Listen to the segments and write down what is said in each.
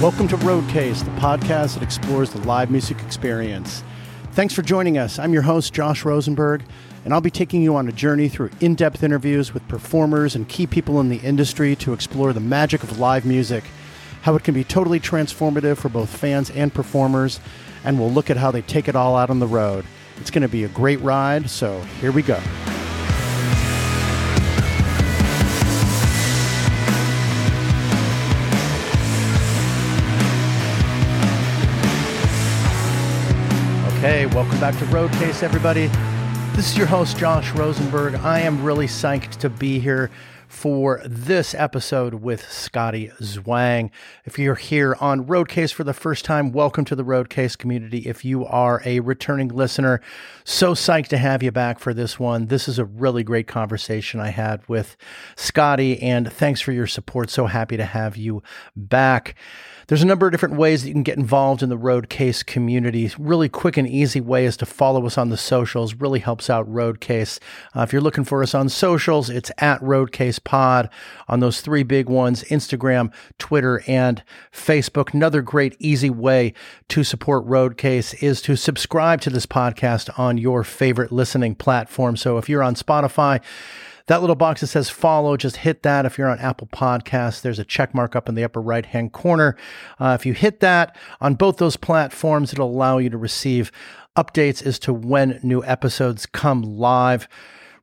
Welcome to Roadcase, the podcast that explores the live music experience. Thanks for joining us. I'm your host, Josh Rosenberg, and I'll be taking you on a journey through in depth interviews with performers and key people in the industry to explore the magic of live music, how it can be totally transformative for both fans and performers, and we'll look at how they take it all out on the road. It's going to be a great ride, so here we go. Okay, welcome back to Roadcase, everybody. This is your host, Josh Rosenberg. I am really psyched to be here for this episode with Scotty Zwang. If you're here on Roadcase for the first time, welcome to the Roadcase community. If you are a returning listener, so psyched to have you back for this one. This is a really great conversation I had with Scotty, and thanks for your support. So happy to have you back. There's a number of different ways that you can get involved in the Roadcase community. Really quick and easy way is to follow us on the socials. Really helps out Roadcase. Uh, if you're looking for us on socials, it's at Roadcase Pod on those three big ones Instagram, Twitter, and Facebook. Another great, easy way to support Roadcase is to subscribe to this podcast on your favorite listening platform. So if you're on Spotify, that little box that says follow, just hit that. If you're on Apple Podcasts, there's a check mark up in the upper right hand corner. Uh, if you hit that on both those platforms, it'll allow you to receive updates as to when new episodes come live.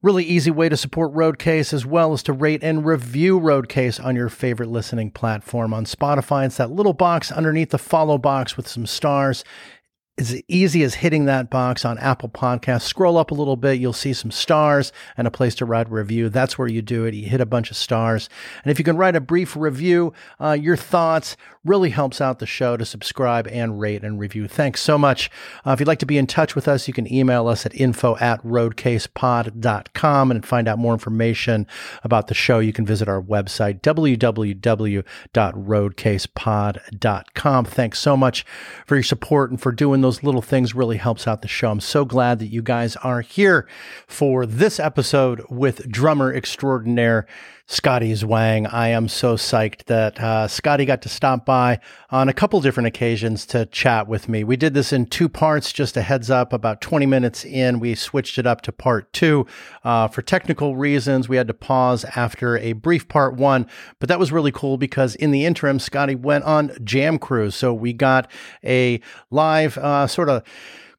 Really easy way to support Roadcase as well as to rate and review Roadcase on your favorite listening platform. On Spotify, it's that little box underneath the follow box with some stars as easy as hitting that box on Apple Podcasts. Scroll up a little bit, you'll see some stars and a place to write a review. That's where you do it. You hit a bunch of stars. And if you can write a brief review, uh, your thoughts really helps out the show to subscribe and rate and review. Thanks so much. Uh, if you'd like to be in touch with us, you can email us at info at roadcasepod.com and find out more information about the show. You can visit our website, www.roadcasepod.com. Thanks so much for your support and for doing those little things really helps out the show. I'm so glad that you guys are here for this episode with drummer extraordinaire Scotty Zwang. I am so psyched that uh, Scotty got to stop by on a couple different occasions to chat with me. We did this in two parts, just a heads up. About 20 minutes in, we switched it up to part two. Uh, for technical reasons, we had to pause after a brief part one, but that was really cool because in the interim, Scotty went on Jam Cruise. So we got a live uh, sort of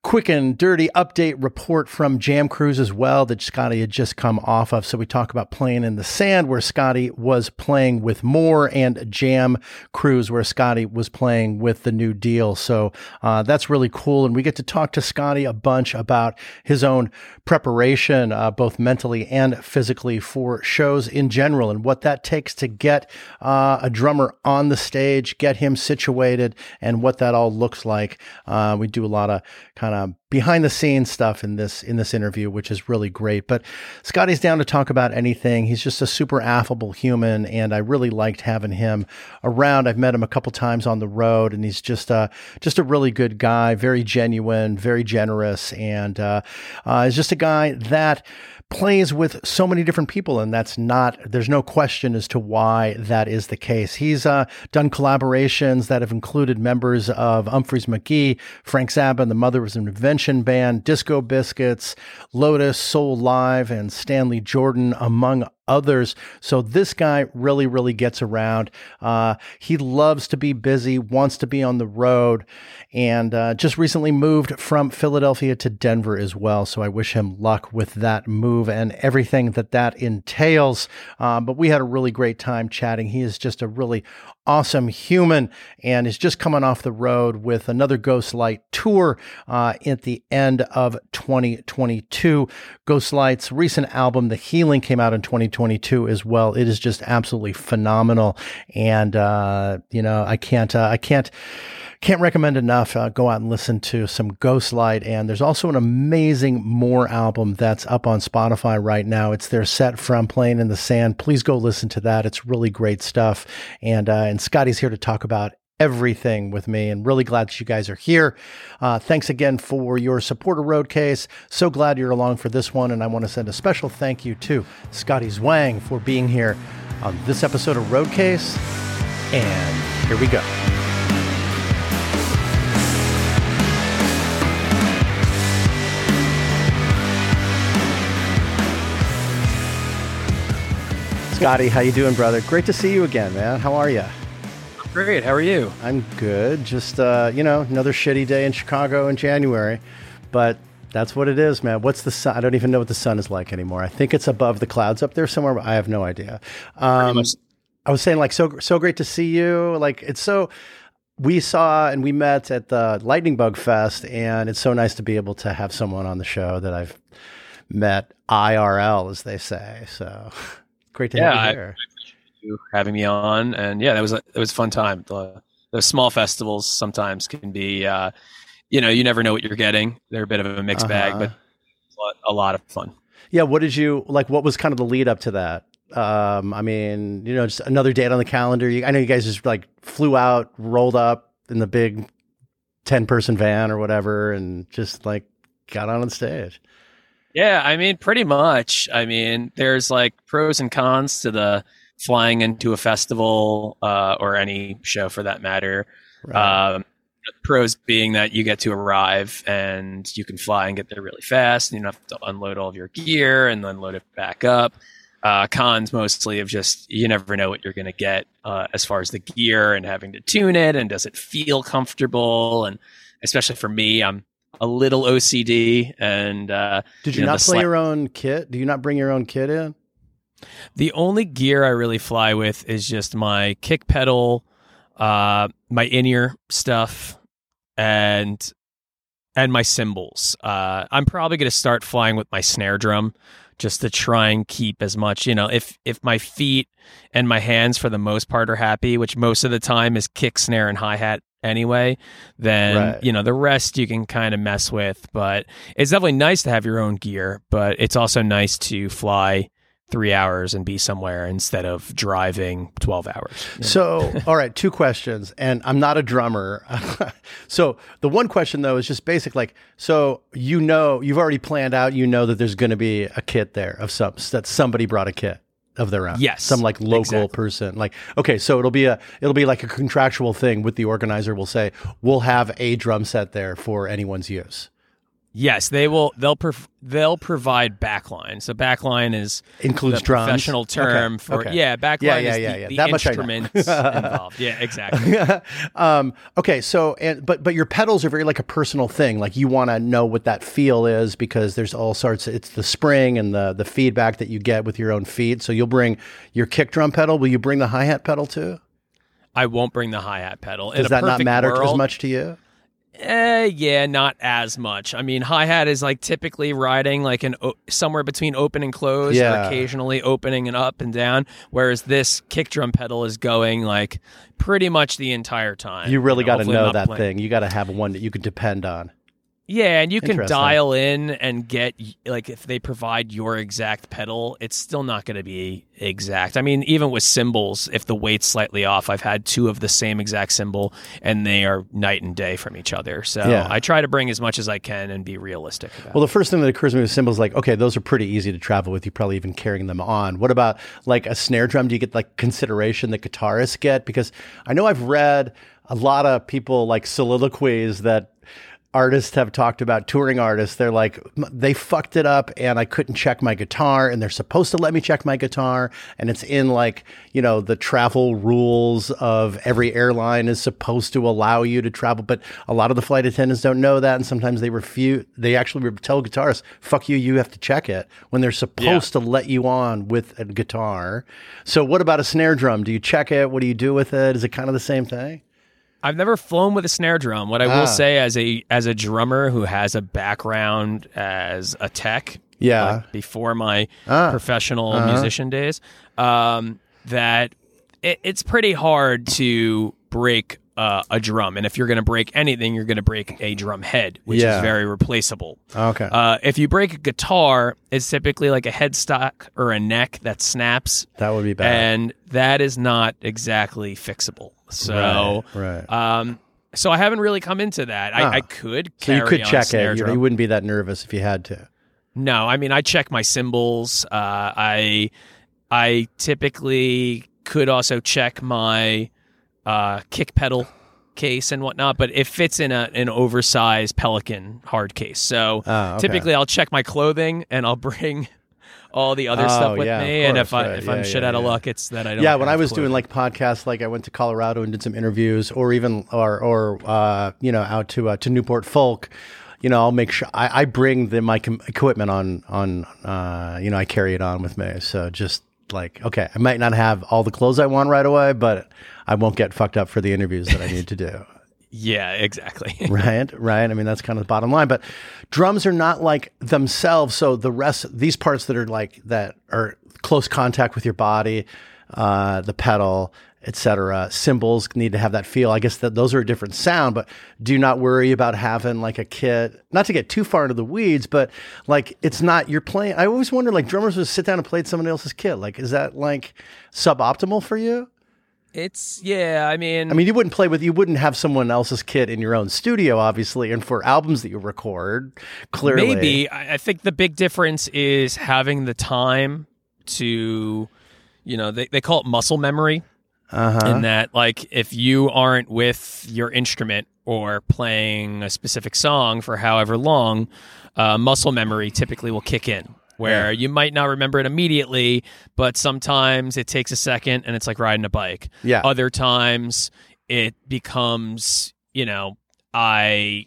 quick and dirty update report from Jam Cruise as well that Scotty had just come off of. So we talk about playing in the sand where Scotty was playing with more and Jam Cruise where Scotty was playing with the new deal. So uh, that's really cool. And we get to talk to Scotty a bunch about his own preparation, uh, both mentally and physically for shows in general and what that takes to get uh, a drummer on the stage, get him situated and what that all looks like. Uh, we do a lot of kind kind of behind the scenes stuff in this in this interview, which is really great. But Scotty's down to talk about anything. He's just a super affable human, and I really liked having him around. I've met him a couple times on the road, and he's just a just a really good guy, very genuine, very generous, and uh, uh, is just a guy that plays with so many different people, and that's not, there's no question as to why that is the case. He's uh, done collaborations that have included members of Umphrey's McGee, Frank Zappa, and the Mother's of Invention Band, Disco Biscuits, Lotus, Soulive, and Stanley Jordan, among others. So this guy really, really gets around. Uh, he loves to be busy, wants to be on the road, and uh, just recently moved from Philadelphia to Denver as well. So I wish him luck with that move and everything that that entails. Uh, but we had a really great time chatting. He is just a really awesome human and is just coming off the road with another Ghostlight tour uh, at the end of 2022. Ghostlight's recent album, The Healing, came out in 2022 as well. It is just absolutely phenomenal. And, uh, you know, I can't, uh, I can't, can't recommend enough. Uh, go out and listen to some Ghostlight. And there's also an amazing More album that's up on Spotify right now. It's their set from Playing in the Sand. Please go listen to that. It's really great stuff. And, uh, and Scotty's here to talk about everything with me and really glad that you guys are here. Uh, thanks again for your support of Roadcase. So glad you're along for this one. And I want to send a special thank you to Scotty Zwang for being here on this episode of Roadcase. And here we go. Scotty, how you doing, brother? Great to see you again, man. How are you? Great. How are you? I'm good. Just uh, you know, another shitty day in Chicago in January, but that's what it is, man. What's the sun? I don't even know what the sun is like anymore. I think it's above the clouds up there somewhere, but I have no idea. Um, I was saying, like, so so great to see you. Like, it's so. We saw and we met at the Lightning Bug Fest, and it's so nice to be able to have someone on the show that I've met IRL, as they say. So great to yeah, have you here. You having me on, and yeah, that was a, it was a fun time. The, the small festivals sometimes can be, uh, you know, you never know what you're getting. They're a bit of a mixed Uh-huh. bag, but a lot, of fun. Yeah, what did you like? What was kind of the lead up to that? Um, I mean, you know, just another date on the calendar. You, I know you guys just like flew out, rolled up in the big ten person van or whatever, and just like got on on stage. Yeah, I mean, pretty much. I mean, there's like pros and cons to the flying into a festival uh, or any show for that matter. Right. Um, pros being that you get to arrive and you can fly and get there really fast, and you don't have to unload all of your gear and then load it back up. Uh, cons mostly of just you never know what you're going to get uh, as far as the gear and having to tune it and does it feel comfortable and especially for me, I'm a little OCD and uh, Did you, you know, not play sli- your own kit? Do you not bring your own kit in? The only gear I really fly with is just my kick pedal, uh, my in ear stuff, and and my cymbals. Uh, I'm probably going to start flying with my snare drum just to try and keep as much. You know, if if my feet and my hands for the most part are happy, which most of the time is kick, snare, and hi hat anyway, then Right. you know the rest you can kind of mess with. But it's definitely nice to have your own gear, but it's also nice to fly three hours and be somewhere instead of driving 12 hours. So, all right, two questions, and I'm not a drummer. so, the one question though is just basic, like, so you know, you've already planned out, you know that there's going to be a kit there of some that somebody brought a kit of their own. Yes, some like local exactly. person. Like, okay, so it'll be a it'll be like a contractual thing with the organizer. Will say we'll have a drum set there for anyone's use. Yes, they will. They'll prov- they'll provide backline. So backline is Includes the drums. professional term Okay, for okay. yeah. Backline Yeah, yeah, is yeah, the, yeah. the That much instruments involved. Yeah, exactly. um, okay, so and but but your pedals are very like a personal thing. Like you want to know what that feel is because there's all sorts. it's the spring and the the feedback that you get with your own feet. So you'll bring your kick drum pedal. Will you bring the hi hat pedal too? I won't bring the hi hat pedal. Does that not matter as much to you? Eh, yeah, not as much. I mean, hi hat is like typically riding like an o- somewhere between open and closed, Yeah. occasionally opening and up and down. Whereas this kick drum pedal is going like pretty much the entire time. You really know, got to know that playing- thing. You got to have one that you can depend on. Yeah, and you can dial in and get like if they provide your exact pedal, it's still not going to be exact. I mean, even with cymbals, if the weight's slightly off, I've had two of the same exact cymbal and they are night and day from each other. So Yeah. I try to bring as much as I can and be realistic about Well, the first thing that occurs to me with cymbals, is like, okay, those are pretty easy to travel with. You probably even carrying them on. What about like a snare drum? Do you get like consideration that guitarists get? Because I know I've read a lot of people like soliloquies that artists have talked about touring artists they're like they fucked it up and i couldn't check my guitar and they're supposed to let me check my guitar. And it's in like you know the travel rules of every airline is supposed to allow you to travel but a lot of the flight attendants don't know that and sometimes they refuse they actually tell guitarists fuck you you have to check it when they're supposed to let you on with a guitar. So what about a snare drum? Do you check it? What do you do with it? Is it kind of the same thing I've never flown with a snare drum. What I Ah. will say as a as a drummer who has a background as a tech, Yeah. like, before my Ah. professional Uh-huh. musician days, um, that it, it's pretty hard to break uh, a drum. And if you're going to break anything, you're going to break a drum head, which Yeah. is very replaceable. okay Uh, if you break a guitar, it's typically like a headstock or a neck that snaps, that would be bad and that is not exactly fixable. So, right, right. um, so I haven't really come into that. Ah. I, I could So you could check it. You, you wouldn't be that nervous if you had to. No, I mean I check my cymbals. Uh, I I typically could also check my uh, kick pedal case and whatnot, but it fits in a an oversized Pelican hard case. So Ah, okay. typically I'll check my clothing and I'll bring all the other Oh, stuff with yeah, me. and if course, I if yeah, I'm shit yeah, out of luck, it's that I don't. yeah, when I was doing like podcasts, like I went to Colorado and did some interviews, or even or or uh, you know out to uh, to Newport Folk. You know, I'll make sure I, I bring the my com- equipment on on. Uh, you know, I carry it on with me. So just like okay, I might not have all the clothes I want right away, but I won't get fucked up for the interviews that I need to do. yeah, exactly. right right. I mean that's kind of the bottom line. But drums are not like themselves. So the rest these parts that are like that are close contact with your body uh, the pedal etc cymbals need to have that feel. I guess that those are a different sound but do not worry about having like a kit. Not to get too far into the weeds but like it's not you're playing i always wonder like drummers would sit down and play someone else's kit. Like is that like suboptimal for you it's yeah. I mean, I mean, you wouldn't play with, you wouldn't have someone else's kit in your own studio, obviously, and for albums that you record, clearly. Maybe. I think the big difference is having the time to, you know, they, they call it muscle memory. Uh-huh. In that, like, if you aren't with your instrument or playing a specific song for however long, uh, muscle memory typically will kick in. Where you might not remember it immediately, but sometimes it takes a second and it's like riding a bike. Yeah. Other times it becomes, you know, I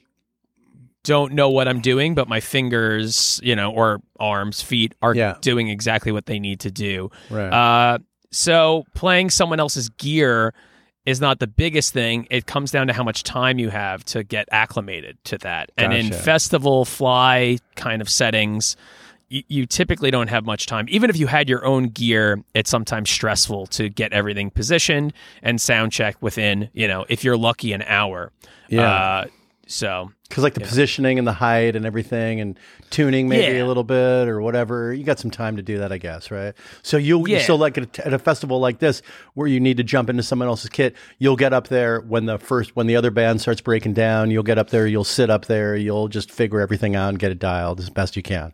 don't know what I'm doing, but my fingers, you know, or arms, feet are Yeah. doing exactly what they need to do. Right. Uh, so playing someone else's gear is not the biggest thing. It comes down to how much time you have to get acclimated to that. And in festival fly kind of settings, you, you typically don't have much time. Even if you had your own gear, it's sometimes stressful to get everything positioned and sound check within, you know, if you're lucky, an hour. Yeah. Uh, so Because, like, the positioning and the height and everything and tuning maybe Yeah. a little bit or whatever, you got some time to do that, I guess, right? So, you'll, Yeah. so like at a, at a festival like this, where you need to jump into someone else's kit, you'll get up there when the first, when the other band starts breaking down, you'll get up there, you'll sit up there, you'll just figure everything out and get it dialed as best you can.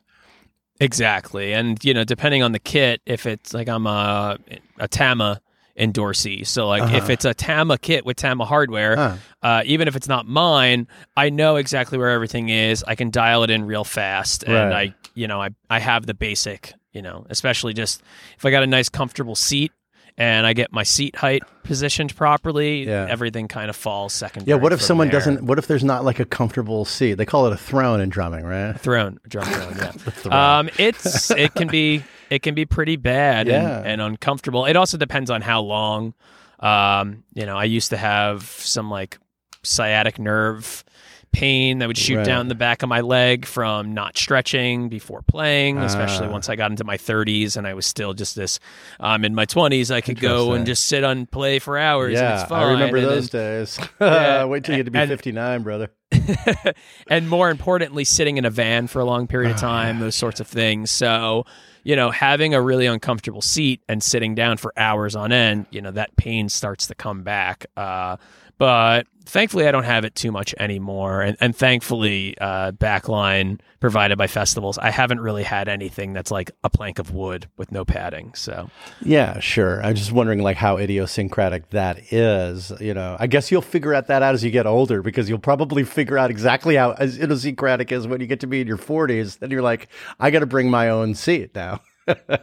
Exactly. And, you know, depending on the kit, if it's like I'm a, a Tama endorsee. So, like, if it's a Tama kit with Tama hardware, Huh. uh, even if it's not mine, I know exactly where everything is. I can dial it in real fast. And I, you know, I, I have the basic, you know, especially just if I got a nice, comfortable seat and I get my seat height positioned properly, Yeah. everything kind of falls second. Yeah. What if someone doesn't, what if there's not like a comfortable seat? They call it a throne in drumming, right? throne drum throne yeah throne. um it's it can be it can be pretty bad Yeah. and, and uncomfortable it also depends on how long um you know i used to have some like sciatic nerve pain that would shoot Right. down the back of my leg from not stretching before playing especially Ah. once i got into my 30s and i was still just this um in my 20s i could go and just sit and play for hours and Yeah. it's fine I remember And then- those days. Yeah. Wait till you get to be And- 59, brother. and more importantly, sitting in a van for a long period of time, those sorts of things. So, you know, having a really uncomfortable seat and sitting down for hours on end, you know, that pain starts to come back. Uh, but thankfully, I don't have it too much anymore. And, and thankfully, uh, backline provided by festivals, I haven't really had anything that's like a plank of wood with no padding. So, Yeah, sure. I'm just wondering like how idiosyncratic that is. You know, I guess you'll figure out that out as you get older because you'll probably figure out exactly how idiosyncratic is when you get to be in your 40s. Then you're like, I got to bring my own seat now.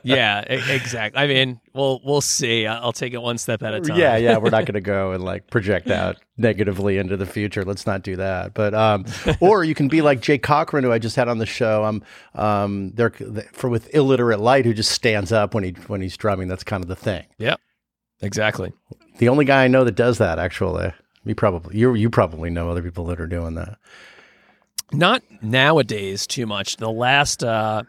Yeah, exactly. I mean, we'll we'll see. I'll take it one step at a time. Yeah, yeah. We're not going to go and like project out negatively into the future. Let's not do that. But um, or you can be like Jake Cochran, who I just had on the show. I'm um, they're for with illiterate light, who just stands up when he when he's drumming. That's kind of the thing. Yep. Exactly. The only guy I know that does that, actually. You probably you you probably know other people that are doing that. Not nowadays too much. The last, uh,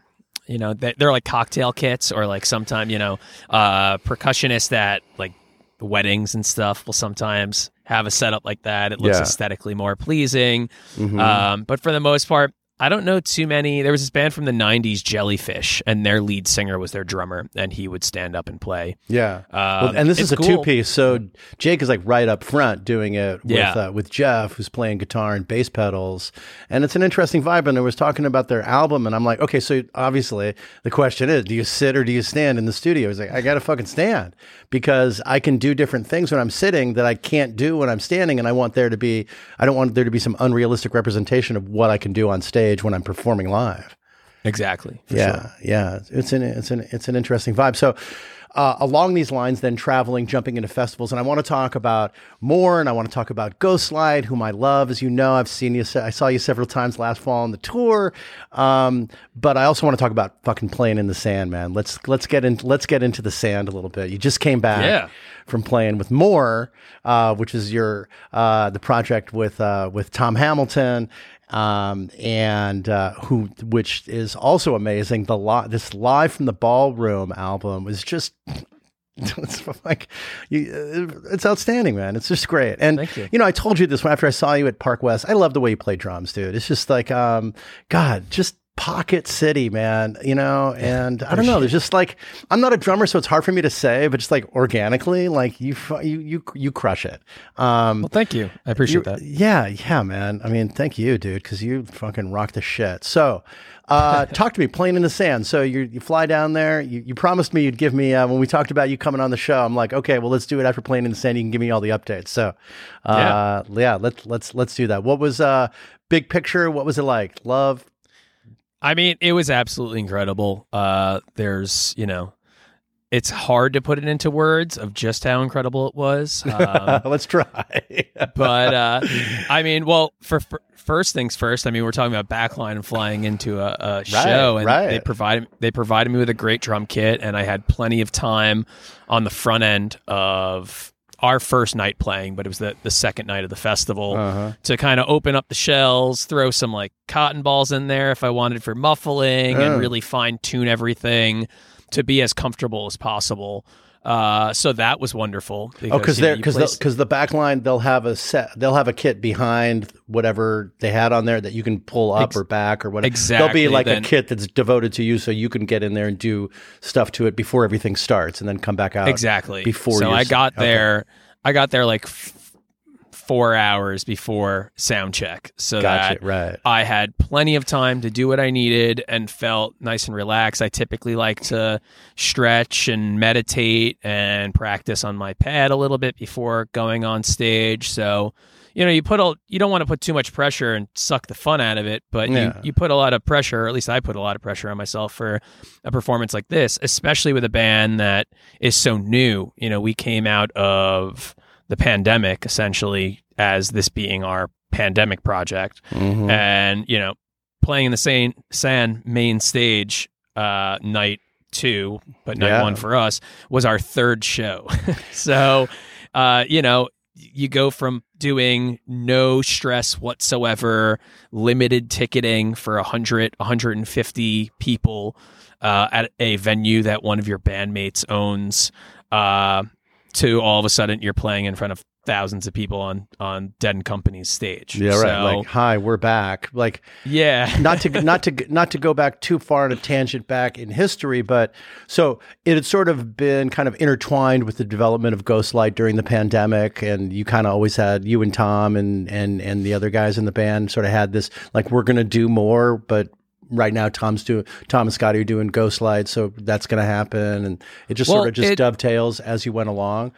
you know, they- they're like cocktail kits or like sometimes you know, uh, percussionists that like weddings and stuff will sometimes have a setup like that. It looks Yeah. aesthetically more pleasing. Mhm. Um, but for the most part, I don't know too many. There was this band from the '90s, Jellyfish, and their lead singer was their drummer, and he would stand up and play. yeah. Um, Well, and this is a cool. two piece. So Jake is like right up front doing it with Yeah. uh, with Jeff, who's playing guitar and bass pedals, and it's an interesting vibe. And I was talking about their album, and I'm like, okay, so obviously the question is, do you sit or do you stand in the studio? He's like, I got to fucking stand because I can do different things when I'm sitting that I can't do when I'm standing, and I want there to be, I don't want there to be some unrealistic representation of what I can do on stage when I'm performing live. Exactly. yeah, sure. yeah. It's an it's an it's an interesting vibe. So. Uh, along these lines, then traveling, jumping into festivals, and I want to talk about more, and I want to talk about Ghostlight, whom I love, as you know. I've seen you, I saw you several times last fall on the tour, um, but I also want to talk about fucking playing in the sand, man. Let's let's get in, let's get into the sand a little bit. You just came back, Yeah. from playing with More, uh, which is your uh, the project with uh, with Tom Hamilton, um, and uh, who which is also amazing. The li- this live from the ballroom album is just. It's like, you, it's outstanding, man. It's just great. And Thank you. you know, I told you this one after I saw you at Park West. I love the way you play drums, dude. It's just like, um, God, just pocket city, man. You know, and I don't know. There's just like, I'm not a drummer, so it's hard for me to say, but just like organically, like you, you, you, you crush it. Um, Well, thank you. I appreciate you- that. Yeah, yeah, man. I mean, thank you, dude, because you fucking rock the shit. So, uh, talk to me, playing in the sand. So you you fly down there. You, you promised me you'd give me uh, when we talked about you coming on the show. I'm like, okay, well, let's do it after playing in the sand. You can give me all the updates. So, uh, yeah, let's let's let's do that. What was uh big picture? What was it like? Love. I mean, it was absolutely incredible. Uh, there's, you know, it's hard to put it into words of just how incredible it was. Um, let's try. but uh, I mean, well, for, for first things first, I mean, we're talking about backline and flying into a, a show, and right. they provided they provided me with a great drum kit, and I had plenty of time on the front end of our first night playing, but it was the, the second night of the festival Uh-huh. to kind of open up the shells, throw some like cotton balls in there if I wanted for muffling, Oh. and really fine tune everything to be as comfortable as possible. Uh, so that was wonderful. Oh, because they're you because because the back line they'll have a set they'll have a kit behind whatever they had on there that you can pull up Ex- or back or whatever. Exactly, There'll be like then- a kit that's devoted to you, so you can get in there and do stuff to it before everything starts, and then come back out exactly before. So I got okay. there. I got there like four hours before sound check, so Gotcha. that Right. I had plenty of time to do what I needed and felt nice and relaxed. I typically like to stretch and meditate and practice on my pad a little bit before going on stage. So, you know, you put a, you don't want to put too much pressure and suck the fun out of it, but Yeah. you, you put a lot of pressure, or at least I put a lot of pressure on myself for a performance like this, especially with a band that is so new. You know, we came out of the pandemic essentially as this being our pandemic project Mhm. and you know playing in the same sand main stage uh night two but night Yeah. one for us was our third show so uh you know you go from doing no stress whatsoever limited ticketing for 100 150 people uh, at a venue that one of your bandmates owns uh, to all of a sudden you're playing in front of thousands of people on on Dead and Company's stage. Yeah. Right. So, like, hi, we're back. Like, yeah. not to not to not to go back too far on a tangent back in history, but so it had sort of been kind of intertwined with the development of Ghostlight during the pandemic, and you kind of always had you and Tom and and and the other guys in the band sort of had this like we're going to do more, but right now Tom's doing Tom and Scotty are doing ghost Ghostlight, so that's going to happen, and it just Well, sort of just it- dovetails as you went along.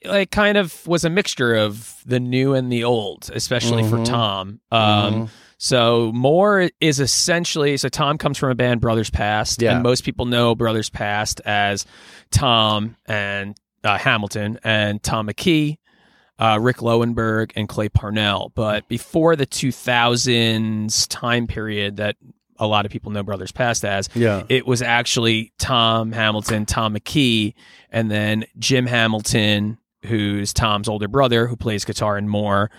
it kind of was a mixture of the new and the old, especially for Mhm. Tom. Um, Mhm. So more is essentially so Tom comes from a band Brothers Past, Yeah. and most people know Brothers Past as Tom and uh, Hamilton and Tom McKee, uh, Rick Lowenberg, and Clay Parnell. But before the 2000s time period that a lot of people know Brothers Past as, yeah, it was actually Tom Hamilton, Tom McKee, and then Jim Hamilton, who's Tom's older brother, who plays guitar in more.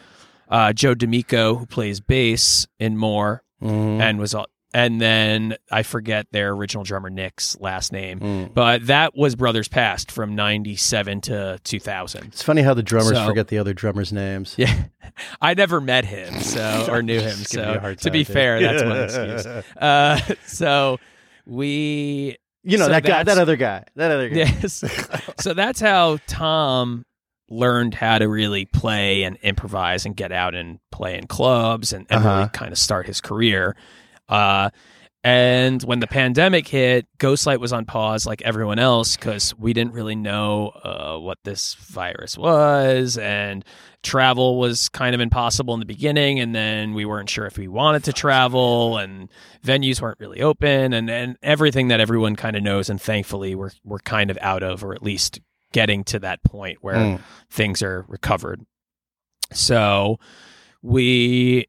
Uh, Joe D'Amico, who plays bass in more, Mhm. and was, and then I forget their original drummer Nick's last name, Mm. but that was Brothers Past from '97 to 2000. It's funny how the drummers So- forget the other drummers' names. Yeah, I never met him, so or knew him. Just giving you a So to be dude. fair, that's my excuse. Uh, so we You know So that guy, that other guy, that other guy. Yes. so that's how Tom learned how to really play and improvise and get out and play in clubs and, and Uh-huh. really kind of start his career. Uh, And when the pandemic hit, Ghostlight was on pause like everyone else because we didn't really know uh, what this virus was. And travel was kind of impossible in the beginning. And then we weren't sure if we wanted to travel, and venues weren't really open, and, and everything that everyone kind of knows. And thankfully, we're, we're kind of out of, or at least getting to that point where Mm. things are recovered. So we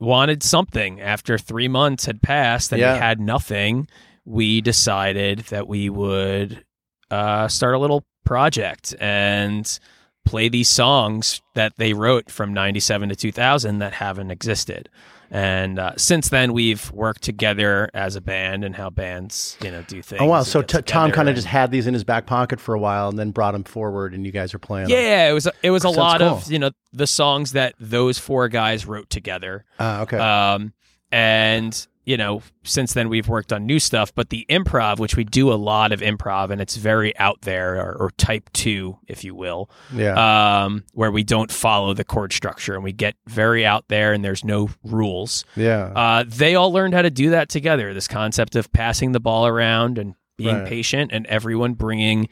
wanted something after three months had passed and Yeah. we had nothing. We decided that we would uh, start a little project and play these songs that they wrote from 97 to 2000 that haven't existed. And uh, since then, we've worked together as a band and how bands, you know, do things. Oh wow! So t- Tom kind of just had these in his back pocket for a while, and then brought them forward, and you guys are playing. them. Yeah, it was it was a lot cool. of you know the songs that those four guys wrote together. Ah, okay. Um, and you know, since then we've worked on new stuff, but the improv, which we do a lot of improv, and it's very out there or, or type two, if you will, yeah. um, where we don't follow the chord structure and we get very out there and there's no rules. yeah. Uh, they all learned how to do that together. This concept of passing the ball around and being Right. patient, and everyone bringing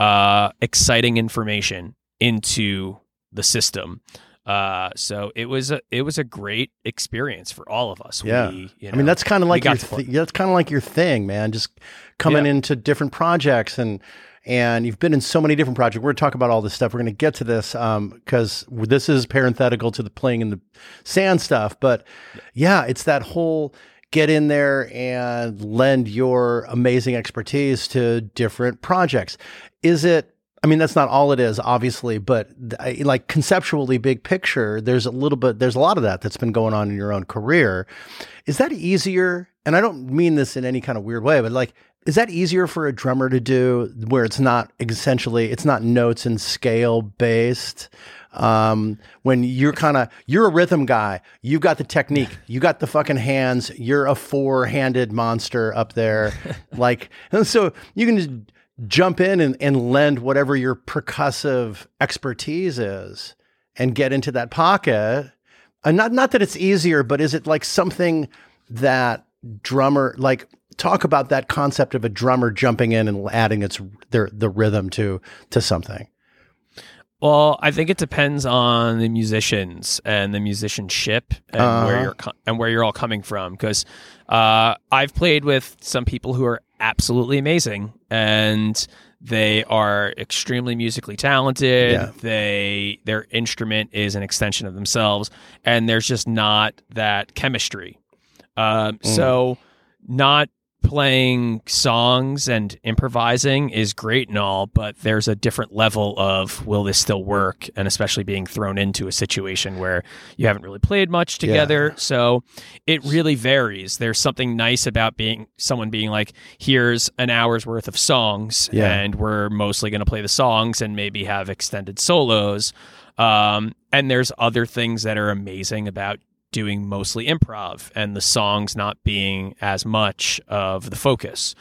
uh, exciting information into the system. Uh, so it was a it was a great experience for all of us. Yeah. we, you I mean, that's kind of like your th- that's kind of like your thing, man. Just coming Yeah. into different projects and and you've been in so many different projects. We're going to talk about all this stuff. We're going to get to this um because this is parenthetical to the playing in the sand stuff. But yeah, it's that whole get in there and lend your amazing expertise to different projects. Is it? I mean, that's not all it is, obviously, but like conceptually, big picture, there's a little bit, there's a lot of that that's been going on in your own career. Is that easier? And I don't mean this in any kind of weird way, but like, is that easier for a drummer to do where it's not essentially, it's not notes and scale based? Um, when you're kind of, you're a rhythm guy, you've got the technique, you got the fucking hands, you're a four handed monster up there. like, so you can just jump in and, and lend whatever your percussive expertise is and get into that pocket. And not not that it's easier, but is it like something that drummer like talk about that concept of a drummer jumping in and adding its their the rhythm to to something. Well, I think it depends on the musicians and the musicianship and where Uh-huh. you're co- and where you're all coming from. Because uh, I've played with some people who are absolutely amazing, and they are extremely musically talented. Yeah. They their instrument is an extension of themselves, and there's just not that chemistry. Um, Mm. So, not playing songs and improvising is great and all, but there's a different level of will this still work? And especially being thrown into a situation where you haven't really played much together. So it really varies. There's something nice about being someone being like, here's an hour's worth of songs, Yeah. and we're mostly going to play the songs and maybe have extended solos. Um, and there's other things that are amazing about doing mostly improv and the songs not being as much of the focus.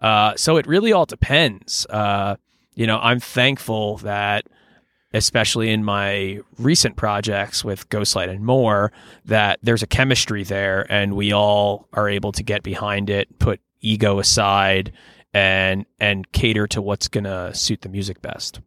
Uh, so it really all depends. Uh, you know, I'm thankful that, especially in my recent projects with Ghostlight and more, that there's a chemistry there and we all are able to get behind it, put ego aside, and and cater to what's gonna suit the music best.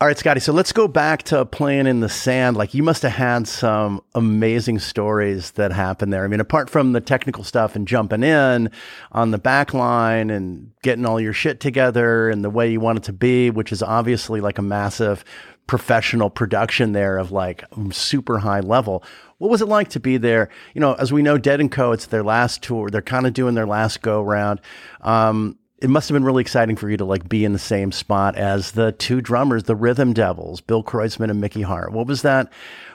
All right, Scotty. So let's go back to playing in the sand. Like you must have had some amazing stories that happened there. I mean, apart from the technical stuff and jumping in on the back line and getting all your shit together and the way you want it to be, which is obviously like a massive professional production there of like super high level. What was it like to be there? You know, as we know, Dead and Co. It's their last tour. They're kind of doing their last go round. Um, it must have been really exciting for you to like be in the same spot as the two drummers, the Rhythm Devils, Bill Kreutzmann and Mickey Hart. What was that?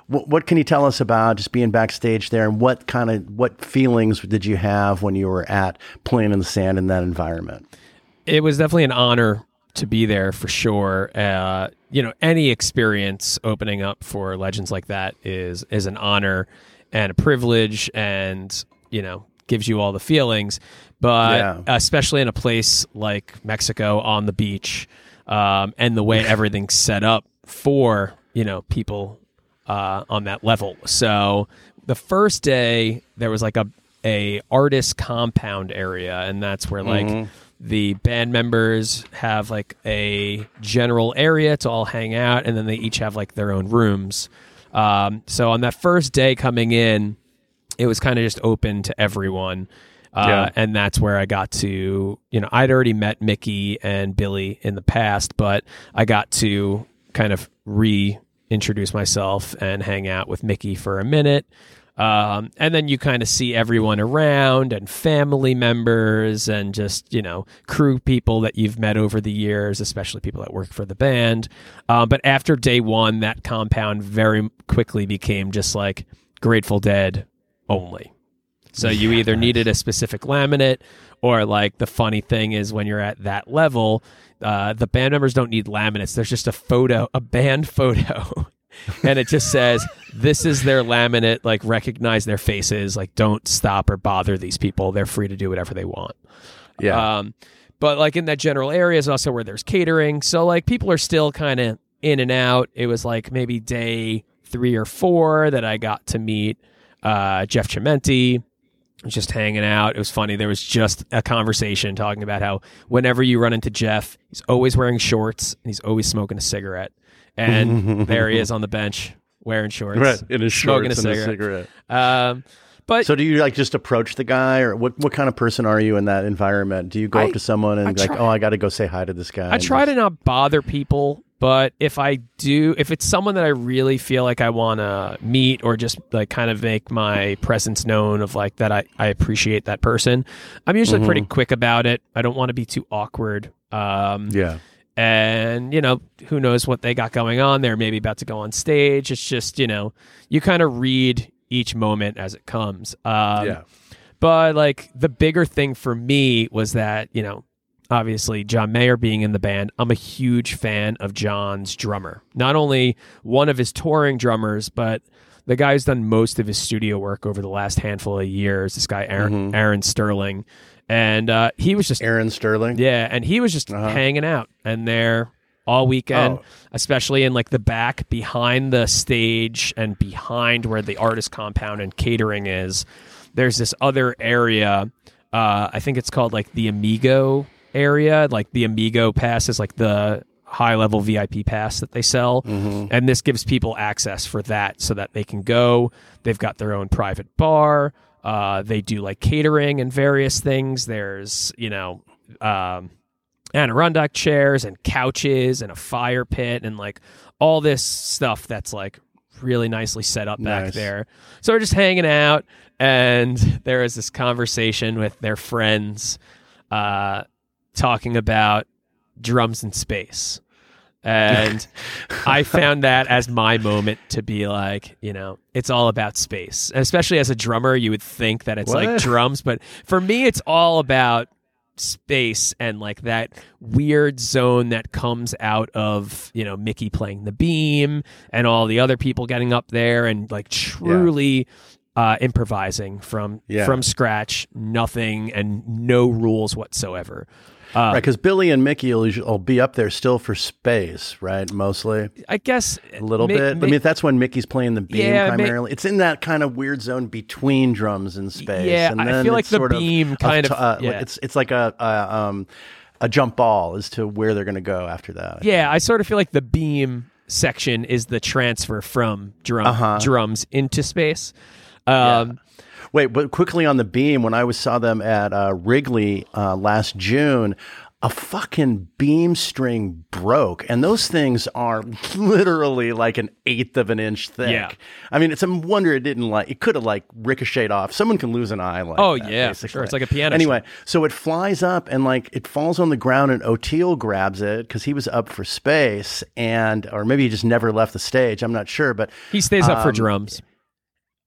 What, what can you tell us about just being backstage there, and what kind of what feelings did you have when you were at playing in the sand in that environment? it was definitely an honor to be there for sure. Uh, you know, any experience opening up for legends like that is is an honor and a privilege, and you know, gives you all the feelings. But Yeah. especially in a place like Mexico on the beach, um, and the way everything's set up for you know people uh, on that level. So the first day there was like a a artist compound area, and that's where like Mm-hmm. the band members have like a general area to all hang out, and then they each have like their own rooms. Um, so on that first day coming in, it was kind of just open to everyone. Uh, Yeah. And that's where I got to, you know, I'd already met Mickey and Billy in the past, but I got to kind of reintroduce myself and hang out with Mickey for a minute. Um, and then you kind of see everyone around and family members and just, you know, crew people that you've met over the years, especially people that work for the band. Um, but after day one, that compound very quickly became just like Grateful Dead only. So you either needed a specific laminate, or like the funny thing is when you're at that level, uh, the band members don't need laminates. There's just a photo, a band photo, and it just says this is their laminate. Like recognize their faces. Like don't stop or bother these people. They're free to do whatever they want. Yeah. Um, but like in that general area is also where there's catering. So like people are still kind of in and out. It was like maybe day three or four that I got to meet uh, Jeff Chimenti. Just hanging out. It was funny. There was just a conversation talking about how whenever you run into Jeff, he's always wearing shorts and he's always smoking a cigarette. And there he is on the bench wearing shorts, right. In his smoking shorts a and a cigarette. cigarette. Um, but So do you like just approach the guy, or what? What kind of person are you in that environment? Do you go I- up to someone and I like, try- oh, I got to go say hi to this guy? I try to not bother people, but if I do, if it's someone that I really feel like I want to meet or just like kind of make my presence known of like that I, I appreciate that person, I'm usually pretty quick about it. I don't want to be too awkward. Um, Yeah. and you know who knows what they got going on they're maybe about to go on stage it's just you know you kind of read each moment as it comes um, yeah. but like the bigger thing for me was that you know obviously john mayer being in the band i'm a huge fan of john's drummer not only one of his touring drummers but the guy who's done most of his studio work over the last handful of years this guy aaron, aaron sterling and uh, he was just Aaron Sterling. yeah, and he was just hanging out and there all weekend, Oh. especially in like the back behind the stage and behind where the artist compound and catering is. There's this other area. Uh, I think it's called like the Amigo area. Like the Amigo pass is like the high level VIP pass that they sell. And this gives people access for that so that they can go. They've got their own private bar. Uh, they do like catering and various things. There's, you know, um, Adirondack chairs and couches and a fire pit and like all this stuff that's like really nicely set up back Nice. there. So we're just hanging out, and there is this conversation with their friends uh, talking about drums in space. And I found that as my moment to be like, you know, it's all about space. And especially as a drummer, you would think that it's like drums, but for me, it's all about space and like that weird zone that comes out of you know Mickey playing the beam and all the other people getting up there and like truly uh, improvising from Yeah. from scratch, nothing and no rules whatsoever. Uh, Right, because Billy and Mickey will, will be up there still for space, right? Mostly I guess a little mi- bit. mi- I mean, that's when Mickey's playing the beam Yeah, mi- primarily. it's in that kind of weird zone between drums and space. Yeah, and I then feel like it's the sort of beam up kind to- of- uh, yeah. It's it's like a, a um a jump ball as to where they're going to go after that. Yeah, I sort of feel like the beam section is the transfer from drum Uh-huh. drums into space. Um, Wait, but quickly on the beam, when I was saw them at uh, Wrigley uh, last June, a fucking beam string broke, and those things are literally like an eighth of an inch thick. Yeah. I mean, it's a wonder it didn't like it could have like ricocheted off. Someone can lose an eye like Oh, that, yeah, basically. sure. It's like a piano Anyway, so it flies up and like it falls on the ground, and Oteil grabs it because he was up for space, and or maybe he just never left the stage. I'm not sure, but he stays up for Um, drums.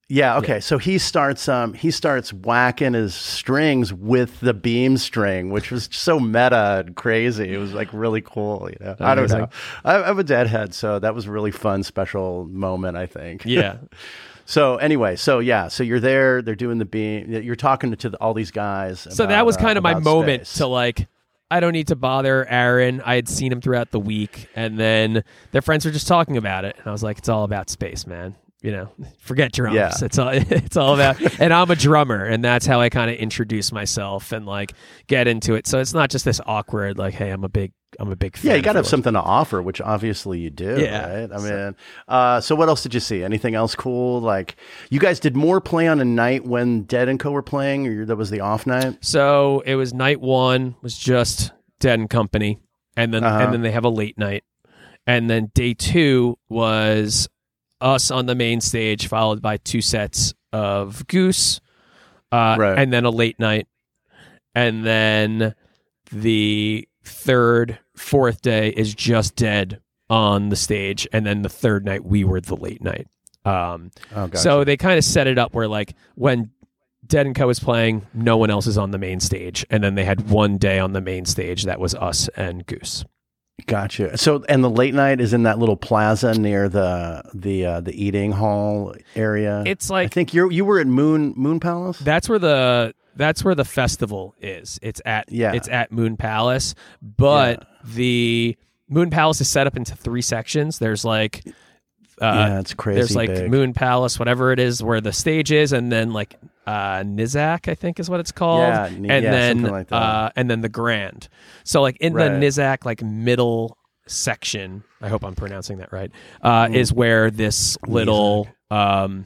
Yeah. Okay. So he starts. Um. He starts whacking his strings with the beam string, which was so meta and crazy. It was like really cool. You know. I don't know. I, I'm a deadhead, so that was a really fun, special moment. I think. Yeah. So anyway, so yeah, so you're there. They're doing the beam. You're talking to the, all these guys. So that about, was uh, kind of my about moment to like, I don't need to bother Aaron. I had seen him throughout the week, and then their friends were just talking about it, and I was like, it's all about space, man. You know, forget drums. Yeah. It's all it's all about and I'm a drummer and that's how I kind of introduce myself and like get into it. So it's not just this awkward like, hey, I'm a big I'm a big fan. Yeah, you got to have it. something to offer, which obviously you do. Yeah. right? I mean, uh, so what else did you see? Anything else cool? Like, you guys did more play on a night when Dead and Co were playing, or that was the off night? So it was night one was just Dead and Company, and then Uh-huh. and then they have a late night, and then day two was us on the main stage, followed by two sets of Goose, uh, Right. and then a late night, and then the third, fourth day is just Dead on the stage, and then the third night we were the late night. Um, Oh, gotcha. so they kind of set it up where like when Dead and Co was playing, no one else is on the main stage, and then they had one day on the main stage that was us and Goose. Gotcha. So, and the late night is in that little plaza near the the uh, the eating hall area. It's like I think you you were at Moon Moon Palace. that's where the that's where the festival is. It's at Yeah. it's at Moon Palace, but the Moon Palace is set up into three sections. There's like uh, yeah, it's crazy. there's like big. Moon Palace, whatever it is, where the stage is, and then like uh, Nizuc, I think is what it's called, Yeah, and yeah, then like that. uh, and then the Grand. So like in Right. the Nizuc like middle section, I hope I'm pronouncing that right, uh, Mm. is where this little um,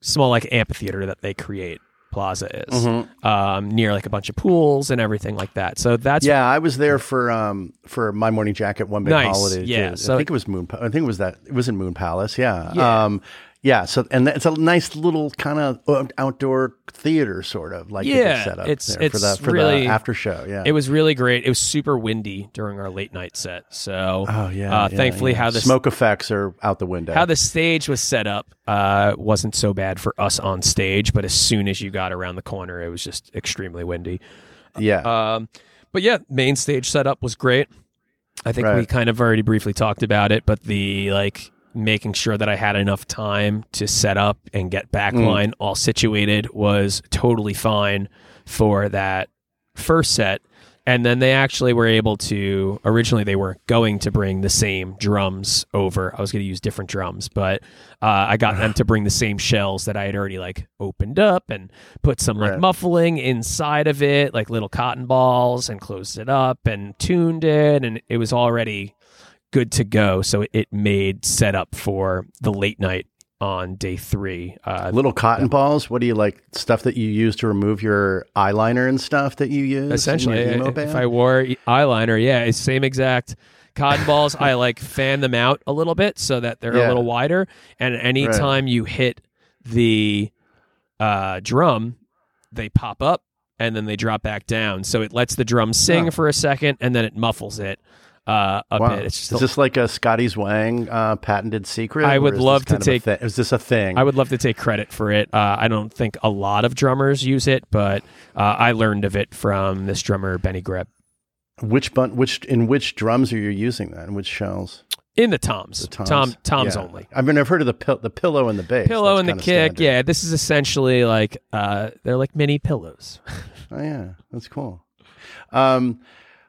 small like amphitheater that they create plaza is Mhm. um, near like a bunch of pools and everything like that. So that's Yeah, I was there for um for my morning jacket one big Nice, holiday. yeah, too. so- I think it was Moon. I think it was that. It was in Moon Palace. Yeah. Yeah. Um, yeah. So and it's a nice little kind of outdoor theater, sort of like Yeah, set up it's- there for the it's for really- the after show. Yeah. It was really great. It was super windy during our late night set. So Oh yeah. uh, yeah, thankfully, yeah. how the smoke effects are out the window. how the stage was set up uh, wasn't so bad for us on stage, but as soon as you got around the corner, it was just extremely windy. yeah. Um, but yeah, main stage setup was great. I think we kind of already briefly talked about it, but the like making sure that I had enough time to set up and get backline all situated was totally fine for that first set. And then they actually were able to originally they weren't going to bring the same drums over. I was going to use different drums, but uh, I got them to bring the same shells that I had already like opened up and put some like Right. muffling inside of it, like little cotton balls, and closed it up and tuned it, and it was already good to go. So it made setup for the late night on day three. Uh, Little cotton balls. What do you like? Stuff that you use to remove your eyeliner and stuff that you use. essentially, if band? I wore eyeliner, yeah, it's same exact. Cotton balls, I like fan them out a little bit so that they're Yeah. a little wider. And anytime you hit the uh, drum, they pop up and then they drop back down. So it lets the drum sing Oh. for a second and then it muffles it uh, a Wow. bit. It's just is a- this like a Scotty Zwang uh, patented secret? I would love to kind of a take- thi- is this a thing? I would love to take credit for it. Uh, I don't think a lot of drummers use it, but uh, I learned of it from this drummer Benny Greb which bun- which in which drums are you using that? In which shells? in the toms. The toms. Tom Toms Yeah. only. I mean, I've heard of the pill- the pillow and the bass. Pillow That's and the kick. standard. Yeah, this is essentially like uh, they're like mini pillows. Oh yeah, that's cool. Um,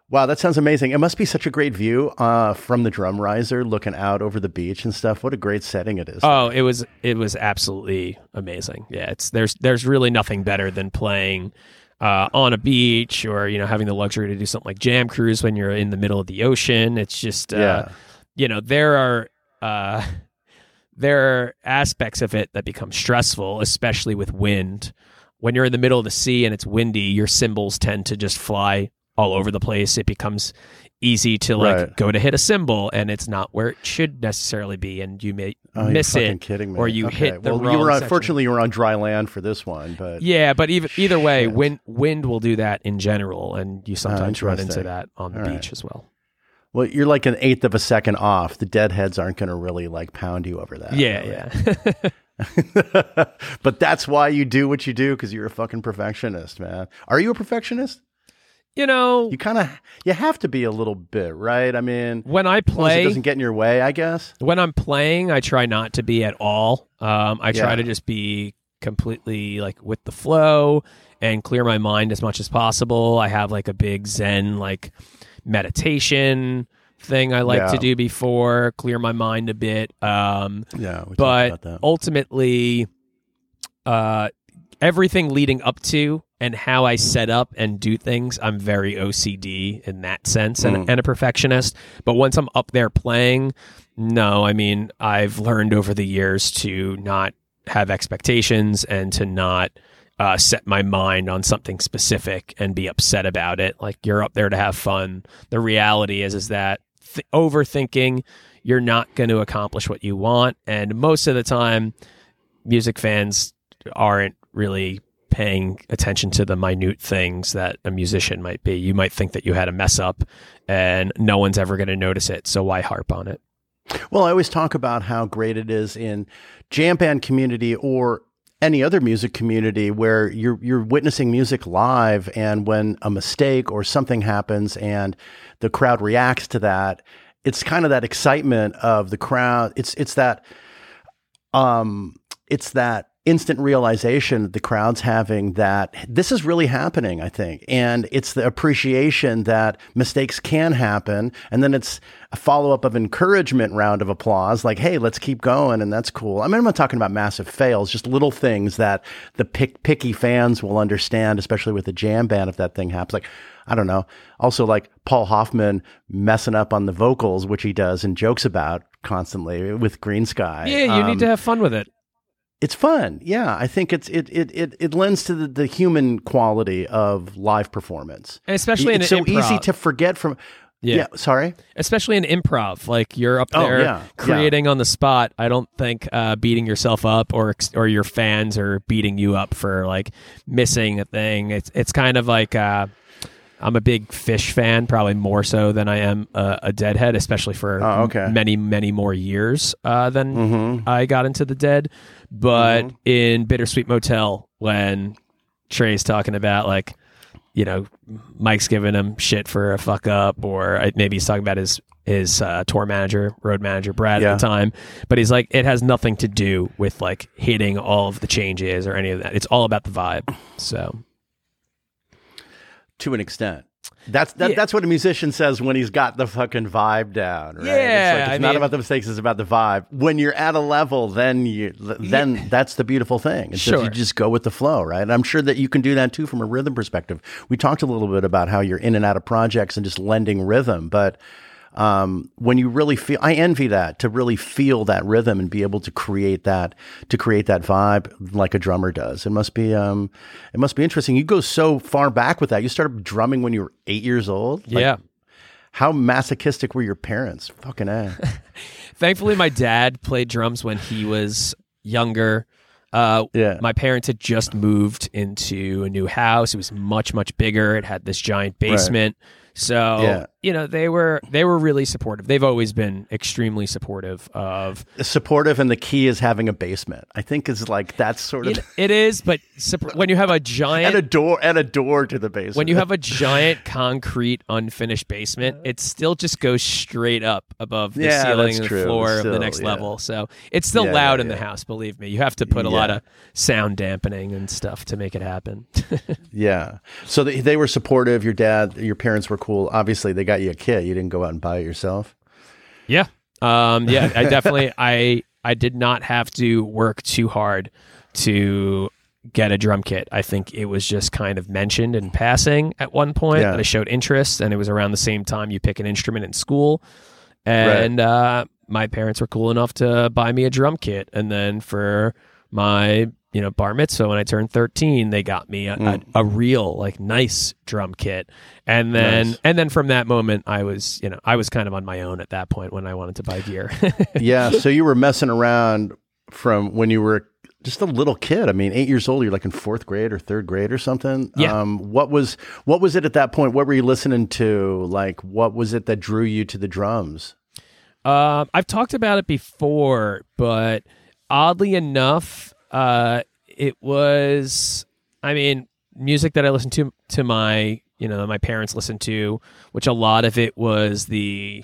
wow, that sounds amazing. It must be such a great view uh, from the drum riser, looking out over the beach and stuff. What a great setting it is. Oh, it was it was absolutely amazing. Yeah, it's there's there's really nothing better than playing uh, on a beach or you know having the luxury to do something like Jam Cruise when you're in the middle of the ocean. It's just uh, yeah, you know there are uh, there are aspects of it that become stressful, especially with wind. When you're in the middle of the sea and it's windy, your cymbals tend to just fly all over the place. It becomes easy to like Right. go to hit a cymbal and it's not where it should necessarily be, and you may oh, miss it. kidding me. or you Okay, hit the well, wrong you were on, section. you were on dry land for this one, but Yeah, but even either way, Shit. wind wind will do that in general, and you ah, sometimes run into that on the All right. beach as well. well, you're like an eighth of a second off. The deadheads aren't going to really like pound you over that. Yeah, yeah. but that's why you do what you do because you're a fucking perfectionist, man. Are you a perfectionist? You know, You kind of you have to be a little bit, right? I mean, when I as it play, doesn't get in your way, I guess. when I'm playing, I try not to be at all. Um, I try to just be completely like with the flow and clear my mind as much as possible. I have like a big Zen like meditation thing I like Yeah. to do before, clear my mind a bit. Um, Yeah, but ultimately, uh, everything leading up to and how I set up and do things, I'm very OCD in that sense and, Mm. and a perfectionist. But once I'm up there playing, no, I mean, I've learned over the years to not have expectations and to not uh, set my mind on something specific and be upset about it. Like you're up there to have fun. The reality is, is that th- overthinking, you're not going to accomplish what you want. And most of the time, music fans aren't really paying attention to the minute things that a musician might be. You might think that you had a mess up and no one's ever going to notice it. So why harp on it? Well, I always talk about how great it is in jam band community or any other music community where you're you're witnessing music live and when a mistake or something happens and the crowd reacts to that, it's kind of that excitement of the crowd. It's it's that um it's that instant realization that the crowd's having that this is really happening, I think. And it's the appreciation that mistakes can happen. And then it's a follow up of encouragement round of applause, like, hey, let's keep going. And that's cool. I mean, I'm not talking about massive fails, just little things that the pick, picky fans will understand, especially with the jam band if that thing happens. Like, I don't know. Also, like Paul Hoffman messing up on the vocals, which he does and jokes about constantly with Greensky. Yeah, you Um, need to have fun with it. It's fun. Yeah, I think it's it it it, it lends to the, the human quality of live performance. And especially in it's so easy to forget from. Yeah. Yeah, sorry. especially in improv like you're up Oh, there yeah, creating on the spot i don't think uh, beating yourself up or or your fans are beating you up for like missing a thing it's it's kind of like uh, i'm a big Phish fan probably more so than i am a, a deadhead especially for Oh, okay. m- many many more years uh, than Mm-hmm. i got into the dead but in bittersweet motel when trey's talking about like you know, Mike's giving him shit for a fuck up, or uh, maybe he's talking about his his uh, tour manager, road manager Brad Yeah. at the time. But he's like, it has nothing to do with like hitting all of the changes or any of that. It's all about the vibe. So To an extent, that's that, Yeah. that's what a musician says when he's got the fucking vibe down. Right? Yeah, it's, like, it's not mean- about the mistakes; it's about the vibe. When you're at a level, then you then that's the beautiful thing. It's Sure. you just go with the flow, right? And I'm sure that you can do that too from a rhythm perspective. We talked a little bit about how you're in and out of projects and just lending rhythm, but um, when you really feel, I envy that to really feel that rhythm and be able to create that to create that vibe like a drummer does. It must be um, it must be interesting. You go so far back with that. You started drumming when you were eight years old. Like, yeah. How masochistic were your parents? Fucking a. Thankfully, my dad played drums when he was younger. Uh, Yeah. My parents had just moved into a new house. It was much, much bigger. It had this giant basement. So Yeah. You know they were they were really supportive. They've always been extremely supportive of supportive and the key is having a basement. I think is like that's sort of it, it is, but supp- when you have a giant and a door and a door to the basement. when you have a giant concrete unfinished basement, it still just goes straight up above the Yeah, ceiling and the true. floor of the next yeah. level. So it's still Yeah, loud in the house. Believe me, you have to put a lot of sound dampening and stuff to make it happen. yeah. So they, they were supportive. Your dad, your parents were cool. Obviously, they got you a kit. You didn't go out and buy it yourself. Yeah. Um, yeah, I definitely I I did not have to work too hard to get a drum kit. I think it was just kind of mentioned in passing at one point Yeah. and I showed interest and it was around the same time you pick an instrument in school. And uh, my parents were cool enough to buy me a drum kit and then for my you know bar mitzvah when I turned 13 they got me a, a, a real like nice drum kit and then Mm. Nice. and then from that moment I was you know I was kind of on my own at that point when I wanted to buy gear yeah. So you were messing around from when you were just a little kid. I mean, eight years old. You're like in fourth grade or third grade or something. Yeah. Um, what was what was it at that point? What were you listening to? Like, what was it that drew you to the drums? Um, I've talked about it before, but oddly enough, uh, it was. I mean, music that I listened to to my you know my parents listened to, which a lot of it was the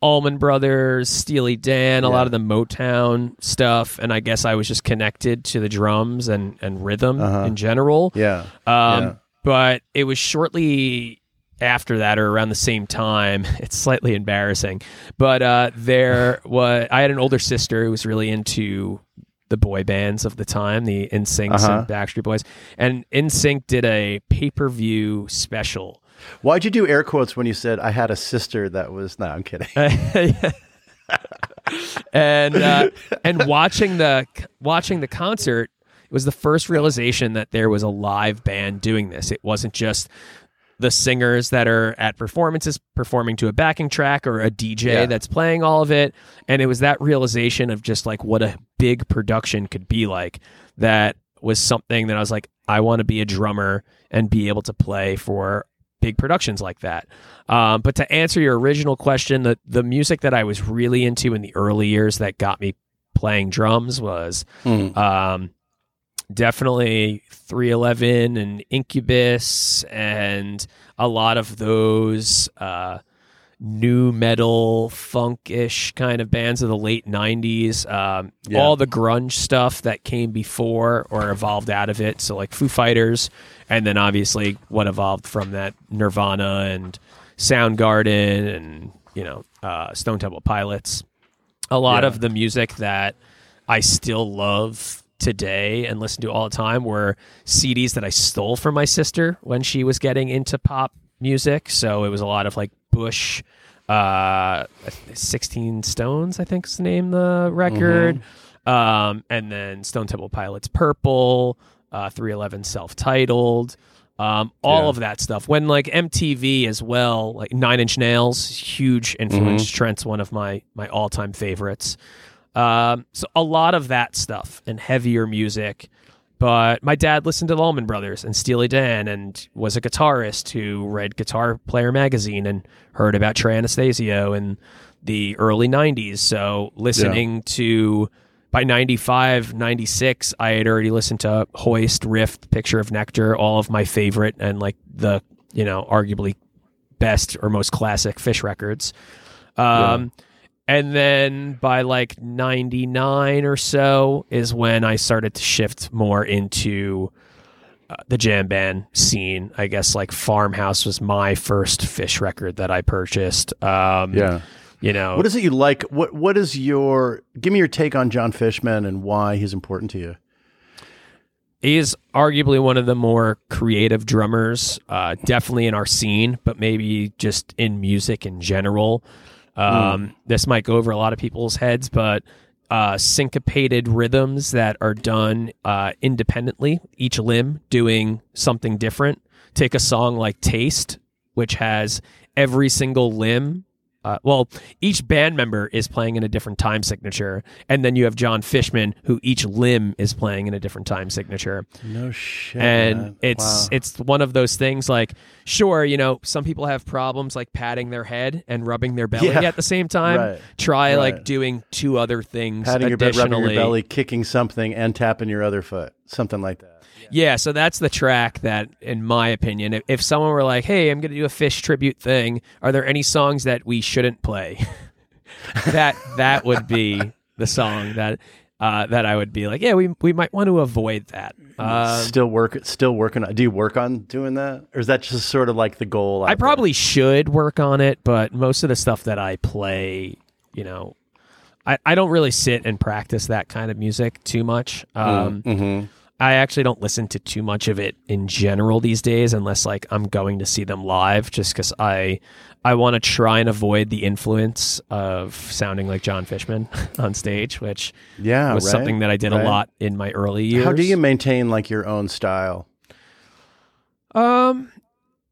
Allman Brothers, Steely Dan, a Yeah. lot of the Motown stuff, and I guess I was just connected to the drums and and rhythm Uh-huh. in general. Yeah. Um, Yeah. But it was shortly after that or around the same time. It's slightly embarrassing, but uh, there was I had an older sister who was really into the boy bands of the time, the NSYNC Uh-huh. and Backstreet Boys, and NSYNC did a pay per view special. Why'd you do air quotes when you said I had a sister that was? No, I'm kidding. and uh, and watching the watching the concert it was the first realization that there was a live band doing this. It wasn't just the singers that are at performances performing to a backing track or a DJ Yeah. that's playing all of it. And it was that realization of just like what a big production could be like that was something that I was like, I want to be a drummer and be able to play for big productions like that. Um, but to answer your original question, the the music that I was really into in the early years that got me playing drums was Hmm. um, definitely 311 and Incubus and a lot of those uh, nu metal funkish kind of bands of the late 90s um, Yeah. all the grunge stuff that came before or evolved out of it so like foo fighters and then obviously what evolved from that nirvana and soundgarden and you know uh, stone temple pilots a lot Yeah. of the music that I still love today and listen to all the time were CDs that I stole from my sister when she was getting into pop music. So it was a lot of like Bush, uh, 16 Stones, I think is the name of the record. Um, and then Stone Temple Pilots Purple, uh, 311 self titled. Um, all Yeah. of that stuff. When like MTV as well, like Nine Inch Nails, huge influence. Trent's one of my my all time favorites. Um, so a lot of that stuff and heavier music. But my dad listened to the Allman Brothers and Steely Dan and was a guitarist who read Guitar Player magazine and heard about Trey Anastasio in the early 90s. So listening to by 95, 96, I had already listened to Hoist, Rift, Picture of Nectar, all of my favorite and like the, you know, arguably best or most classic Phish records. Um, And then by like 99 or so is when I started to shift more into uh, the jam band scene. I guess like Farmhouse was my first Phish record that I purchased. Um, Yeah. You know, What is it you like? What What is your? Give me your take on Jon Fishman and why he's important to you. he is arguably one of the more creative drummers, uh, definitely in our scene, but maybe just in music in general. Um, This might go over a lot of people's heads, but uh, syncopated rhythms that are done uh, independently, each limb doing something different. Take a song like Taste, which has every single limb. Uh, well, each band member is playing in a different time signature, and then you have Jon Fishman, who each limb is playing in a different time signature No shit. and man. it's Wow. it's one of those things like sure you know some people have problems like patting their head and rubbing their belly Yeah. at the same time Right. try like doing two other things patting your bed, rubbing your belly, kicking something, and tapping your other foot, something like that. yeah so that's the track that in my opinion if, if someone were like hey i'm gonna do a Phish tribute thing are there any songs that we shouldn't play that that would be the song that uh, that I would be like, yeah, we we might want to avoid that. Uh, still work, still working. on Do you work on doing that, or is that just sort of like the goal? out I there? probably should work on it, but most of the stuff that I play, you know, I, I don't really sit and practice that kind of music too much. Um, Mhm. I actually don't listen to too much of it in general these days, unless like I'm going to see them live, just because I I want to try and avoid the influence of sounding like Jon Fishman on stage, which yeah, was right, something that I did right. a lot in my early years. How do you maintain like your own style? Um,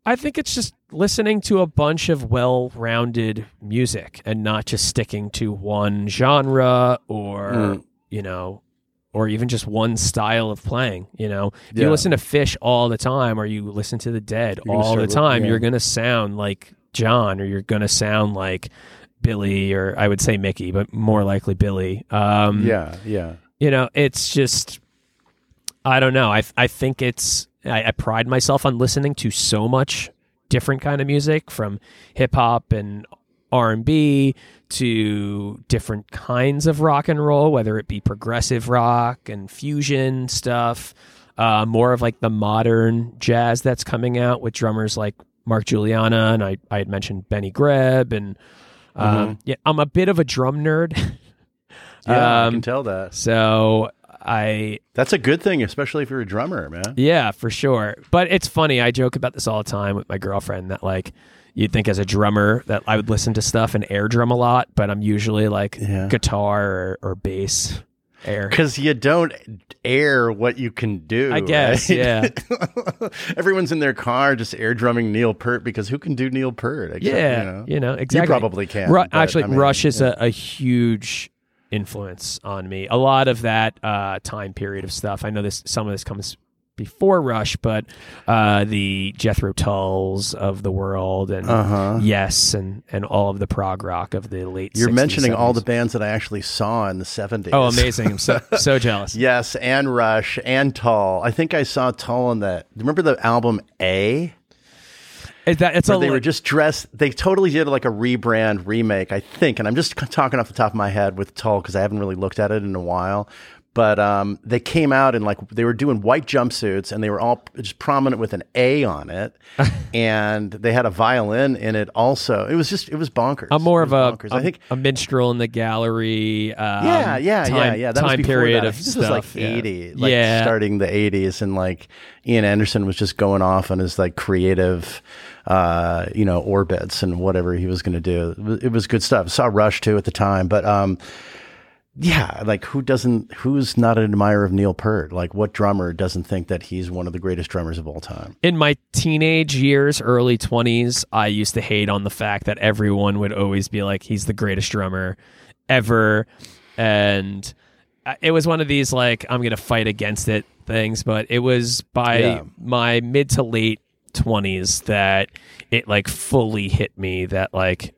I think it's just listening to a bunch of well-rounded music and not just sticking to one genre or Mm. you know, or even just one style of playing. You know, if Yeah. you listen to Phish all the time, or you listen to the Dead You're all the time, yeah. you're gonna sound like John, or you're gonna sound like Billy, or I would say Mickey, but more likely Billy. Um, Yeah, yeah. you know it's just i don't know i i think it's I, I pride myself on listening to so much different kind of music from hip hop and r&b to different kinds of rock and roll whether it be progressive rock and fusion stuff uh, more of like the modern jazz that's coming out with drummers like Mark Guiliana, and I I had mentioned Benny Greb, and um, yeah, I'm a bit of a drum nerd. Yeah, I Um, can tell that. so I That's a good thing, especially if you're a drummer, man. Yeah, for sure. But it's funny. I joke about this all the time with my girlfriend that like you'd think as a drummer that I would listen to stuff and air drum a lot, but I'm usually like Yeah. guitar or, or bass air. Because you don't air what you can do. I guess, right? yeah. Everyone's in their car just air drumming Neil Peart because who can do Neil Peart? Except, Yeah, you know. exactly. You probably can, Ru- actually, I mean, Rush is yeah. a, a huge influence on me. A lot of that uh, time period of stuff. I know this. Some of this comes before Rush, but uh, the Jethro Tulls of the world and Uh-huh. Yes, and and all of the prog rock of the late. You're 60s, mentioning all the bands that I actually saw in the 70s. Oh, amazing! I'm so so jealous. Yes, and Rush and Tull. I think I saw Tull on that. Remember the album A? It- that, it's a they were just dressed. They totally did like a rebrand remake, I think. And I'm just talking off the top of my head with Tull because I haven't really looked at it in a while. But um, they came out and like they were doing white jumpsuits and they were all just prominent with an A on it, and they had a violin in it also. It was just it was bonkers. I'm more of a, a I think a minstrel in the gallery. Um, yeah, yeah, time, yeah, yeah. That time was before period that. Of this stuff. was like yeah. eighty, like yeah, starting the eighties, and like Ian Anderson was just going off on his like creative, uh, you know, orbits and whatever he was going to do. It was, good stuff. saw Rush too at the time, but um, yeah, like who doesn't? Who's not an admirer of Neil Peart? Like what drummer doesn't think that he's one of the greatest drummers of all time? in my teenage years, early 20s, I used to hate on the fact that everyone would always be like, he's the greatest drummer ever. And it was one of these, like, I'm going to fight against it things. But it was by Yeah. my mid to late 20s that it, like, fully hit me that, like,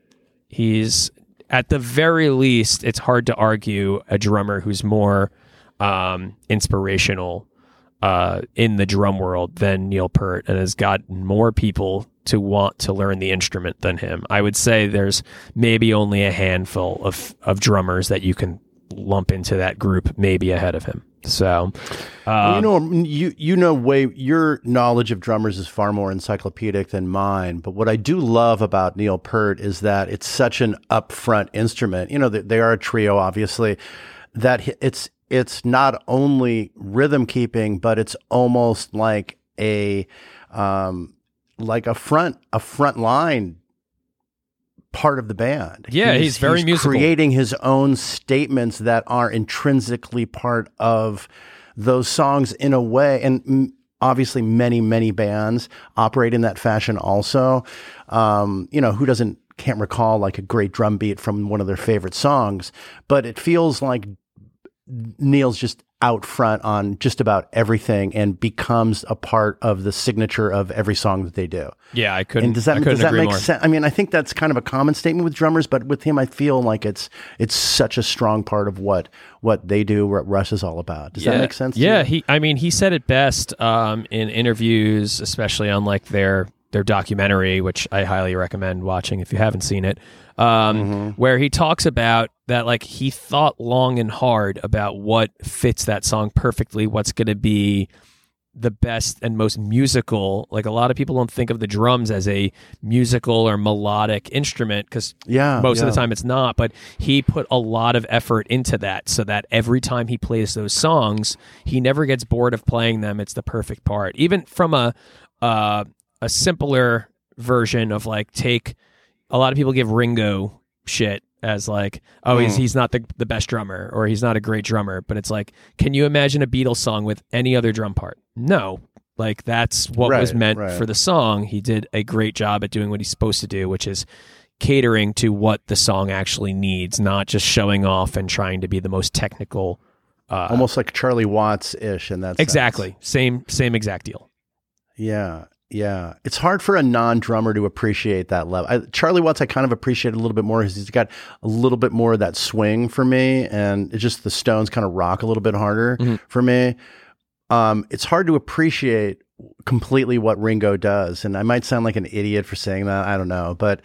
he's at the very least, it's hard to argue a drummer who's more um, inspirational uh, in the drum world than Neil Peart and has gotten more people to want to learn the instrument than him. I would say there's maybe only a handful of, of drummers that you can lump into that group, maybe ahead of him. So, you know, you you know, way your knowledge of drummers is far more encyclopedic than mine. But what I do love about Neil Peart is that it's such an upfront instrument. You know, they, they are a trio, obviously. That it's it's not only rhythm keeping, but it's almost like a um, like a front a front line part of the band. Yeah, he's very musical. Creating his own statements that are intrinsically part of those songs in a way, and obviously many many bands operate in that fashion. Also, um, you know, who doesn't can't recall like a great drum beat from one of their favorite songs, but it feels like Neil's just out front on just about everything and becomes a part of the signature of every song that they do. yeah, I couldn't, And does that does that make more. sense? I mean, I think that's kind of a common statement with drummers, but with him, I feel like it's it's such a strong part of what what they do, what Rush is all about. Does that make sense? to Yeah, he. I mean, he said it best um, in interviews, especially on like their their documentary, which I highly recommend watching if you haven't seen it. Um, Mm-hmm. Where he talks about that, like he thought long and hard about what fits that song perfectly, what's going to be the best and most musical. Like a lot of people don't think of the drums as a musical or melodic instrument because yeah. most of the time it's not but he put a lot of effort into that so that every time he plays those songs he never gets bored of playing them it's the perfect part even from a uh, a simpler version of like take a lot of people give ringo shit as like oh he's he's not the, the best drummer or he's not a great drummer but it's like can you imagine a beatles song with any other drum part no like that's what was meant right. for the song he did a great job at doing what he's supposed to do which is catering to what the song actually needs, not just showing off and trying to be the most technical. Uh, almost like Charlie Watts ish, and that's exactly same same exact deal. Yeah, yeah. It's hard for a non-drummer to appreciate that level. I, Charlie Watts, I kind of appreciate a little bit more because he's got a little bit more of that swing for me, and it's just the Stones kind of rock a little bit harder Mhm. for me. Um, it's hard to appreciate completely what Ringo does, and I might sound like an idiot for saying that. I don't know, but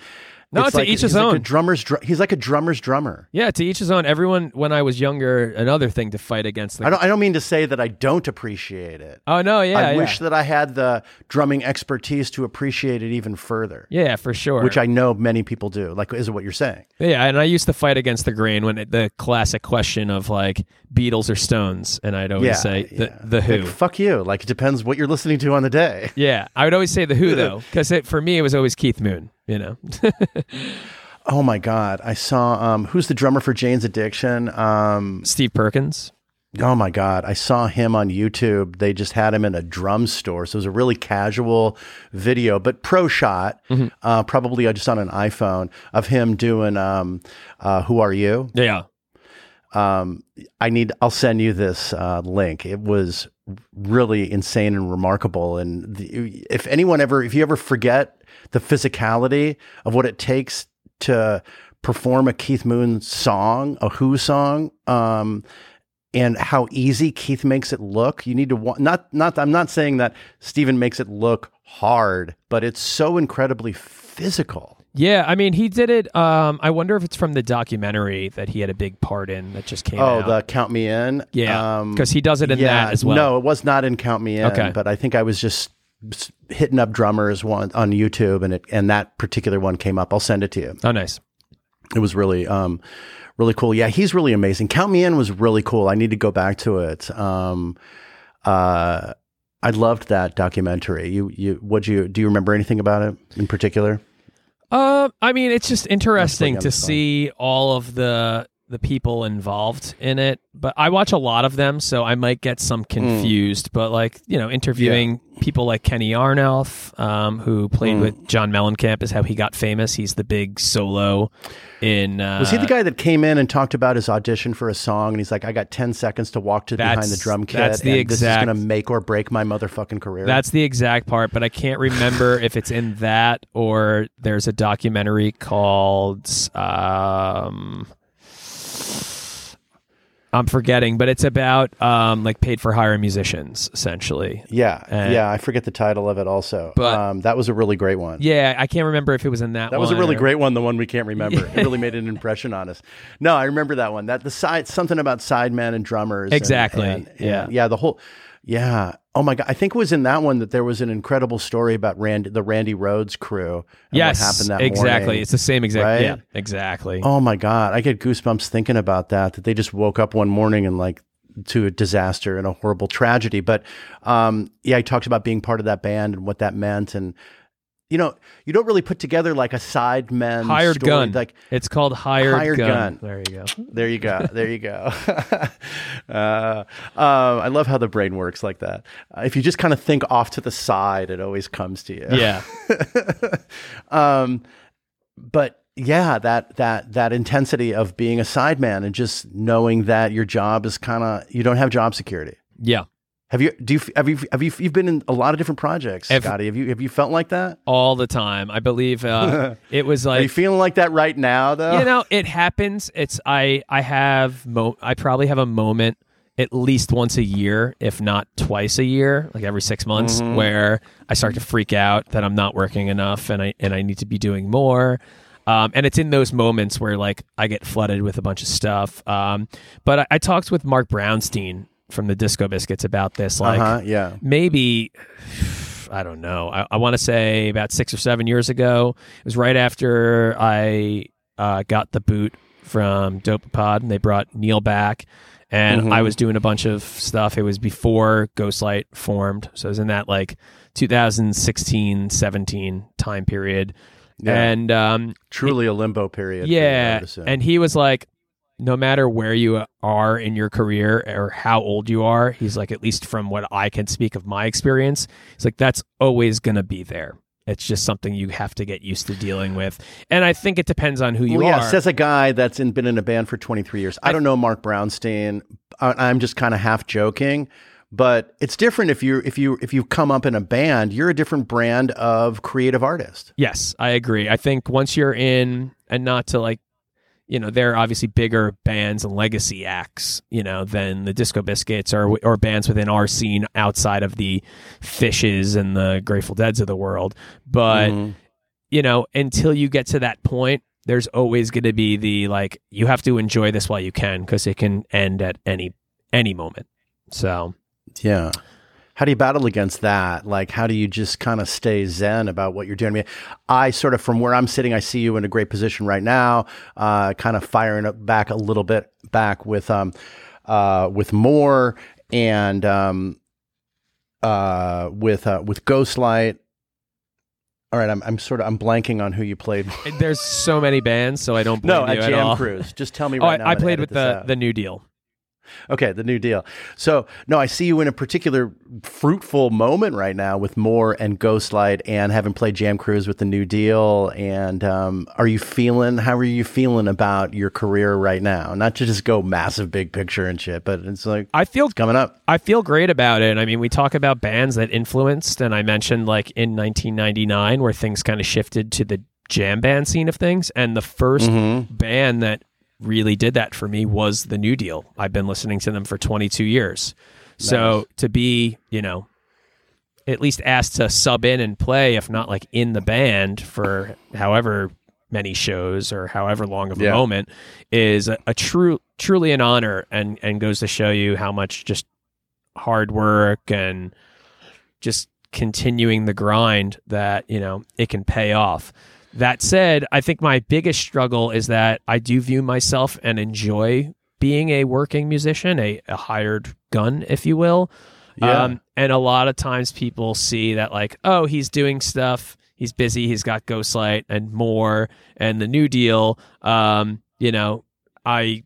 No, It's to like- each his he's like own. drummer's dr- he's like a drummer's drummer. Yeah, to each his own. Everyone, when I was younger, another thing to fight against. The, I don't I don't mean to say that I don't appreciate it. oh no, yeah, I yeah. wish that I had the drumming expertise to appreciate it even further, yeah, for sure. which I know many people do. Like, is it what you're saying? yeah, and I used to fight against the grain when it, the classic question of like Beatles or Stones, and I'd always Yeah, say the yeah. the Who. Like, fuck you. Like, it depends what you're listening to on the day. yeah, I would always say the Who though, because for me it was always Keith Moon. You know. Oh my god, I saw um, who's the drummer for Jane's Addiction? Um, Steve Perkins. Oh my God. I saw him on YouTube. They just had him in a drum store. So it was a really casual video, but pro shot, uh, probably just on an iPhone of him doing um, uh, Who Are You? Yeah. Um, I need, I'll send you this uh, link. It was really insane and remarkable. And the, if anyone ever, if you ever forget the physicality of what it takes to perform a Keith Moon song, a Who song, um, and how easy Keith makes it look. You need to wa- not not. I'm not saying that Steven makes it look hard, but it's so incredibly physical. Yeah, I mean, he did it. Um, I wonder if it's from the documentary that he had a big part in that just came out. Oh, out. the Count Me In. yeah, Um, because he does it in yeah, that as well. No, it was not in Count Me In. Okay. but I think I was just hitting up drummers one on YouTube, and it and that particular one came up. I'll send it to you. Oh, nice. It was really um really cool. Yeah, he's really amazing. Count Me In was really cool. I need to go back to it. Um uh I loved that documentary. You you would you do you remember anything about it in particular? Uh, I mean, it's just interesting to see all of the the people involved in it. But I watch a lot of them, so I might get some confused. But like you know, interviewing people like Kenny Aronoff, um, who played with John Mellencamp, is how he got famous. He's the big solo in. Uh, Was he the guy that came in and talked about his audition for a song and he's like, I got ten seconds to walk to behind the drum kit that's the and this is exact- gonna make or break my motherfucking career. That's the exact part, but I can't remember if it's in that or there's a documentary called um I'm forgetting, but it's about um like paid for hire musicians essentially. yeah, Uh, yeah. I forget the title of it also. But- um, that was a really great one. Yeah, I can't remember if it was in that That was a really or- great one. The one we can't remember. It really made an impression on us. No, I remember that one. That the side something about sidemen and drummers. and- Exactly. and- and- Yeah. yeah. The whole. Yeah. Oh my god. I think it was in that one that there was an incredible story about Randy, the Randy Rhoads crew. and Yes, What happened that exactly. morning. It's the same exact right? yeah, exactly. Oh my god. I get goosebumps thinking about that. That they just woke up one morning and like to a disaster and a horrible tragedy. But um, yeah, I talked about being part of that band and what that meant and. You know, you don't really put together like a sidemen hired story, gun. Like it's called hired, Hired gun. Gun. There you go. there you go. There you go. uh, um, I love how the brain works like that. Uh, if you just kind of think off to the side, it always comes to you. Yeah. um, but yeah, that that that intensity of being a sideman and just knowing that your job is kind of you don't have job security. Yeah. Have you do you have you have you you've been in a lot of different projects, Scotty? Have you have you felt like that? All the time. I believe uh, it was like. Are you feeling like that right now, though? you know it happens it's i i have mo- i probably have a moment at least once a year if not twice a year like every six months Mm-hmm. where i start to freak out that i'm not working enough and i and i need to be doing more um, and it's in those moments where like i get flooded with a bunch of stuff um, but I, I talked with Marc Brownstein from the disco biscuits about this like uh-huh, yeah. maybe I don't know. I, I want to say about six or seven years ago. It was right after I uh, got the boot from Dopapod, and they brought Neil back, and Mhm. I was doing a bunch of stuff. It was before Ghostlight formed, so it was in that like 2016, 17 time period, Yeah. and um, Truly a limbo period. for you, I yeah, and he was like, no matter where you are in your career or how old you are, he's like, at least from what I can speak of my experience, he's like, that's always going to be there. It's just something you have to get used to dealing with. And I think it depends on who you well, yeah, are. says a guy that's in, been in a band for 23 years. I, don't know Marc Brownstein. I, I'm just kind of half joking, but it's different if you if you if you come up in a band, you're a different brand of creative artist. Yes, I agree. I think once you're in, and not to like, you know, there are obviously bigger bands and legacy acts, you know, than the Disco Biscuits or or bands within our scene outside of the Phishes and the Grateful Dead's of the world. But Mhm. you know, until you get to that point, there's always going to be the like you have to enjoy this while you can because it can end at any any moment. So yeah. How do you battle against that? Like, how do you just kind of stay zen about what you're doing? I mean, I sort of, from where I'm sitting, I see you in a great position right now, uh, kind of firing up back a little bit back with, um, uh, with more and, um, uh, with, uh, with Ghostlight all right, I'm, I'm sort of I'm blanking on who you played. There's so many bands, so I don't no, you at Jam at. Cruise. Just tell me oh, right I, now. I played with the out. the New Deal. Okay, the new deal. So, no, I see you in a particular fruitful moment right now with More and Ghostlight and having played Jam Cruise with the new deal. And um, are you feeling, how are you feeling about your career right now? Not to just go massive big picture and shit, but it's like, I feel coming up. I feel great about it. I mean, we talk about bands that influenced, and I mentioned like in 1999 where things kind of shifted to the jam band scene of things. And the 1st Mm-hmm. band that really did that for me was the New Deal. I've been listening to them for 22 years. So to be, you know, at least asked to sub in and play, if not like in the band for however many shows or however long of a Yeah. moment, is a, a true, truly an honor, and and goes to show you how much just hard work and just continuing the grind that you know it can pay off. That said, I think my biggest struggle is that I do view myself and enjoy being a working musician, a, a hired gun, if you will. Yeah. and a lot of times people see that like, oh, he's doing stuff, he's busy, he's got Ghostlight and more, and the New Deal. Um, you know, I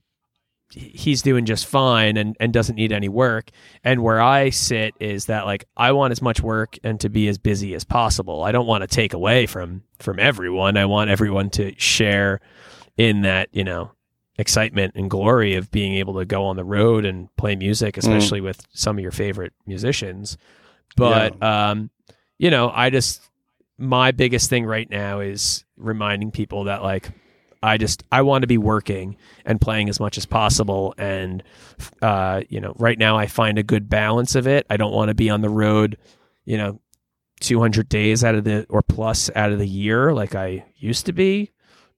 he's doing just fine and, and doesn't need any work. And where I sit is that like I want as much work and to be as busy as possible. I don't want to take away from from everyone. I want everyone to share in that, you know, excitement and glory of being able to go on the road and play music, especially with some of your favorite musicians. But um, you know, I just my biggest thing right now is reminding people that like I just I want to be working and playing as much as possible and uh you know right now I find a good balance of it. I don't want to be on the road, you know, 200 days out of the or plus out of the year like I used to be,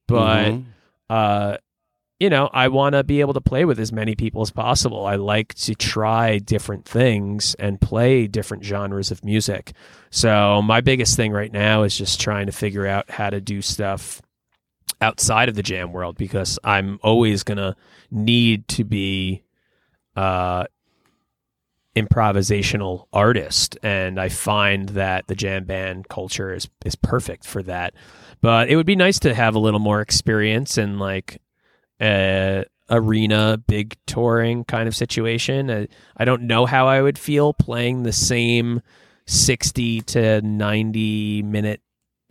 but Mhm. uh you know, I want to be able to play with as many people as possible. I like to try different things and play different genres of music. So, my biggest thing right now is just trying to figure out how to do stuff outside of the jam world because I'm always going to need to be uh improvisational artist and I find that the jam band culture is is perfect for that. But it would be nice to have a little more experience in like arena big touring kind of situation. Uh, I don't know how I would feel playing the same 60 to 90 minute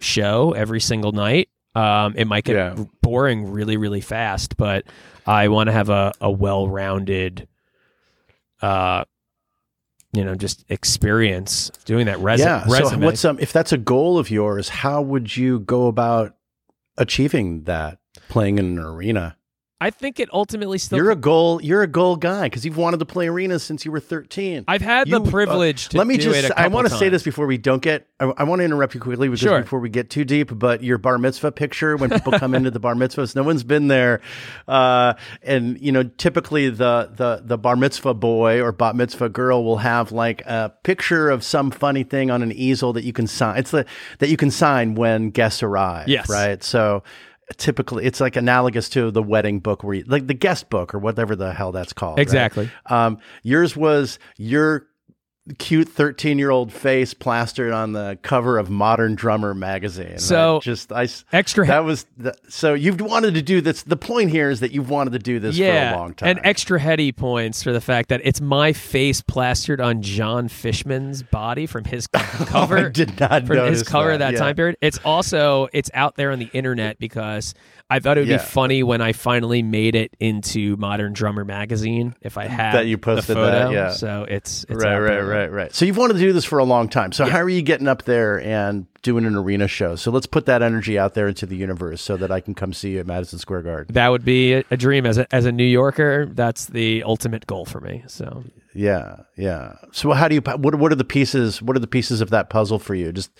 show every single night. Um, it might get Yeah. boring really, really fast, but I want to have a, a well rounded, uh, you know, just experience doing that res- yeah. So what's um if that's a goal of yours, how would you go about achieving that? Playing in an arena. I think it ultimately still. You're a goal. You're a goal guy because you've wanted to play arenas since you were 13. I've had You, the uh, privilege to Let me just. I want to say this before we don't get. I, I want to interrupt you quickly because Sure. before we get too deep. But your bar mitzvah picture when people come into the bar mitzvahs, no one's been there, uh, and you know typically the the the bar mitzvah boy or bat mitzvah girl will have like a picture of some funny thing on an easel that you can sign. It's the that you can sign when guests arrive. Yes. Right. So. Typically, it's like analogous to the wedding book, where you, like the guest book or whatever the hell that's called. right? Exactly. Um, yours was your cute 13 year old face plastered on the cover of Modern Drummer magazine. So, I just I Extra that was the, so you've wanted to do this. The point here is that you've wanted to do this yeah, for a long time. and extra heady points for the fact that it's my face plastered on Jon Fishman's body from his cover. Oh, I did not from his cover that, that, yeah. time period. It's also it's out there on the internet because I thought it would Yeah. be funny when I finally made it into Modern Drummer magazine if I had That you posted the that, photo. yeah. So it's, it's right, right, right, right. So you've wanted to do this for a long time. So how are you getting up there and doing an arena show? So let's put that energy out there into the universe so that I can come see you at Madison Square Garden. That would be a, a dream as a as a New Yorker. That's the ultimate goal for me. So Yeah, yeah. So how do you? What what are the pieces? What are the pieces of that puzzle for you? Just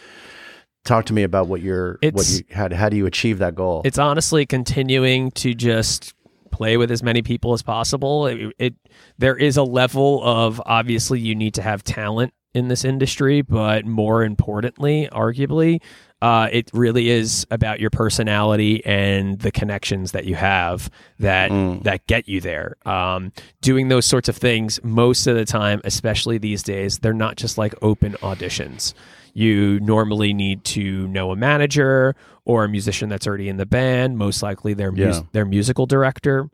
talk to me about what you're what It's- you how, how do you achieve that goal? it's honestly continuing to just play with as many people as possible. It, it there is a level of obviously you need to have talent in this industry, but more importantly, arguably, uh, it really is about your personality and the connections that you have that that get you there. Um, doing those sorts of things most of the time, especially these days, they're not just like open auditions. You normally need to know a manager or a musician that's already in the band, most likely their Yeah. their musical director.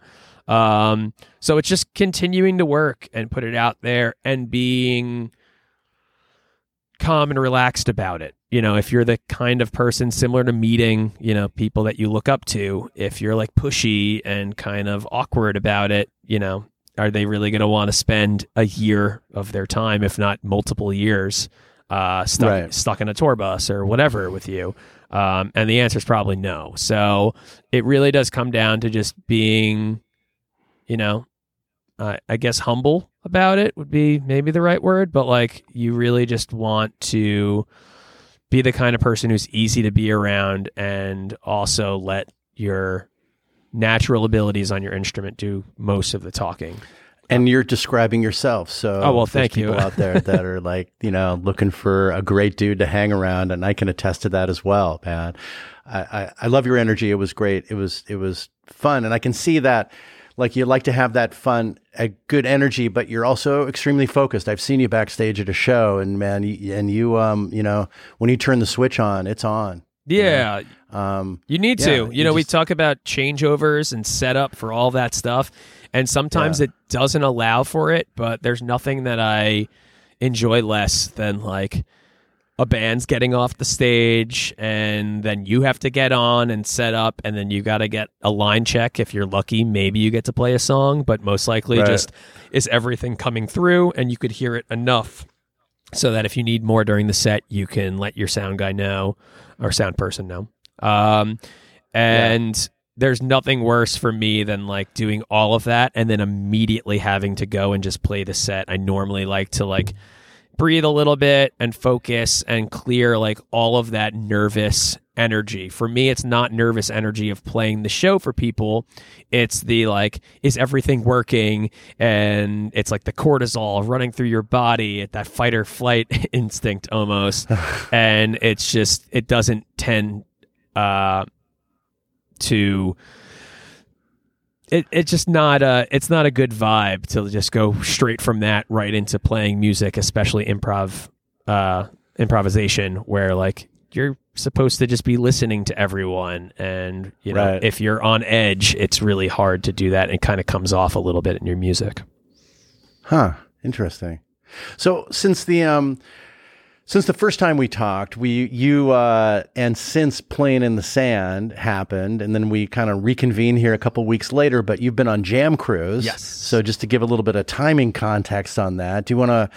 Um, so it's just continuing to work and put it out there and being calm and relaxed about it. You know, if you're the kind of person similar to meeting, you know, people that you look up to, if you're like pushy and kind of awkward about it, you know, are they really going to want to spend a year of their time, if not multiple years, uh, stuck Right. stuck in a tour bus or whatever with you? Um, and the answer is probably no. So it really does come down to just being, you know, uh, I guess humble about it would be maybe the right word, but like you really just want to be the kind of person who's easy to be around and also let your natural abilities on your instrument do most of the talking. And you're describing yourself. So Oh, well, thank you. people out there that are like, you know, looking for a great dude to hang around, and I can attest to that as well, man. I, I, I love your energy. It was great. It was it was fun, and I can see that. Like you like to have that fun, a good energy, but you're also extremely focused. I've seen you backstage at a show, and man, you, and you, um, you know, when you turn the switch on, it's on. Yeah, Um, You need Yeah, to. You you know, we talk about changeovers and setup for all that stuff, and sometimes Yeah. it doesn't allow for it. But there's nothing that I enjoy less than like a band's getting off the stage, and then you have to get on and set up, and then you got to get a line check. If you're lucky, maybe you get to play a song, but most likely, Right. just is everything coming through, and you could hear it enough so that if you need more during the set, you can let your sound guy know or sound person know. Um, and there's nothing worse for me than like doing all of that and then immediately having to go and just play the set. I normally like to like breathe a little bit and focus and clear like all of that nervous energy. For me, it's not nervous energy of playing the show for people. It's the like, is everything working? And it's like the cortisol running through your body, at that fight or flight instinct almost. and it's just, it doesn't tend uh, to it, it's just not a it's not a good vibe to just go straight from that right into playing music, especially improv uh, improvisation, where like you're supposed to just be listening to everyone, and you know Right. if you're on edge, it's really hard to do that. and kind of comes off a little bit in your music. Huh. Interesting. So since the um since the first time we talked, we you uh and since playing in the sand happened, and then we kind of reconvene here a couple weeks later, but you've been on Jam Cruise. Yes. So just to give a little bit of timing context on that, do you want to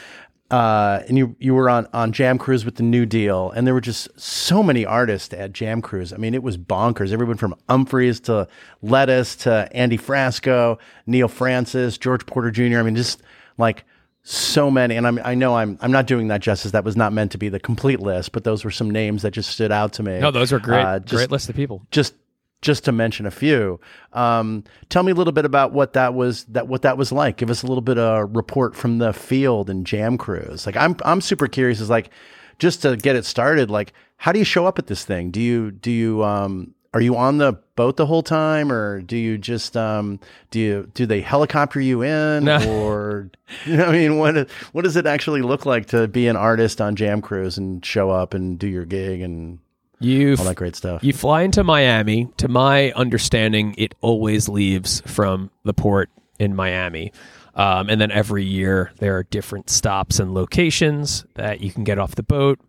uh, and you you were on on Jam Cruise with the New Deal, and there were just so many artists at Jam Cruise. I mean, it was bonkers. Everyone from Umphrey's to Lettuce to Andy Frasco, Neal Francis, George Porter Jr. I mean, just like so many. And I'm, I know I'm I'm not doing that justice. That was not meant to be the complete list, but those were some names that just stood out to me. No, those are great, Uh, just- great list of people. just just to mention a few. Um, tell me a little bit about what that was that what that was like. Give us a little bit of report from the field and Jam Cruise. Like I'm I'm super curious. Is like just to get it started. Like how do you show up at this thing? Do you do you um are you on the boat the whole time, or do you just um do you do they helicopter you in, No. or I mean what what does it actually look like to be an artist on Jam Cruise and show up and do your gig and You all that great stuff? You fly into Miami. To my understanding, it always leaves from the port in Miami. Um, and then every year, there are different stops and locations that you can get off the boat,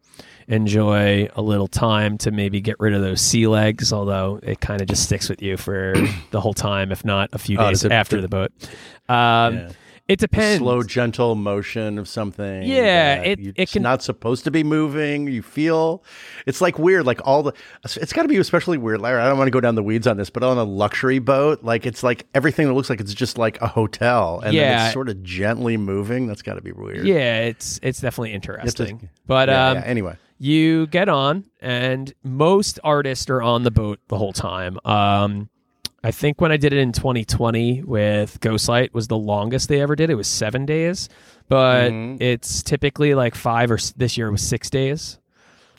enjoy a little time to maybe get rid of those sea legs, although it kind of just sticks with you for the whole time, if not a few Oh, days it- after the boat. Um, Yeah. It depends. slow, gentle motion of something. Yeah, it- it's can- not supposed to be moving. You feel it's like weird. Like all the, it's got to be especially weird. Larry, I don't want to go down the weeds on this, but on a luxury boat, like it's like everything that looks like it's just like a hotel, and then Yeah. it's sort of gently moving. That's got to be weird. Yeah, it's it's definitely You have to- interesting. but yeah, um, yeah. anyway, you get on, and most artists are on the boat the whole time. Um, I think when I did it in 2020 with Ghostlight was the longest they ever did. It was seven days, but Mhm. it's typically like five or this year was six days.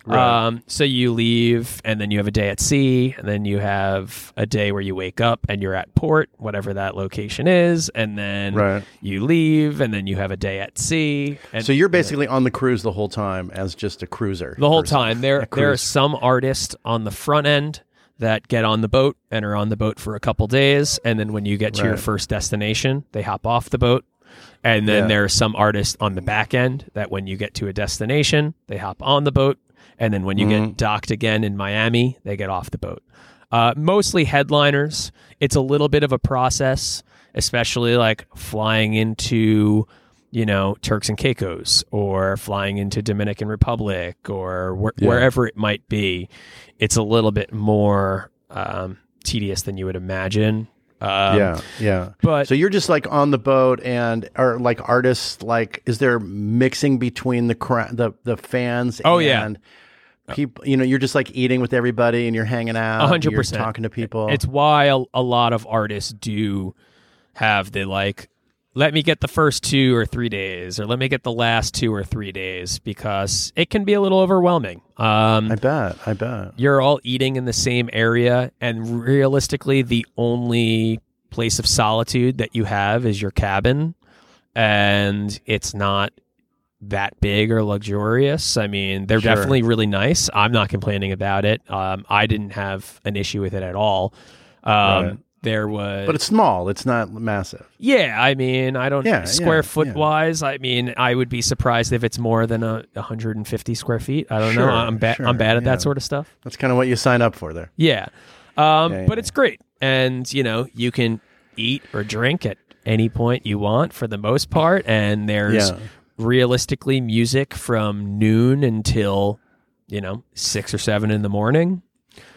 Right. Um, so you leave, and then you have a day at sea, and then you have a day where you wake up and you're at port, whatever that location is, and then right. you leave, and then you have a day at sea. And So you're basically on the cruise the whole time as just a cruiser. the whole person. time. There, there are some artists on the front end that get on the boat and are on the boat for a couple days, and then when you get to your first destination, they hop off the boat. And then Yeah. there are some artists on the back end that when you get to a destination, they hop on the boat, and then when you Mhm. get docked again in Miami, they get off the boat. Uh, mostly headliners. It's a little bit of a process, especially like flying into you know, Turks and Caicos or flying into Dominican Republic or wh- Yeah. wherever it might be, it's a little bit more um, tedious than you would imagine. Um, yeah, yeah. But So you're just like on the boat, and are like artists like is there mixing between the cra- the the fans? Oh, yeah. and people. You know, you're just like eating with everybody, and you're hanging out. Hundred percent. talking to people. it's why a, a lot of artists do have the like, let me get the first two or three days, or let me get the last two or three days, because it can be a little overwhelming. Um, I bet. I bet. you're all eating in the same area and realistically the only place of solitude that you have is your cabin and it's not that big or luxurious i mean they're Sure. definitely really nice i'm not complaining about it um, i didn't have an issue with it at all um, Right. There was But it's small. It's not massive. yeah, I mean, I don't Yeah, square yeah, foot yeah. wise. I mean, I would be surprised if it's more than a 150 square feet. I don't know. I'm bad. sure, I'm bad at that sort of stuff. That's kind of what you sign up for there. Yeah. Um, but it's great. And, you know, you can eat or drink at any point you want for the most part. And there's realistically music from noon until, you know, six or seven in the morning.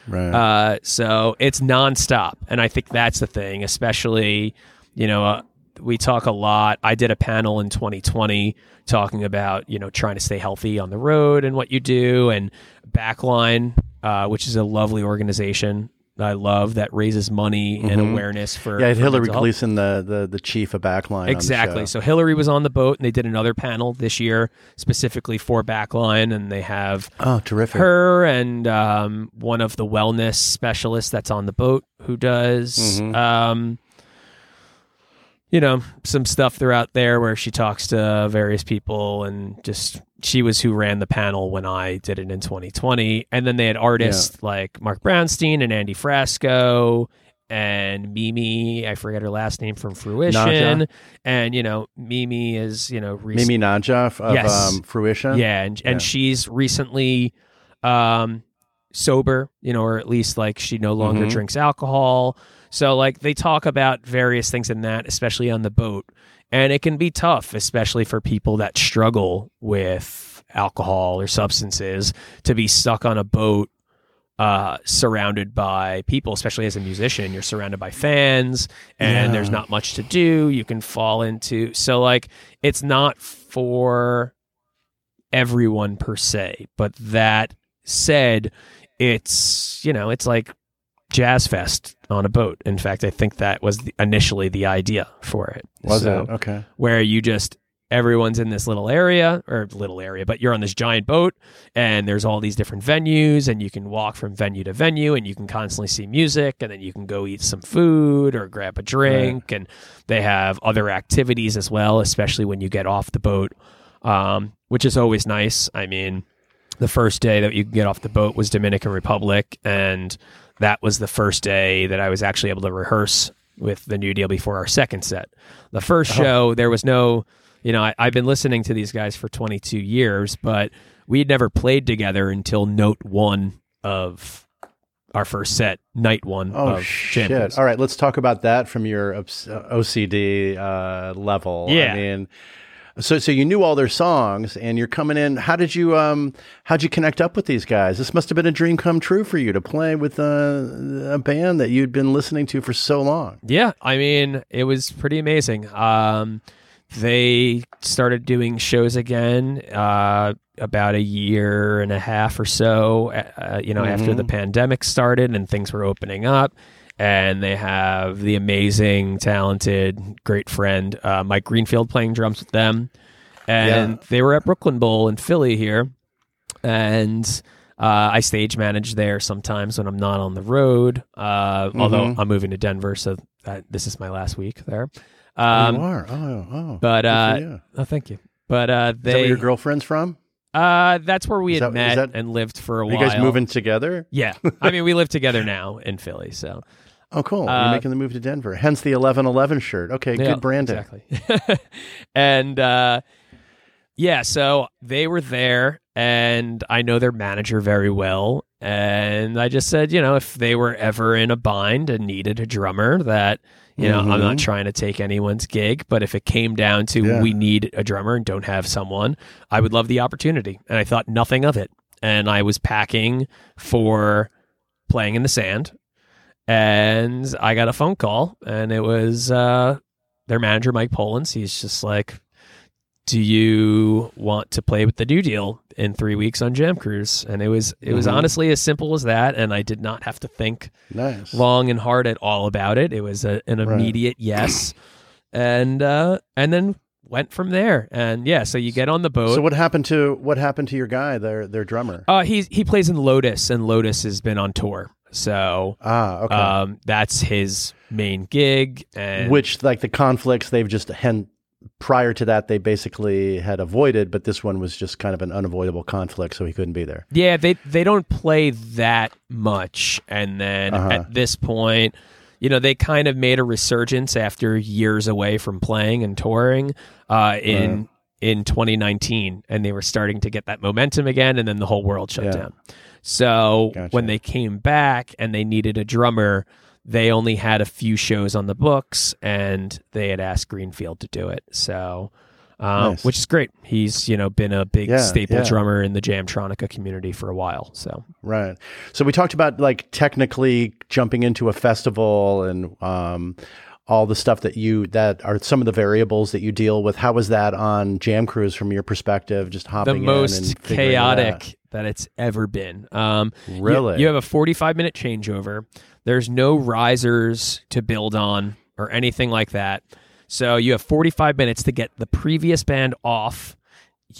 Right. Uh, so it's nonstop. And I think that's the thing, especially, you know, uh, we talk a lot. I did a panel in 2020 talking about, you know, trying to stay healthy on the road and what you do. And Backline, uh, which is a lovely organization that I love that raises money and Mhm. awareness for. yeah, for Hilary. Gleason, the, the the chief of Backline. on the Exactly. So Hilary was on the boat and they did another panel this year specifically for Backline. And they have Oh, terrific. her and um, one of the wellness specialists that's on the boat who does Mhm. um, you know some stuff throughout there where she talks to various people and just she was who ran the panel when I did it in 2020 and then they had artists like Marc Brownstein and Andy Frasco and Mimi I forget her last name from Fruition Naja. and you know Mimi is you know recent- Mimi Najaf of Yes. um, Fruition. yeah, and and Yeah. she's recently um sober, you know, or at least like she no longer Mhm. drinks alcohol. So like they talk about various things in that, especially on the boat. And it can be tough, especially for people that struggle with alcohol or substances to be stuck on a boat uh, surrounded by people, especially as a musician, you're surrounded by fans and Yeah. there's not much to do. You can fall into so like it's not for everyone per se, but that said, it's you know it's like jazz fest on a boat. In fact, I think that was the, initially the idea for it. Was So, it? Okay. where you just everyone's in this little area or little area, but you're on this giant boat and there's all these different venues and you can walk from venue to venue and you can constantly see music and then you can go eat some food or grab a drink and they have other activities as well, especially when you get off the boat, um, which is always nice. I mean, the first day that you could get off the boat was Dominican Republic and that was the first day that I was actually able to rehearse with the new deal before our second set. The first show, there was no, you know, I, I've been listening to these guys for 22 years, but we'd never played together until note one of our first set, night one Oh of shit! Cruise. All right, let's talk about that from your OCD uh, level. Yeah. I mean, so so you knew all their songs, and you're coming in. How did you um how'd you connect up with these guys? This must have been a dream come true for you to play with uh, a band that you'd been listening to for so long. Yeah, I mean, it was pretty amazing. Um, they started doing shows again uh, about a year and a half or so, uh, you know, after the pandemic started and things were opening up. And they have the amazing, talented, great friend uh, Mike Greenfield playing drums with them. And Yeah. they were at Brooklyn Bowl in Philly here. And uh, I stage manage there sometimes when I'm not on the road. Uh, Although Mhm. I'm moving to Denver, so that, this is my last week there. Oh, Um, you are. Oh, oh. but uh, oh, thank you. But uh, Is that where they your girlfriend's from? uh, that's where we Is had that- met that- and lived for a while. you guys moving together? Yeah, I mean we live together now in Philly, so Oh, cool. Uh, You're making the move to Denver. Hence the 1111 shirt. Okay, Yeah, good branding. Exactly. and uh, yeah, so they were there, and I know their manager very well. And I just said, you know, if they were ever in a bind and needed a drummer, that you know, I'm not Mhm. trying to take anyone's gig, but if it came down to Yeah. we need a drummer and don't have someone, I would love the opportunity. And I thought nothing of it. And I was packing for playing in the sand and I got a phone call, and it was uh, their manager, Mike Polans. He's just like, "Do you want to play with the New Deal in three weeks on Jam Cruise?" And it was it was Mhm. honestly as simple as that, and I did not have to think Nice. long and hard at all about it. It was a, an Right. immediate yes, and uh, and then went from there. And yeah, so you get on the boat. So what happened to what happened to your guy, their their drummer? uh, he he plays in Lotus, and Lotus has been on tour. So ah, okay. um, that's his main gig, and Which like the conflicts they've just hen prior to that they basically had avoided, but this one was just kind of an unavoidable conflict, so he couldn't be there. yeah, they they don't play that much, and then Uh-huh. at this point, you know, they kind of made a resurgence after years away from playing and touring uh, in Uh-huh. in 2019, and they were starting to get that momentum again, and then the whole world shut Yeah. down. So Gotcha. when they came back and they needed a drummer, they only had a few shows on the books, and they had asked Greenfield to do it. So. Um, Nice. Which is great. He's you know been a big Yeah, staple yeah. drummer in the Jamtronica community for a while. So Right. So we talked about like technically jumping into a festival and um, all the stuff that you that are some of the variables that you deal with. How was that on Jam Cruise from your perspective? Just the hopping in most and figuring it out? chaotic that it's ever been. Um, you- Really? you, have a 45 minute changeover. There's no risers to build on or anything like that. So you have 45 minutes to get the previous band off.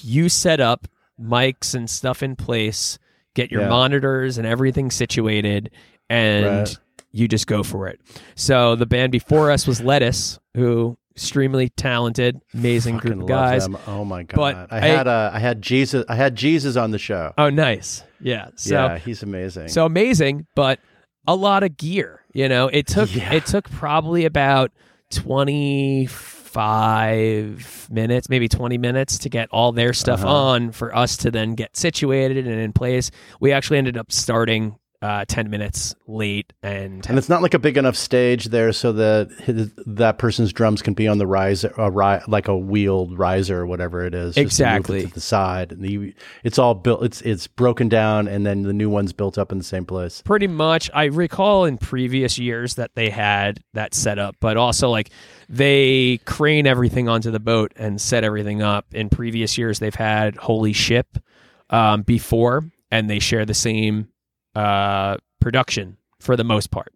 You set up mics and stuff in place, get your Yeah. monitors and everything situated, and Right. you just go for it. So the band before us was Lettuce, who extremely talented, amazing Fucking group of guys. them. Oh my god! But I I- had uh, I had Jesus. I had Jesus on the show. Oh, nice. Yeah. So yeah, he's amazing. so amazing, but a lot of gear. You know, it took Yeah. it took probably about twenty five minutes, maybe twenty minutes to get all their stuff Uh-huh. on for us to then get situated and in place. We actually ended up starting uh, ten minutes late, and and it's not like a big enough stage there so that his, that person's drums can be on the riser, a ri- like a wheeled riser or whatever it is. just to Exactly. to the side, and the, it's all built. It's it's broken down, and then the new one's built up in the same place. pretty much i recall in previous years that they had that set up but also like they crane everything onto the boat and set everything up in previous years they've had holy ship um, before and they share the same uh, production for the most part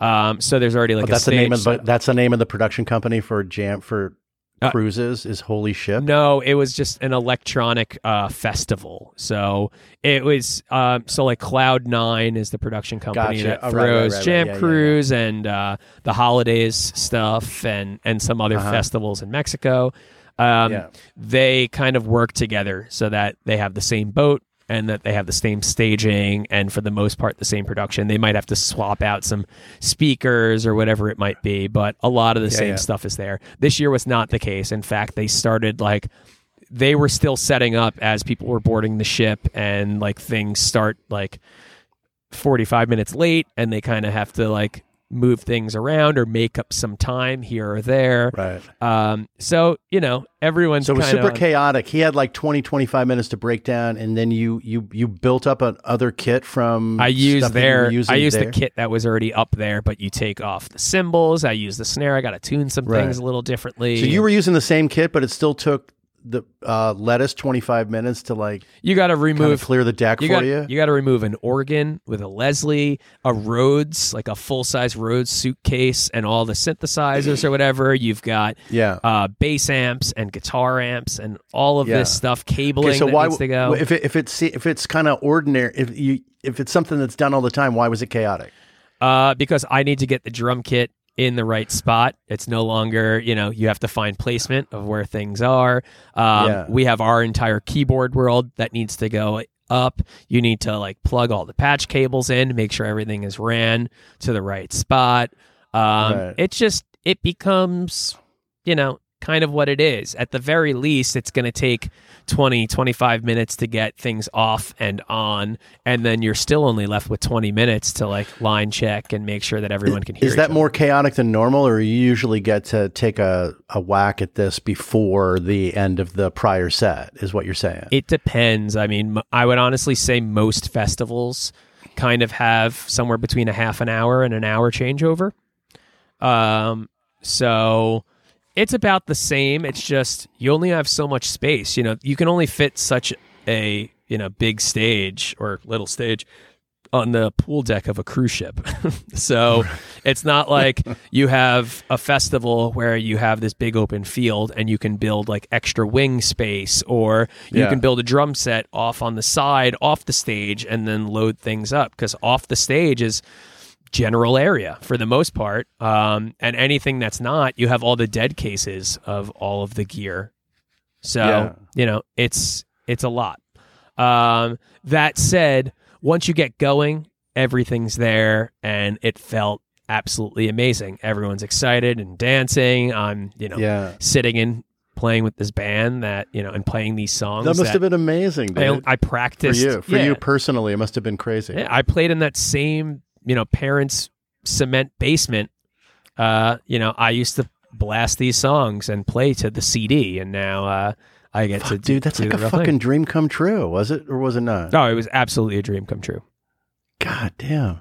um, so there's already like a that's the name of the, that's the name of the production company for jam for Uh, cruises is Holy Ship. No, it was just an electronic uh, festival. So it was um, so like Cloud Nine is the production company Gotcha. that Oh, right, right, throws right, right. Jam Yeah, yeah, Cruise and uh, the holidays stuff and and some other Uh-huh. festivals in Mexico. Um, Yeah. They kind of work together so that they have the same boat and that they have the same staging and for the most part the same production. They might have to swap out some speakers or whatever it might be, but a lot of the Yeah, same yeah. stuff is there. This year was not the case. In fact, they started like they were still setting up as people were boarding the ship and like things start like 45 minutes late and they kind of have to like move things around or make up some time here or there. Right. Um, so, you know, everyone's So it was kinda super chaotic. He had like 20, 25 minutes to break down, and then you you you built up another kit from. I used stuff that you were their using I used there? the kit that was already up there, but you take off the cymbals. I use the snare. I got to tune some Right. things a little differently. So you were using the same kit, but it still took the uh, lettuce 25 minutes to like you got to kind remove of clear the deck you for got you. you got to remove an organ with a Leslie, a Rhodes, like a full size Rhodes suitcase, and all the synthesizers or whatever. You've got yeah. uh, bass amps and guitar amps and all of Yeah. this stuff. Cabling Okay, so why needs to go. if it, if it's if it's kind of ordinary if you if it's something that's done all the time, why was it chaotic? Uh, because I need to get the drum kit in the right spot. It's no longer, you know, you have to find placement of where things are. Um, Yeah. We have our entire keyboard world that needs to go up. You need to like plug all the patch cables in, make sure everything is ran to the right spot. Um, Right. It just it becomes, you know, kind of what it is. At the very least, it's going to take 20, 25 minutes to get things off and on. And then you're still only left with 20 minutes to like line check and make sure that everyone can hear you. Is that other. more chaotic than normal, or you usually get to take a, a whack at this before the end of the prior set? Is what you're saying? It depends. I mean, I would honestly say most festivals kind of have somewhere between a half an hour and an hour changeover. Um, so it's about the same. It's just you only have so much space. You know, you can only fit such a you know big stage or little stage on the pool deck of a cruise ship. so it's not like you have a festival where you have this big open field and you can build like extra wing space or you Yeah. can build a drum set off on the side off the stage and then load things up because off the stage is general area for the most part um, and anything that's not you have all the dead cases of all of the gear so Yeah. you know it's it's a lot um, that said once you get going everything's there and it felt absolutely amazing everyone's excited and dancing i'm you know yeah, sitting and playing with this band that you know and playing these songs that must have been amazing, I, dude. I for practiced you, for yeah. you personally, it must have been crazy. Yeah, I played in that same, you know, parents' cement basement. Uh, you know, I used to blast these songs and play to the CD, and now uh, I get to Fuck, dude, that's do like a fucking thing. dream come true. Was it or was it not? No, it was absolutely a dream come true. God damn,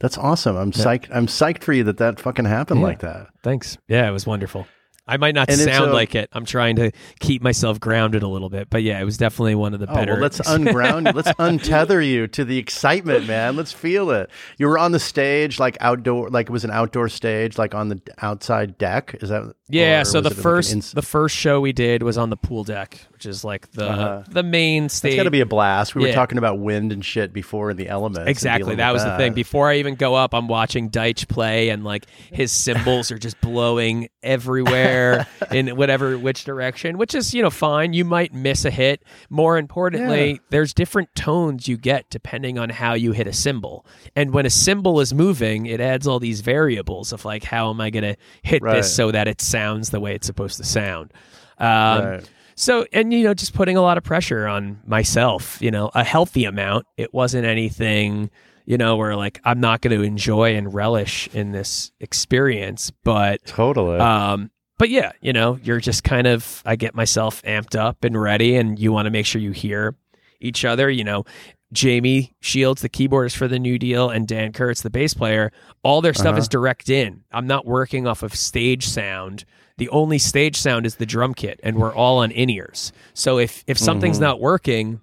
that's awesome. I'm Yeah. psyched. I'm psyched for you that that fucking happened Yeah. like that. Thanks. Yeah, it was wonderful. I might not And sound uh, like it. I'm trying to keep myself grounded a little bit, but yeah, it was definitely one of the Oh, better. well, let's unground. You. Let's untether you to the excitement, man. Let's feel it. You were on the stage, like outdoor, like it was an outdoor stage, like on the outside deck. Is that? Yeah, so the it like first ins- the first show we did was on the pool deck, which is like the Uh-huh. the main stage. It's got to be a blast. We were talking about wind and shit before in the elements. Exactly. That was the thing. Before I even go up, I'm watching Deitch play, and like his cymbals are just blowing everywhere in whatever which direction, which is you know fine. You might miss a hit. More importantly, Yeah. there's different tones you get depending on how you hit a cymbal, and when a cymbal is moving, it adds all these variables of like how am I going to hit Right. this so that it sounds the way it's supposed to sound. Um, Right. so, and you know, just putting a lot of pressure on myself, you know, a healthy amount. It wasn't anything, you know, where like I'm not going to enjoy and relish in this experience, but Totally. um but yeah, you know, you're just kind of I get myself amped up and ready and you want to make sure you hear each other, you know. Jamie Shields, the keyboardist for the New Deal, and Dan Kurtz, the bass player, all their stuff Uh-huh. is direct in. I'm not working off of stage sound. The only stage sound is the drum kit, and we're all on in ears. So if if something's Mhm. not working,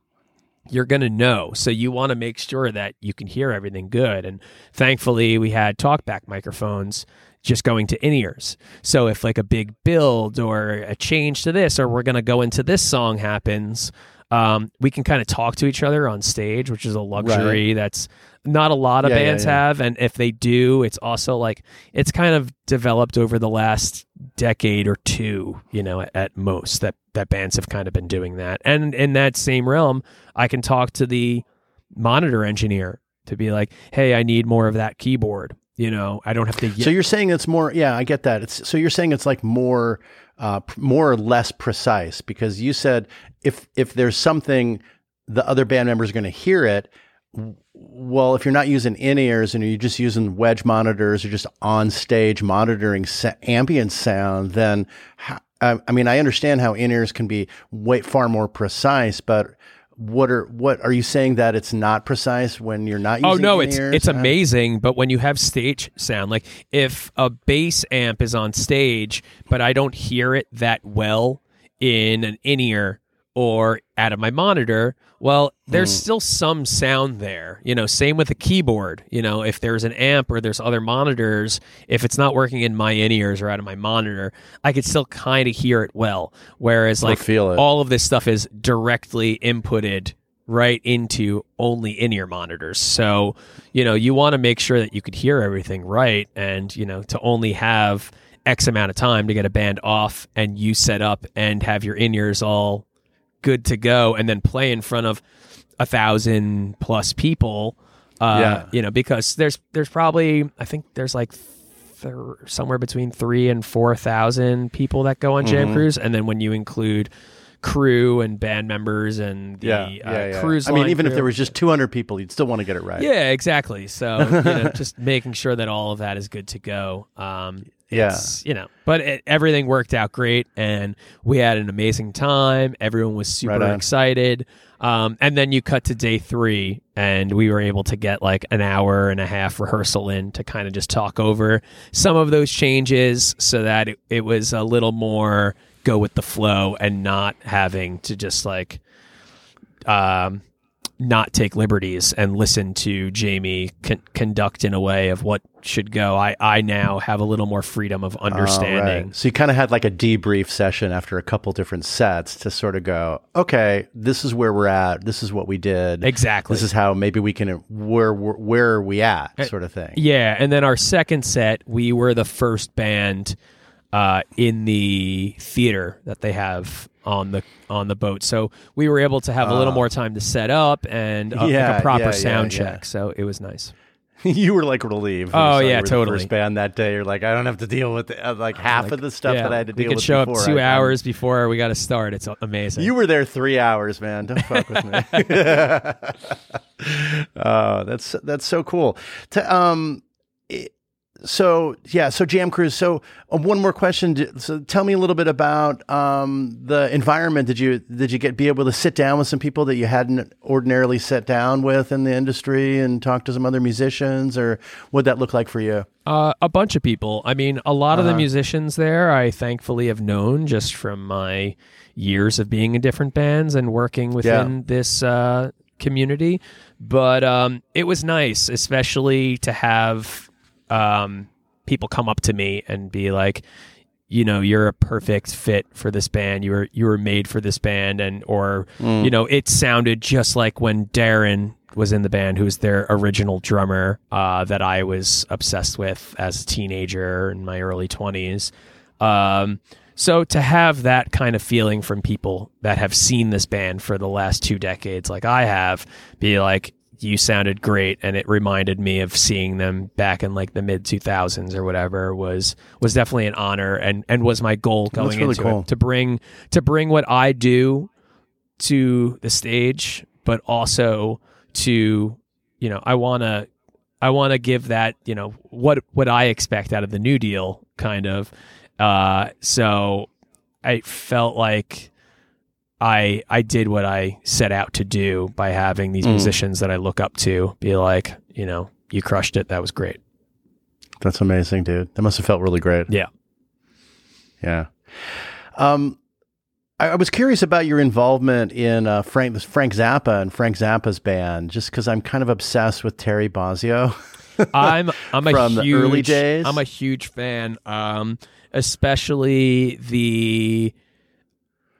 you're going to know. So you want to make sure that you can hear everything good. And thankfully, we had talkback microphones just going to in ears. So if like a big build or a change to this, or we're going to go into this song happens, um, we can kind of talk to each other on stage, which is a luxury that's not a lot of Yeah, yeah, bands yeah. have. And if they do, it's also like it's kind of developed over the last decade or two, you know, at, most that that bands have kind of been doing that. And in that same realm, I can talk to the monitor engineer to be like, "Hey, I need more of that keyboard." You know, I don't have to. So you're saying it's more? Yeah, I get that. It's so you're saying it's like more, uh, more or less precise because you said if if there's something, the other band members are going to hear it. well, if you're not using in ears and you're just using wedge monitors or just on stage monitoring sa- ambient sound, then I mean, I understand how in ears can be way far more precise, but what are what are you saying that it's not precise when you're not oh, using oh no it's it's uh, amazing but when you have stage sound like if a bass amp is on stage but i don't hear it that well in an in-ear or out of my monitor, well, there's mm. still some sound there. You know, same with a keyboard. You know, if there's an amp or there's other monitors, if it's not working in my in ears or out of my monitor, I could still kind of hear it well. Whereas, like, all of this stuff is directly inputted right into only in ear monitors. So, you know, you want to make sure that you could hear everything right and, you know, to only have X amount of time to get a band off and you set up and have your in ears all good to go and then play in front of a thousand plus people. Uh, yeah. you know, because there's there's probably I think there's like th- somewhere between three and four thousand people that go on Jam mm-hmm. Cruise, and then when you include crew and band members and the yeah, yeah, uh, yeah. cruise. I mean, even crew. if there was just 200 people, you'd still want to get it right. Yeah, exactly. So you know, just making sure that all of that is good to go. Um, yeah. You know, but it, everything worked out great and we had an amazing time. Everyone was super right excited. Um, and then you cut to day three and we were able to get like an hour and a half rehearsal in to kind of just talk over some of those changes so that it, it was a little more go with the flow and not having to just like, um, not take liberties and listen to Jamie con- conduct in a way of what should go. I, I now have a little more freedom of understanding. right. So you kind of had like a debrief session after a couple different sets to sort of go, okay, this is where we're at. This is what we did. Exactly. This is how maybe we can where where are we at, uh, sort of thing. Yeah, and then our second set, we were the first band uh, in the theater that they have on the on the boat. So we were able to have a little ah. more time to set up and uh, yeah, like a proper yeah, sound yeah, check. So it was nice. you were like relieved. Oh yeah, totally. first band that day, you're like, I don't have to deal with the, uh, like half like, of the stuff that I had to deal with. We could show before. up two I, hours before we got to start. It's amazing. You were there three hours, man. Don't fuck with me. oh, that's that's so cool. To, um, so yeah, so Jam Cruise. So uh, one more question. So tell me a little bit about um, the environment. Did you did you get be able to sit down with some people that you hadn't ordinarily sat down with in the industry and talk to some other musicians, or what that look like for you? Uh, a bunch of people. I mean, a lot uh-huh. of the uh-huh. musicians there, I thankfully have known just from my years of being in different bands and working within yeah. this uh, community. But um, it was nice, especially to have um, people come up to me and be like, you know, you're a perfect fit for this band. You were you were made for this band, and or mm. you know, it sounded just like when Darren was in the band, who was their original drummer uh, that I was obsessed with as a teenager in my early twenties. Um, so to have that kind of feeling from people that have seen this band for the last two decades, like I have, be like, you sounded great and it reminded me of seeing them back in like the mid 2000s or whatever was was definitely an honor and and was my goal going really into cool. it to bring to bring what I do to the stage but also to you know I want to I want to give that you know what what I expect out of the new deal kind of uh so I felt like I I did what I set out to do by having these mm. musicians that I look up to be like, you know, you crushed it. That was great. That's amazing, dude. That must have felt really great. Yeah. Yeah. Um, I, I was curious about your involvement in uh, Frank Frank Zappa and Frank Zappa's band, just because I'm kind of obsessed with Terry Bozzio. I'm I'm a from huge, the early days. I'm a huge fan, um, especially the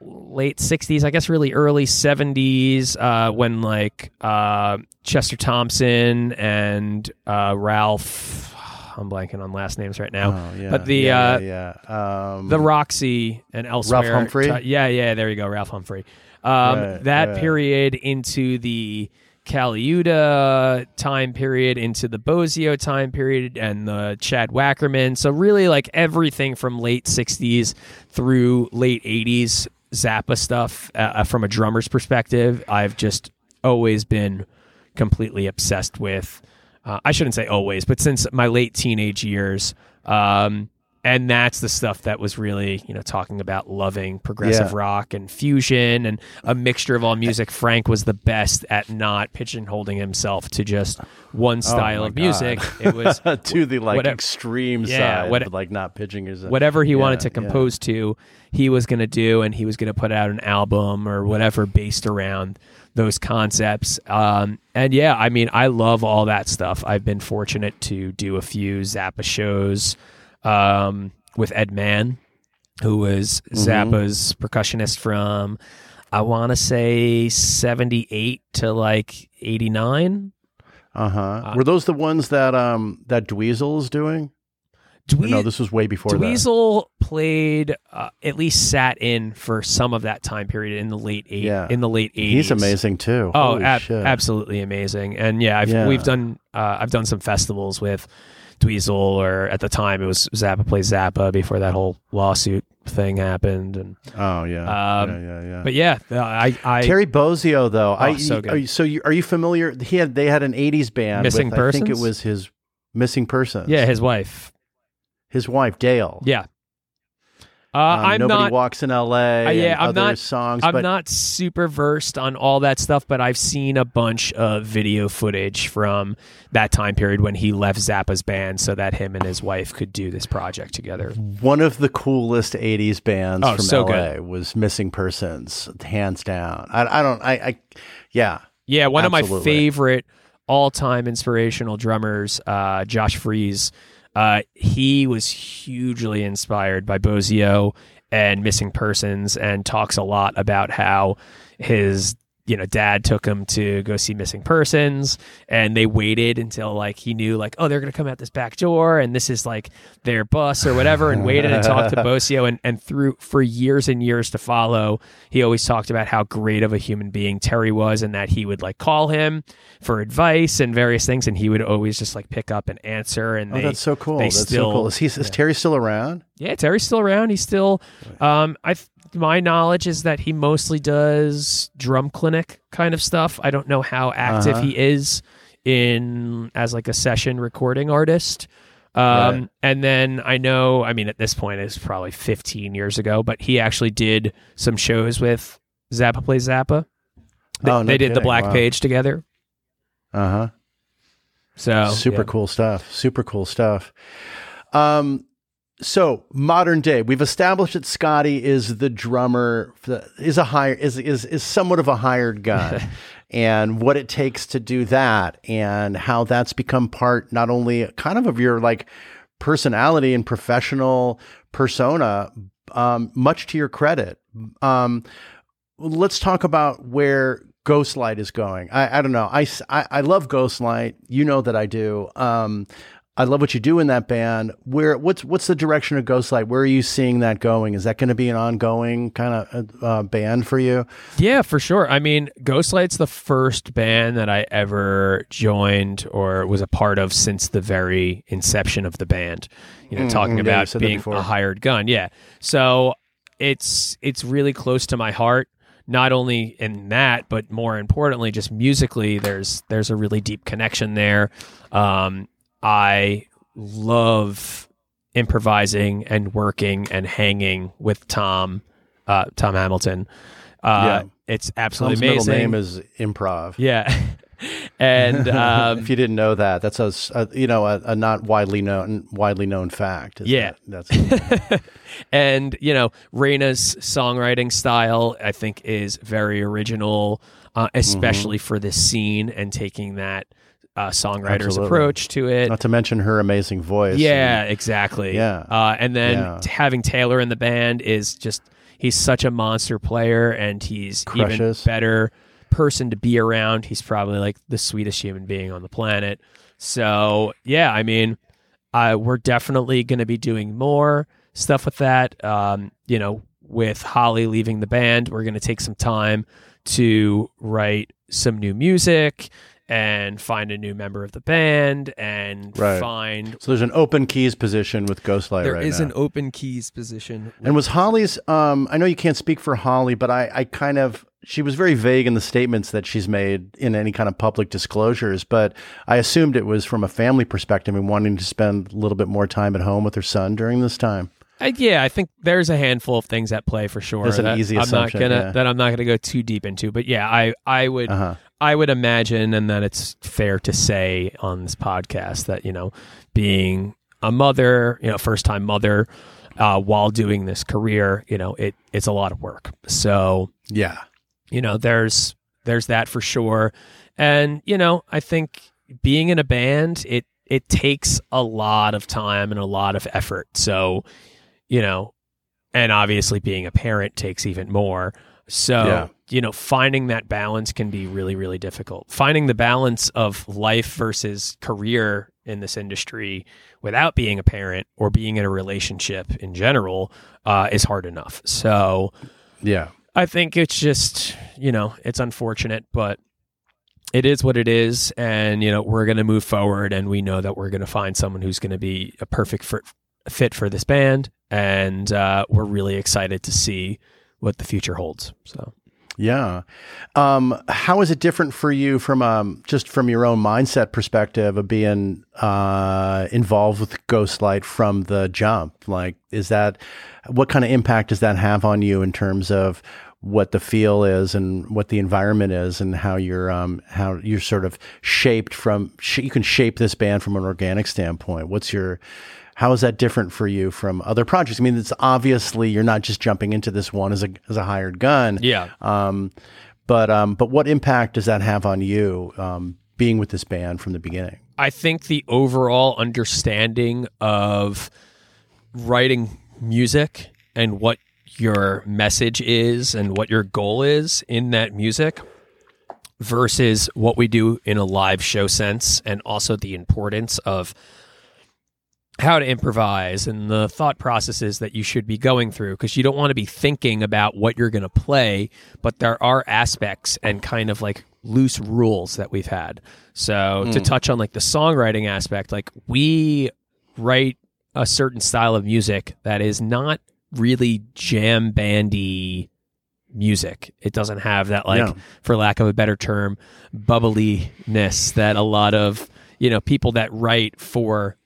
late 60s, I guess really early 70s, uh, when like uh, Chester Thompson and uh, Ralph. I'm blanking on last names right now. Oh, yeah, but the yeah, uh, yeah, yeah. Um, the Roxy and elsewhere. Ralph Humphrey. T- yeah, yeah. There you go, Ralph Humphrey. Um, right, that right. period into the Colaiuta time period into the Bozzio time period and the Chad Wackerman. So really like everything from late 60s through late 80s Zappa stuff uh, uh, from a drummer's perspective, I've just always been completely obsessed with. Uh, I shouldn't say always, but since my late teenage years. Um, and that's the stuff that was really, you know, talking about loving progressive Yeah. rock and fusion and a mixture of all music. Frank was the best at not pigeonholing himself to just one style Oh of music. It was to the like whatever- extreme Yeah, side, what- like not pitching his whatever he Yeah, wanted to yeah. compose to, he was going to do, and he was going to put out an album or whatever based around those concepts. Um, and yeah, I mean, I love all that stuff. I've been fortunate to do a few Zappa shows um, with Ed Mann, who was Mm-hmm. Zappa's percussionist from, I want to say 78 to like 89. Uh-huh. Were those the ones that um that Dweezil's doing? Or Dwee- no, this was way before that. Dweezil played uh, at least sat in for some of that time period in the late eight Yeah. in the late 80s. He's amazing too. Oh, ab- absolutely amazing. And yeah, I've, Yeah. we've done uh, I've done some festivals with Dweezil or at the time it was Zappa plays Zappa before that whole lawsuit thing happened and Oh yeah. Um, yeah, yeah, yeah. but yeah, I I Terry Bozzio, though, I so good. Are you, so you, are you familiar? He had they had an '80s band. Missing with, I think it was his missing persons. yeah, his wife. his wife Dale. Yeah. Uh, Um, I'm nobody not walks in L.A. Uh, yeah, and I'm other not- songs. I'm but not super versed on all that stuff, but I've seen a bunch of video footage from that time period when he left Zappa's band so that him and his wife could do this project together. one of the coolest '80s bands Oh, from so L.A. was Missing Persons, hands down. I, I don't. I, I yeah. Yeah, one of my favorite all-time inspirational drummers, uh, Josh Freese. Uh, he was hugely inspired by Bozzio and Missing Persons, and talks a lot about how his you know dad took him to go see Missing Persons, and they waited until like he knew like oh they're gonna come out this back door, and this is like their bus or whatever, and waited and talked to Bozzio and and through for years and years to follow, he always talked about how great of a human being Terry was, and that he would like call him for advice and various things, and he would always just like pick up and answer. And Oh, they, that's so cool. they That's still- so cool. Is he? Is Terry still around? yeah, Terry's still around. He's still, um, I my knowledge is that he mostly does drum clinic kind of stuff. I don't know how active Uh-huh. he is in as like a session recording artist. Um, Right. and then I know, I mean, at this point it's probably 15 years ago, but he actually did some shows with Zappa Plays Zappa. They, Oh, no they did the. Black Wow. Page together. Uh huh. So super yeah. cool stuff super cool stuff um so modern day we've established that scotty is the drummer is a hire is is is somewhat of a hired gun and what it takes to do that and how that's become part not only kind of of your like personality and professional persona um much to your credit um let's talk about where Ghostlight is going. I, I don't know. I I love Ghostlight. You know that I do. Um, I love what you do in that band. Where what's what's the direction of Ghostlight? Where are you seeing that going? Is that going to be an ongoing kind of uh, band for you? Yeah, for sure. I mean, Ghostlight's the first band that I ever joined or was a part of since the very inception of the band. You know, talking mm, yeah, about that being a hired gun. Yeah. So it's it's really close to my heart. Not only in that, but more importantly, just musically, there's there's a really deep connection there. Um, I love improvising and working and hanging with Tom, uh, Tom Hamilton. Uh, Yeah. It's absolutely Tom's amazing. middle name is Improv. yeah, and um, if you didn't know that, that's a, a- you know a, a not widely known widely known fact. Yeah. that- that's and you know Raina's songwriting style, I think, is very original, uh, especially for this scene and taking that uh, songwriter's Absolutely. approach to it. not to mention her amazing voice. Yeah, exactly. Yeah. Uh, and then Yeah. having Taylor in the band is just he's such a monster player and he's even Crushes. better person to be around. He's probably like the sweetest human being on the planet. So yeah, I mean, uh, we're definitely going to be doing more stuff with that. Um, you know, with Holly leaving the band, we're going to take some time to write some new music and find a new member of the band and Right. find So there's an open keys position with Ghostlight there right is now. an open keys position. And was Holly's? Um, I know you can't speak for Holly, but I, I kind of she was very vague in the statements that she's made in any kind of public disclosures, but I assumed it was from a family perspective and wanting to spend a little bit more time at home with her son during this time. Uh, yeah, I think there's a handful of things at play for sure. That's an that easy I'm assumption, not gonna yeah. that I'm not gonna go too deep into, but yeah, I I would Uh-huh. I would imagine, and that it's fair to say on this podcast that you know, being a mother, you know, first time mother, uh, while doing this career, you know, it it's a lot of work. So Yeah. you know there's there's that for sure and you know i think being in a band it it takes a lot of time and a lot of effort so you know and obviously being a parent takes even more so Yeah. You know finding that balance can be really really difficult finding the balance of life versus career in this industry without being a parent or being in a relationship in general uh, is hard enough so Yeah. I think it's just, you know, it's unfortunate, but it is what it is. And, you know, we're going to move forward and we know that we're going to find someone who's going to be a perfect for, fit for this band. And uh, we're really excited to see what the future holds. So, Yeah. Um, how is it different for you from um, just from your own mindset perspective of being uh, involved with Ghostlight from the jump? Like, is that what kind of impact does that have on you in terms of what the feel is and what the environment is and how you're um, how you're sort of shaped from sh- you can shape this band from an organic standpoint. What's your how is that different for you from other projects? I mean, it's obviously you're not just jumping into this one as a as a hired gun. yeah. Um, but um, but what impact does that have on you um, being with this band from the beginning? I think the overall understanding of writing music and what your message is and what your goal is in that music versus what we do in a live show sense and also the importance of how to improvise and the thought processes that you should be going through because you don't want to be thinking about what you're going to play but there are aspects and kind of like loose rules that we've had. So to hmm. touch on like the songwriting aspect like we write a certain style of music that is not really jam bandy music. It doesn't have that like No. for lack of a better term bubbliness that a lot of you know people that write for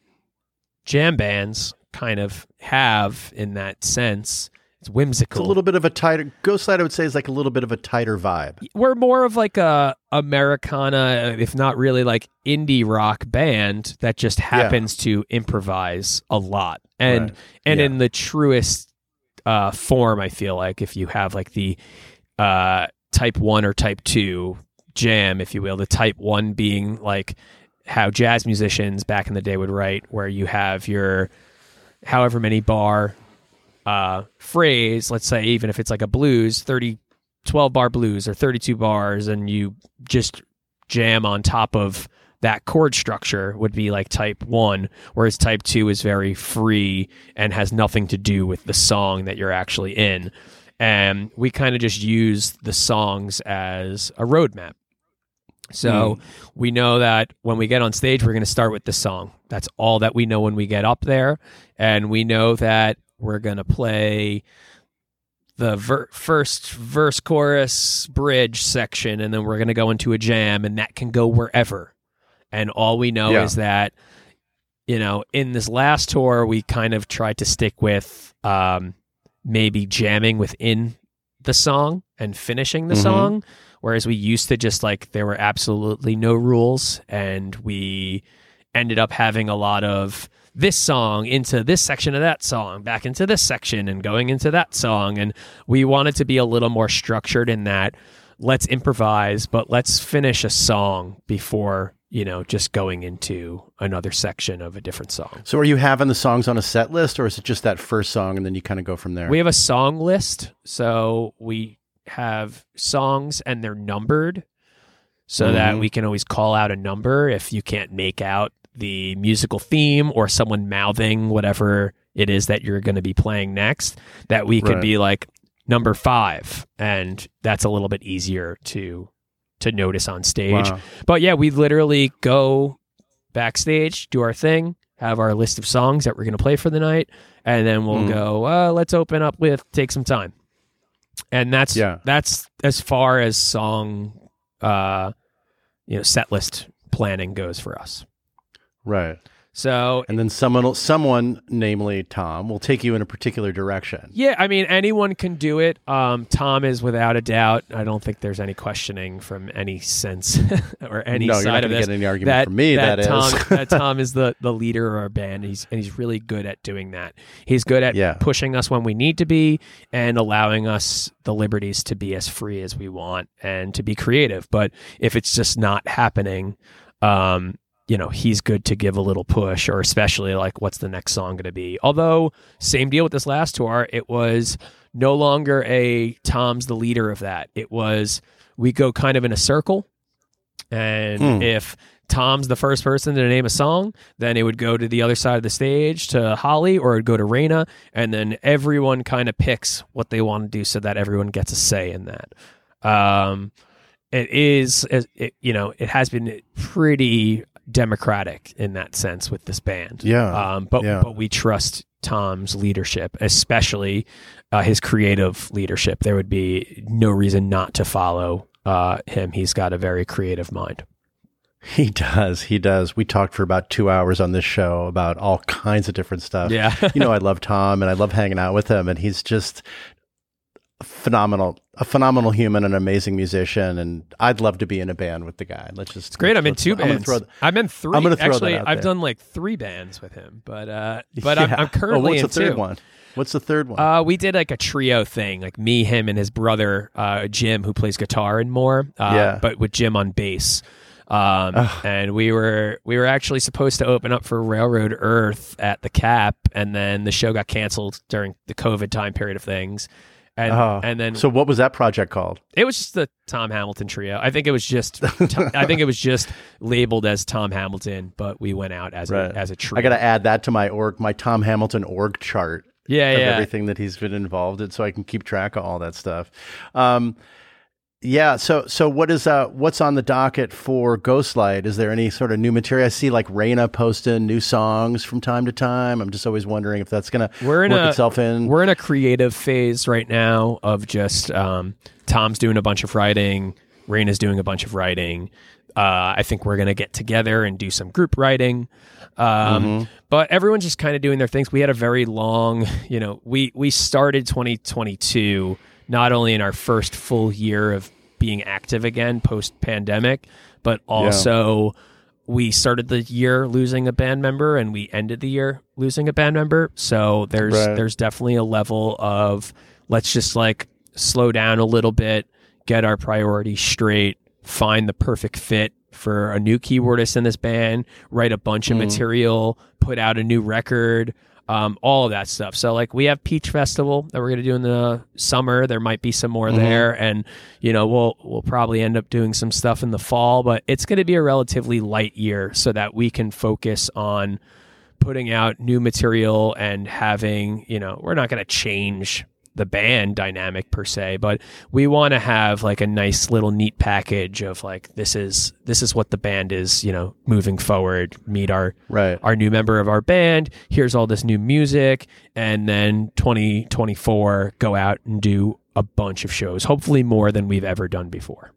jam bands kind of have in that sense. It's whimsical. It's a little bit of a tighter Ghostlight. I would say is like a little bit of a tighter vibe. We're more of like a Americana, if not really like indie rock band that just happens to improvise a lot, and Right. and Yeah. in the truest uh, form, I feel like if you have like the uh, type one or type two jam, if you will, the type one being like how jazz musicians back in the day would write, where you have your however many bar uh, phrase, let's say, even if it's like a blues, 30, 12 bar blues or 32 bars, and you just jam on top of that chord structure would be like type one, whereas type two is very free and has nothing to do with the song that you're actually in. And we kind of just use the songs as a roadmap. So we know that when we get on stage, we're going to start with the song. That's all that we know when we get up there. And we know that we're going to play the ver- first verse, chorus, bridge section, and then we're going to go into a jam, and that can go wherever. And all we know Yeah. is that, you know, in this last tour, we kind of tried to stick with um, maybe jamming within the song and finishing the Mhm. song. Whereas we used to just like, there were absolutely no rules, and we ended up having a lot of this song into this section of that song, back into this section, and going into that song. And we wanted to be a little more structured in that let's improvise, but let's finish a song before, you know, just going into another section of a different song. So, are you having the songs on a set list, or is it just that first song and then you kind of go from there? We have a song list. So we have songs and they're numbered so that Mhm. we can always call out a number if you can't make out the musical theme or someone mouthing whatever it is that you're going to be playing next that we could Right. be like number 5 and that's a little bit easier to to notice on stage Wow. but yeah, we literally go backstage, do our thing, have our list of songs that we're going to play for the night, and then we'll Mm. go, uh, let's open up with Take Some Time. And that's Yeah. that's as far as song, uh, you know, set list planning goes for us. Right. So And then someone, someone, namely Tom, will take you in a particular direction. Yeah, I mean anyone can do it. Um, Tom is without a doubt. I don't think there's any questioning from any sense or any no, you're side not of this. get any argument that from me. that that is. Tom, that Tom is the the leader of our band. He's and he's really good at doing that. He's good at Yeah. pushing us when we need to be and allowing us the liberties to be as free as we want and to be creative. But if it's just not happening, um, you know, he's good to give a little push, or especially like, what's the next song going to be? Although, same deal with this last tour, it was no longer a Tom's the leader of that. It was we go kind of in a circle, and Hmm. if Tom's the first person to name a song, then it would go to the other side of the stage to Holly, or it'd go to Raina, and then everyone kind of picks what they want to do, so that everyone gets a say in that. Um, it is, it, you know, it has been pretty democratic in that sense with this band. Yeah, Um, but yeah. but we trust Tom's leadership, especially uh, his creative leadership. There would be no reason not to follow uh, him. He's got a very creative mind. He does. He does. We talked for about two hours on this show about all kinds of different stuff. Yeah. you know, I love Tom and I love hanging out with him, and he's just phenomenal, a phenomenal human, an amazing musician, and I'd love to be in a band with the guy. Let's just. It's great. I'm in two I'm bands. throw th- I'm in 3 I'm gonna throw that Actually, I've there. done like three bands with him, but uh, but I'm, Yeah. I'm currently Oh, what's in the third two. one? What's the third one? Uh, we did like a trio thing, like me, him, and his brother uh, Jim, who plays guitar and more. Uh, Yeah. But with Jim on bass. Um, and we were we were actually supposed to open up for Railroad Earth at the Cap, and then the show got canceled during the COVID time period of things. And Oh. and then so, what was that project called? it was just the Tom Hamilton trio. I think it was just I think it was just labeled as Tom Hamilton, but we went out as Right. a as a trio. I got to add that to my org, my Tom Hamilton org chart. yeah, of yeah. everything that he's been involved in, so I can keep track of all that stuff. Um, yeah. So, so what is uh, what's on the docket for Ghostlight? Is there any sort of new material? I see like Raina posting new songs from time to time. I'm just always wondering if that's gonna We're in work a- itself in. We're in a creative phase right now of just um, Tom's doing a bunch of writing, Raina's doing a bunch of writing. Uh, I think we're gonna get together and do some group writing. Um, But everyone's just kind of doing their things. We had a very long, you know, we we started 2022 not only in our first full year of being active again post pandemic, but also we started the year losing a band member and we ended the year losing a band member. So there's Right. there's definitely a level of let's just like slow down a little bit, get our priorities straight, find the perfect fit for a new keyboardist in this band, write a bunch of mm. material, put out a new record, um, all of that stuff. So like we have Peach Festival that we're gonna do in the summer. There might be some more there, and you know we'll we'll probably end up doing some stuff in the fall. But it's gonna be a relatively light year so that we can focus on putting out new material and having you know we're not gonna change the band dynamic per se but we want to have like a nice little neat package of like this is this is what the band is you know moving forward meet our right. our new member of our band. Here's all this new music. And then 2024, go out and do a bunch of shows, hopefully more than we've ever done before.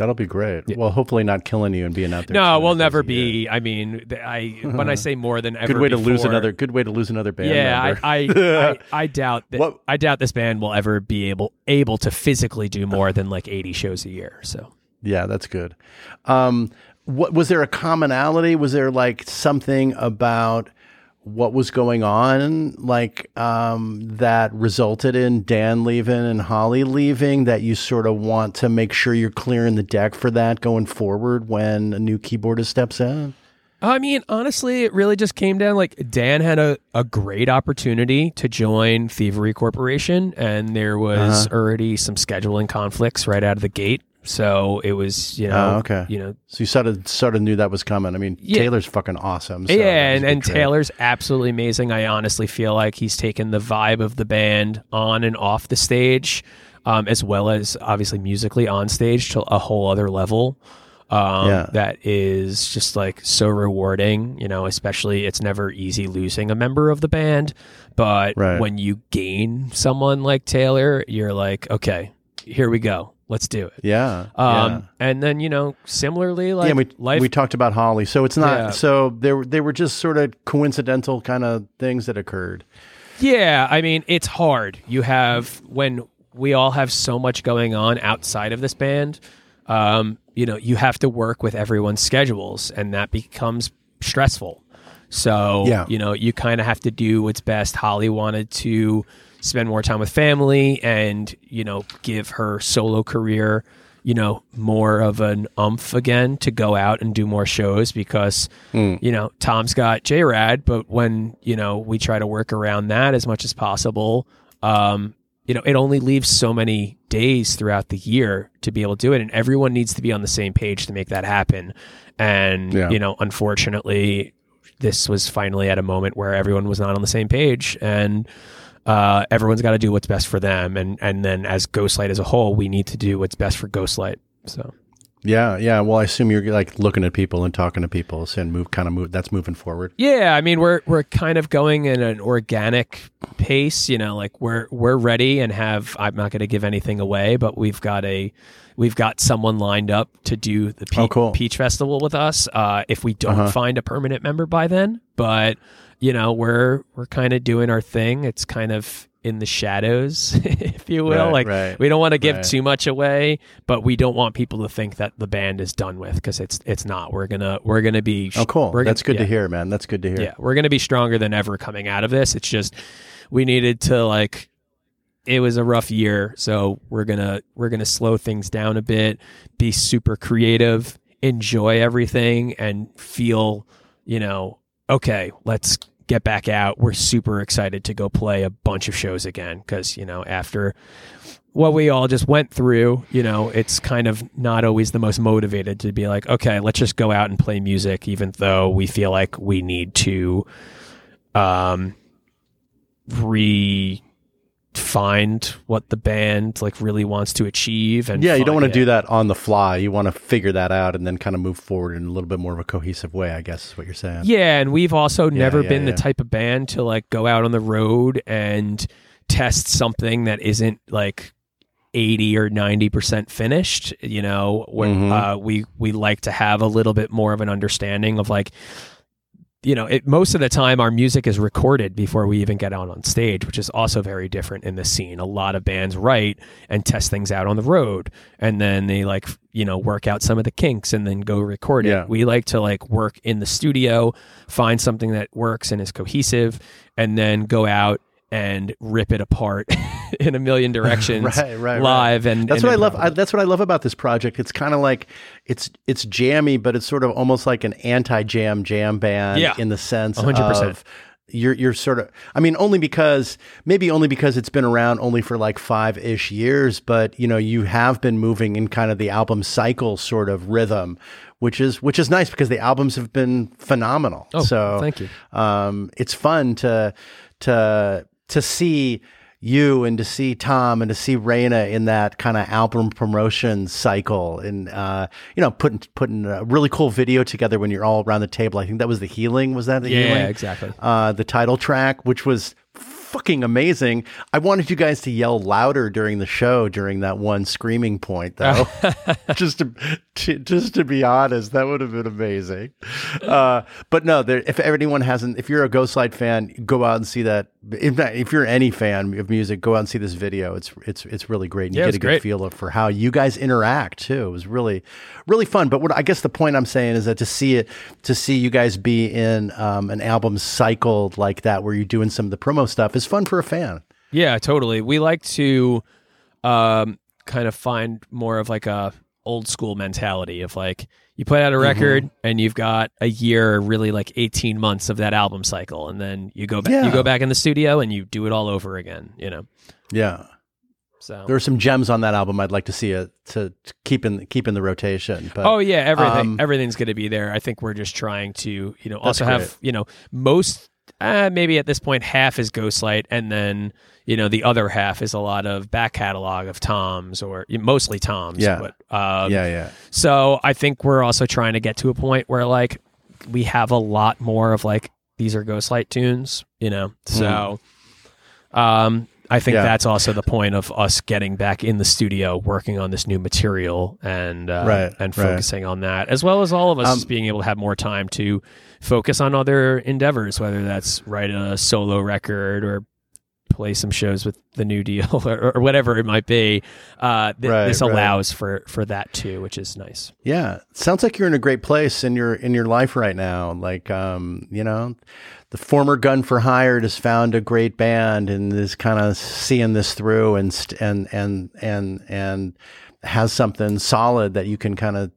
That'll be great. Well, hopefully not killing you and being out there. No, we'll never a year. be. I mean, I when I say more than ever, Good way to lose another. Good way to lose another band Yeah. I, I, I, I doubt that. What- I doubt this band will ever be able able to physically do more than like 80 shows a year. So Yeah, that's good. Um, what was there a commonality? Was there like something about what was going on, like um, that resulted in Dan leaving and Holly leaving? That you sort of want to make sure you're clearing the deck for that going forward when a new keyboardist steps in. I mean, honestly, it really just came down like Dan had a, a great opportunity to join Thievery Corporation, and there was Uh-huh. already some scheduling conflicts right out of the gate. So it was, you know, Oh, okay. you know, So you sort of sort of knew that was coming. I mean, Yeah. Taylor's fucking awesome. so yeah, and, and. Taylor's absolutely amazing. I honestly feel like he's taken the vibe of the band on and off the stage, um, as well as obviously musically on stage to a whole other level. um, Yeah. that is just like so rewarding. You know, especially it's never easy losing a member of the band, but Right. when you gain someone like Taylor, you're like, okay, here we go, let's do it. Yeah. Um, yeah. and then you know, similarly, like yeah, we life we talked about Holly, so it's not Yeah. so they were they were just sort of coincidental kind of things that occurred. Yeah, I mean, it's hard. You have when we all have so much going on outside of this band. Um, you know, you have to work with everyone's schedules, and that becomes stressful. So, Yeah. you know, you kind of have to do what's best. Holly wanted to spend more time with family and, you know, give her solo career, you know, more of an umph again to go out and do more shows because, you know, Tom's got JRAD, but when, you know, we try to work around that as much as possible, um, you know, it only leaves so many days throughout the year to be able to do it. And everyone needs to be on the same page to make that happen. And, Yeah. you know, unfortunately, this was finally at a moment where everyone was not on the same page and uh, everyone's got to do what's best for them and and then as ghostlight as a whole we need to do what's best for ghostlight so Yeah, yeah. Well, I assume you're like looking at people and talking to people, and move kind of move. That's moving forward. yeah i mean we're we're kind of going in an organic pace you know like we're we're ready and have i'm not going to give anything away but we've got a we've got someone lined up to do the Pe- Oh, cool. peach festival with us uh, if we don't Uh-huh. find a permanent member by then but you know we're we're kind of doing our thing it's kind of in the shadows if you will Right, like right, we don't want to give right. too much away but we don't want people to think that the band is done with because it's it's not we're gonna we're gonna be Oh, cool. That's gonna- good to hear, man. That's good to hear. yeah we're gonna be stronger than ever coming out of this it's just we needed to like it was a rough year so we're gonna we're gonna slow things down a bit be super creative enjoy everything and feel you know okay let's get back out. We're super excited to go play a bunch of shows again because you know after what we all just went through you know it's kind of not always the most motivated to be like okay let's just go out and play music even though we feel like we need to um re find what the band like really wants to achieve and Yeah, you don't want to do that on the fly. You want to figure that out and then kind of move forward in a little bit more of a cohesive way. I guess is what you're saying. Yeah, and we've also never yeah, been yeah. the type of band to like go out on the road and test something that isn't like 80 or 90% finished, you know, when Mhm. uh, we we like to have a little bit more of an understanding of like you know, it, most of the time our music is recorded before we even get out on stage, which is also very different in the scene. A lot of bands write and test things out on the road, and then they like you know work out some of the kinks and then go record it. Yeah. We like to like work in the studio, find something that works and is cohesive, and then go out and rip it apart in a million directions Right, right, right. live and That's and what I love. I, that's what I love about this project. It's kind of like it's it's jammy, but it's sort of almost like an anti-jam jam band Yeah. in the sense 100%. of you're you're sort of. I mean, only because maybe only because it's been around only for like five ish years, but you know you have been moving in kind of the album cycle sort of rhythm. Which is which is nice because the albums have been phenomenal. Oh, so thank you. um, it's fun to to to see you and to see Tom and to see Raina in that kind of album promotion cycle and uh, you know putting putting a really cool video together when you're all around the table. I think that was the healing. Was that the Yeah, healing? exactly. Uh, the title track, which was fucking amazing. I wanted you guys to yell louder during the show during that one screaming point though. just to, to just to be honest, that would have been amazing. Uh, but no, there, if anyone hasn't, if you're a Ghostlight fan, go out and see that. In fact, if you're any fan of music, go out and see this video. It's it's it's really great. And Yeah, you get a good great. feel of for how you guys interact too. It was really really fun. But what I guess the point I'm saying is that to see it, to see you guys be in um, an album cycle like that, where you're doing some of the promo stuff, is fun for a fan. Yeah, totally. We like to um, kind of find more of like a old school mentality of like you put out a record and you've got a year, really like eighteen months of that album cycle, and then you go back, Yeah. you go back in the studio and you do it all over again. You know, Yeah. so There are some gems on that album I'd like to see it to, to keep in keep in the rotation. But Oh yeah, everything um, everything's going to be there. I think we're just trying to, you know, also have, you know, most uh, maybe at this point half is Ghostlight, and then you know the other half is a lot of back catalog of Toms or mostly Toms. Yeah. But, um, yeah, yeah. So I think we're also trying to get to a point where like we have a lot more of like these are Ghostlight tunes, you know. So um I think Yeah. that's also the point of us getting back in the studio working on this new material and uh, Right, and right. focusing on that as well as all of us Um, being able to have more time to focus on other endeavors whether that's write a solo record or play some shows with the new deal or, or whatever it might be uh, th- Right, this right. allows for for that too which is nice Yeah, sounds like you're in a great place in your in your life right now. Like, um, you know, the former gun for hired has found a great band and is kind of seeing this through and st- and and and and has something solid that you can kind of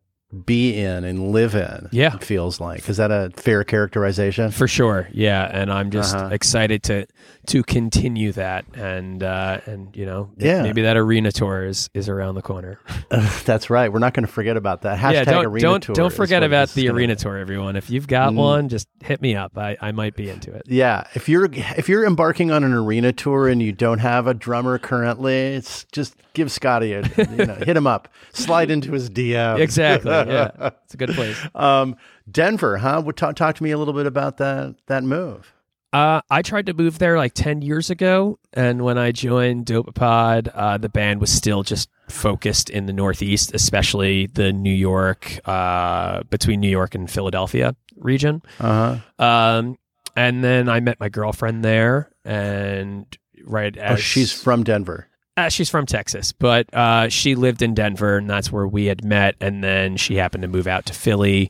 be in and live in. Yeah. it feels like. Is that a fair characterization? For sure, yeah, and I'm just Uh-huh. excited to to continue that, and uh, and you know, Yeah. maybe that arena tour is is around the corner. That's right. We're not going to forget about that. Hashtag yeah, don't arena don't tour don't forget about the gonna- arena tour, everyone. If you've got Mm. one, just hit me up. I I might be into it. Yeah, if you're if you're embarking on an arena tour and you don't have a drummer currently, it's just give Scotty a you know hit him up, slide into his DM. Exactly. Yeah, it's a good place. um, Denver, huh? Talk talk to me a little bit about that that move. Uh, I tried to move there like 10 years ago. And when I joined Dopapod, uh, the band was still just focused in the Northeast, especially the New York, uh, between New York and Philadelphia region. Uh huh. Um, and then I met my girlfriend there, and right Oh, she's from Denver. uh, she's from Texas, but uh, she lived in Denver, and that's where we had met. And then she happened to move out to Philly,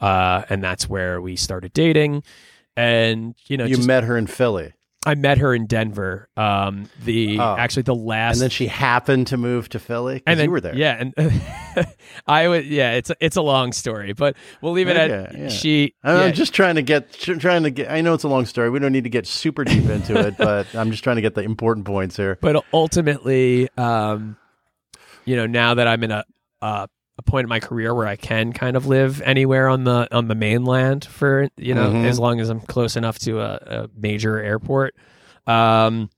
uh, and that's where we started dating. And you know, You just- met her in Philly, I met her in Denver. Um, the Oh. actually the last, and then she happened to move to Philly, and then you were there. Yeah, and I would. Yeah, it's a, it's a long story, but we'll leave it at yeah. she. I'm yeah, just trying to get trying to get. I know it's a long story. We don't need to get super deep into it, but I'm just trying to get the important points here. but ultimately, um, you know, now that I'm in a, a a point in my career where I can kind of live anywhere on the on the mainland for you know Mhm. as long as I'm close enough to a, a major airport. Um,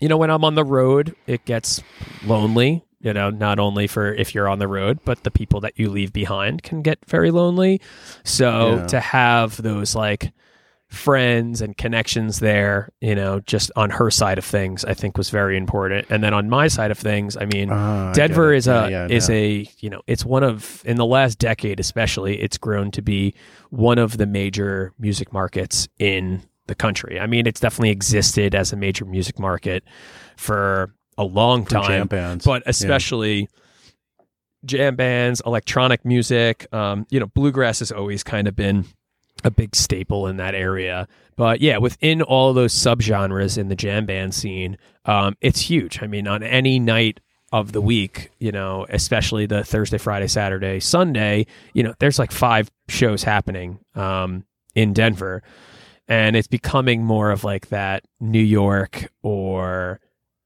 you know, when I'm on the road, it gets lonely. You know, not only for if you're on the road, but the people that you leave behind can get very lonely. So Yeah. to have those like friends and connections there, you know, just on her side of things, I think was very important. And then on my side of things, I mean, I get Denver it. is Yeah, a yeah, is yeah. a you know it's one of in the last decade especially it's grown to be one of the major music markets in the country. I mean, it's definitely existed as a major music market for a long For time, jam bands. but especially jam bands, electronic music. Um, you know, bluegrass has always kind of been a big staple in that area. But yeah, within all those subgenres in the jam band scene, um, it's huge. I mean, on any night of the week, you know, especially the Thursday, Friday, Saturday, Sunday, you know, there's like five shows happening um, in Denver. And it's becoming more of like that New York or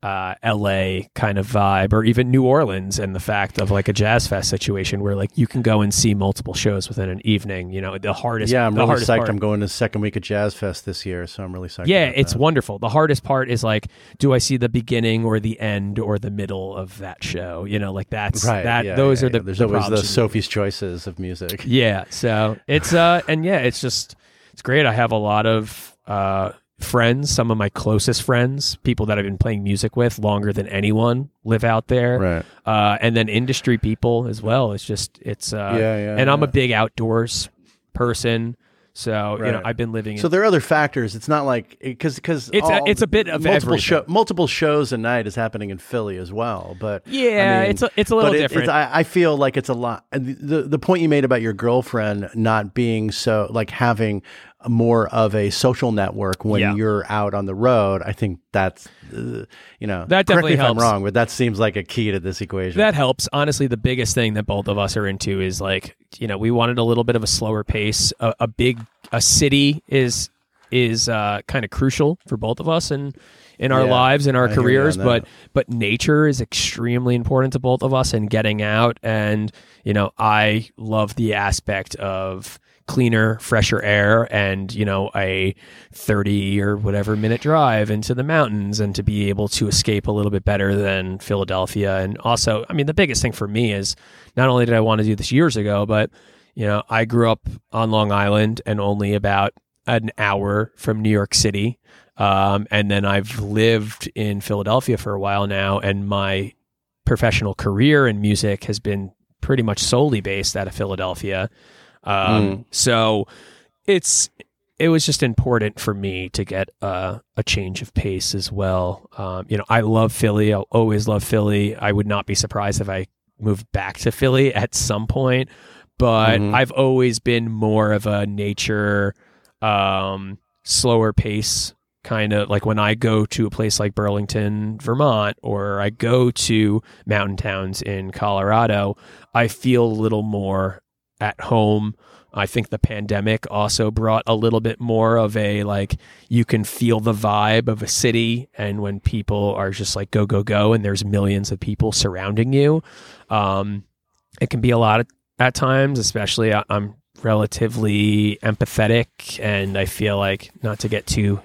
uh, LA kind of vibe, or even New Orleans, and the fact of like a jazz fest situation where like you can go and see multiple shows within an evening. You know, the hardest. yeah, I'm the really hardest psyched. part- I'm going to the second week of Jazz Fest this year, so I'm really psyched. yeah, it's that. wonderful. The hardest part is like, do I see the beginning or the end or the middle of that show? You know, like that's right. that. yeah, those yeah, are the. yeah. There's the always the Sophie's choices of music. Yeah, so it's uh, and yeah, it's just it's great. I have a lot of uh friends, some of my closest friends, people that I've been playing music with longer than anyone, live out there. Right. uh, and then industry people as well. It's just it's uh, Yeah, yeah, and I'm a big outdoors person, so you know I've been living. So in, there are other factors. It's not like because because It's a- it's a bit of multiple show, multiple shows a night is happening in Philly as well. But yeah, I mean, it's a, it's a little but it- different. It's, I, I feel like it's a lot. and The the point you made about your girlfriend not being so like having more of a social network when Yeah. you're out on the road. I think that's uh, you know That definitely if helps. I'm wrong, but that seems like a key to this equation. that helps. Honestly, the biggest thing that both of us are into is like you know we wanted a little bit of a slower pace. A, a big a city is is uh, kind of crucial for both of us and in our Yeah, lives in our I careers but but nature is extremely important to both of us and getting out and you know I love the aspect of cleaner, fresher air and, you know, a 30 or whatever minute drive into the mountains and to be able to escape a little bit better than Philadelphia. And also, I mean, the biggest thing for me is not only did I want to do this years ago, but, you know, I grew up on Long Island and only about an hour from New York City. Um, and then I've lived in Philadelphia for a while now, and my professional career in music has been pretty much solely based out of Philadelphia. Um, mm. So it's it was just important for me to get uh, a change of pace as well. Um, you know, I love Philly. I'll always love Philly. I would not be surprised if I moved back to Philly at some point. But mm-hmm. I've always been more of a nature, um, slower pace kind of like when I go to a place like Burlington, Vermont, or I go to mountain towns in Colorado, I feel a little more at home. I think the pandemic also brought a little bit more of a like you can feel the vibe of a city, and when people are just like go go go, and there's millions of people surrounding you, um, it can be a lot of, at times. Especially, I, I'm relatively empathetic, and I feel like not to get too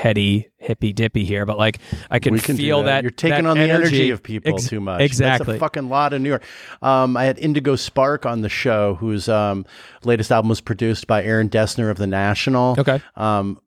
heady, hippy dippy here, but like I can, can feel that. that. you're taking that on energy. the energy of people Ex- too much. Exactly, That's a fucking lot in New York. Um, I had Indigo Sparke on the show, whose um, latest album was produced by Aaron Dessner of the National. Okay. Um,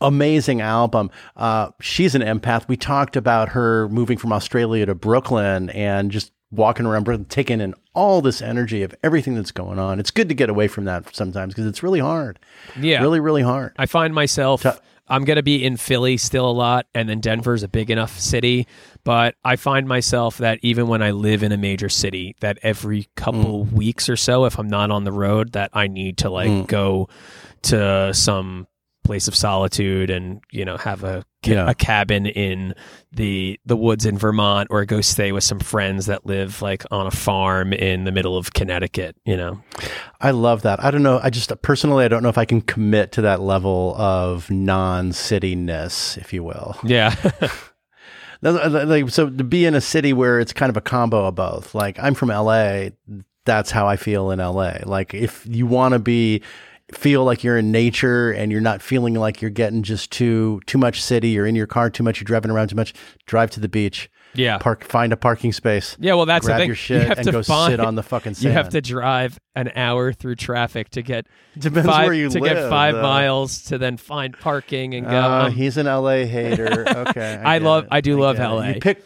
amazing album. Uh, she's an empath. We talked about her moving from Australia to Brooklyn and just walking around Brooklyn, taking in all this energy of everything that's going on. It's good to get away from that sometimes because it's really hard. Yeah, really, really hard. I find myself. I'm going to be in Philly still a lot, and then Denver's a big enough city. But I find myself that even when I live in a major city, that every couple mm. weeks or so, if I'm not on the road, that I need to like mm. go to some place of solitude and you know have a ca- yeah. a cabin in the the woods in Vermont or go stay with some friends that live like on a farm in the middle of Connecticut you know? I love that. I don't know I just personally I don't know if I can commit to that level of non-cityness if you will. Yeah. Uh, like so to be in a city where it's kind of a combo of both like I'm from LA that's how I feel in LA like if you want to be feel like you're in nature and you're not feeling like you're getting just too too much city. You're in your car too much. You're driving around too much. Drive to the beach. Yeah. Park find a parking space. Yeah well that's grab the thing. your shit you and go find, sit on the fucking sand you have to drive an hour through traffic to get Depends five, where you to live, get five though. miles to then find parking and go uh, um, he's an la hater. Okay i, I love it. i do I love la it. you pick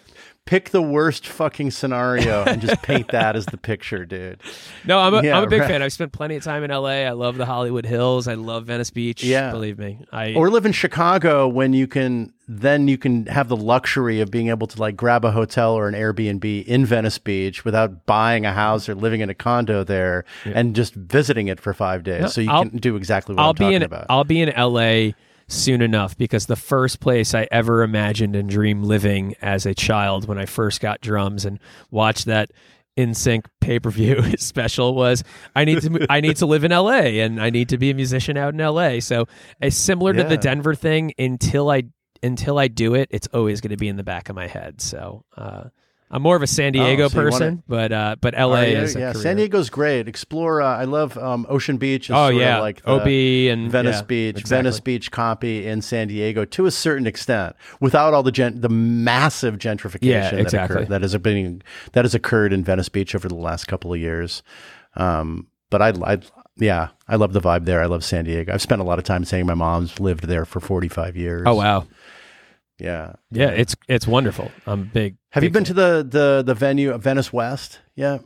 pick the worst fucking scenario and just paint that as the picture, dude. No, I'm a, yeah, I'm a big right. fan. I've spent plenty of time in LA. I love the Hollywood Hills. I love Venice Beach. Yeah. Believe me. I Or live in Chicago when you can then you can have the luxury of being able to like grab a hotel or an Airbnb in Venice Beach without buying a house or living in a condo there yeah. and just visiting it for 5 days. No, so you I'll, can do exactly what I'll I'm be talking in, about. I'll be in LA soon enough because the first place I ever imagined and dreamed living as a child when I first got drums and watched that NSYNC pay per view special was I need to I need to live in L.A. and I need to be a musician out in L.A. So it's similar yeah. to the Denver thing. Until I until I do it, it's always going to be in the back of my head. So uh, I'm more of a San Diego oh, so person, wanna... but uh, but LA is yeah. Career. San Diego's great. Explore. Uh, I love um, Ocean Beach. oh yeah, like OB and Venice yeah, Beach, exactly. Venice Beach, copy in San Diego to a certain extent, without all the the massive gentrification yeah, that, occurred, that has been that has occurred in Venice Beach over the last couple of years. Um, but I, I yeah, I love the vibe there. I love San Diego. I've spent a lot of time saying my mom's lived there for 45 years. Oh wow. Yeah. Yeah, it's it's wonderful. I'm big. Have big you been fan. to the the the venue of Venice West? Yeah.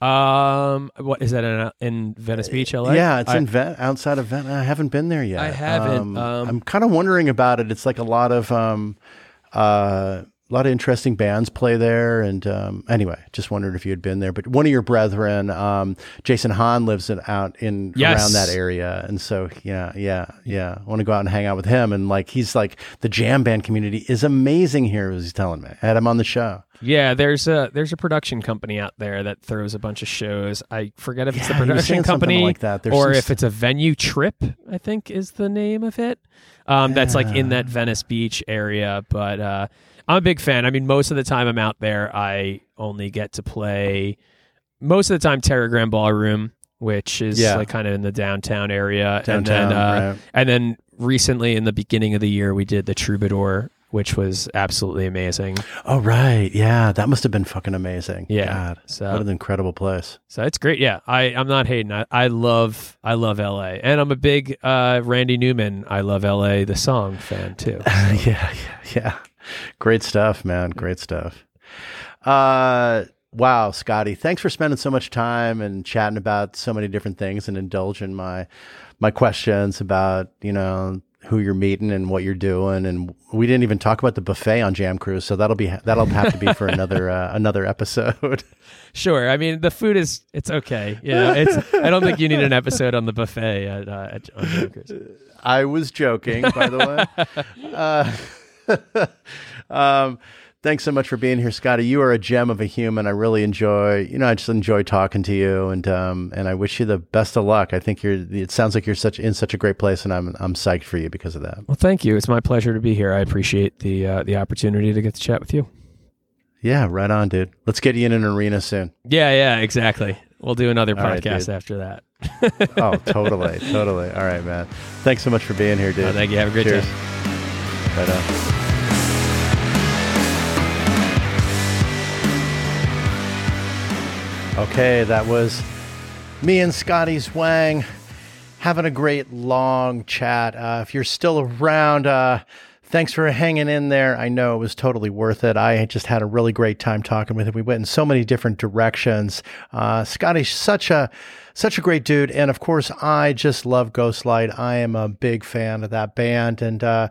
Um, what is that in, in Venice Beach, LA? Yeah, it's I, in Ven- outside of Venice. I haven't been there yet. I haven't. Um, Um, I'm kind of wondering about it. It's like a lot of um, uh, a lot of interesting bands play there. And um, anyway, just wondered if you had been there. But one of your brethren, um, Jason Hahn, lives in, out in Yes. around that area, and so yeah, yeah, yeah. I want to go out and hang out with him. And like he's like the jam band community is amazing here. As he's telling me, I had him on the show. Yeah, there's a there's a production company out there that throws a bunch of shows. I forget if it's the Yeah, he was production company like that. There's or if it's a venue trip. I think is the name of it. Um, That's like in that Venice Beach area. But uh, I'm a big fan. I mean, most of the time I'm out there, I only get to play most of the time Teragram Ballroom which is Yeah. like kind of in the downtown area, Downtown, and then uh, right. and then recently in the beginning of the year we did the Troubadour, which was absolutely amazing. Oh right, yeah, that must have been fucking amazing. Yeah. God, So- what an incredible place. So it's great. Yeah, I I'm not hating. I, I love I love L.A. and I'm a big uh, Randy Newman. I love L.A. the song fan too. yeah, yeah, yeah. Great stuff, man. Great stuff. Uh, wow, Scotty, thanks for spending so much time and chatting about so many different things and indulging my my questions about you know who you're meeting and what you're doing. And we didn't even talk about the buffet on Jam Cruise, so that'll be that'll have to be for another uh, another episode. Sure. I mean, the food is it's okay. You know, it's. I don't think you need an episode on the buffet at, uh, at on Jokers. I was joking, by the way. Uh, um, thanks so much for being here, Scotty. You are a gem of a human. I really enjoy, you know, I just enjoy talking to you, and um, and I wish you the best of luck. I think you're. It sounds like you're such in such a great place, and I'm I'm psyched for you because of that. Well, thank you. It's my pleasure to be here. I appreciate the uh, the opportunity to get to chat with you. Yeah, right on, dude. Let's get you in an arena soon. Yeah, yeah, exactly. We'll do another All right, podcast dude. after that. Oh, totally, totally. All right, man. Thanks so much for being here, dude. Oh, thank you. Have a great Cheers. day. Right on. Okay, that was me and Scotty Zwang having a great long chat. Uh, if you're still around, uh, thanks for hanging in there. I know it was totally worth it. I just had a really great time talking with him. We went in so many different directions. Uh, Scotty's such a such a great dude, and of course, I just love Ghostlight. I am a big fan of that band, and uh,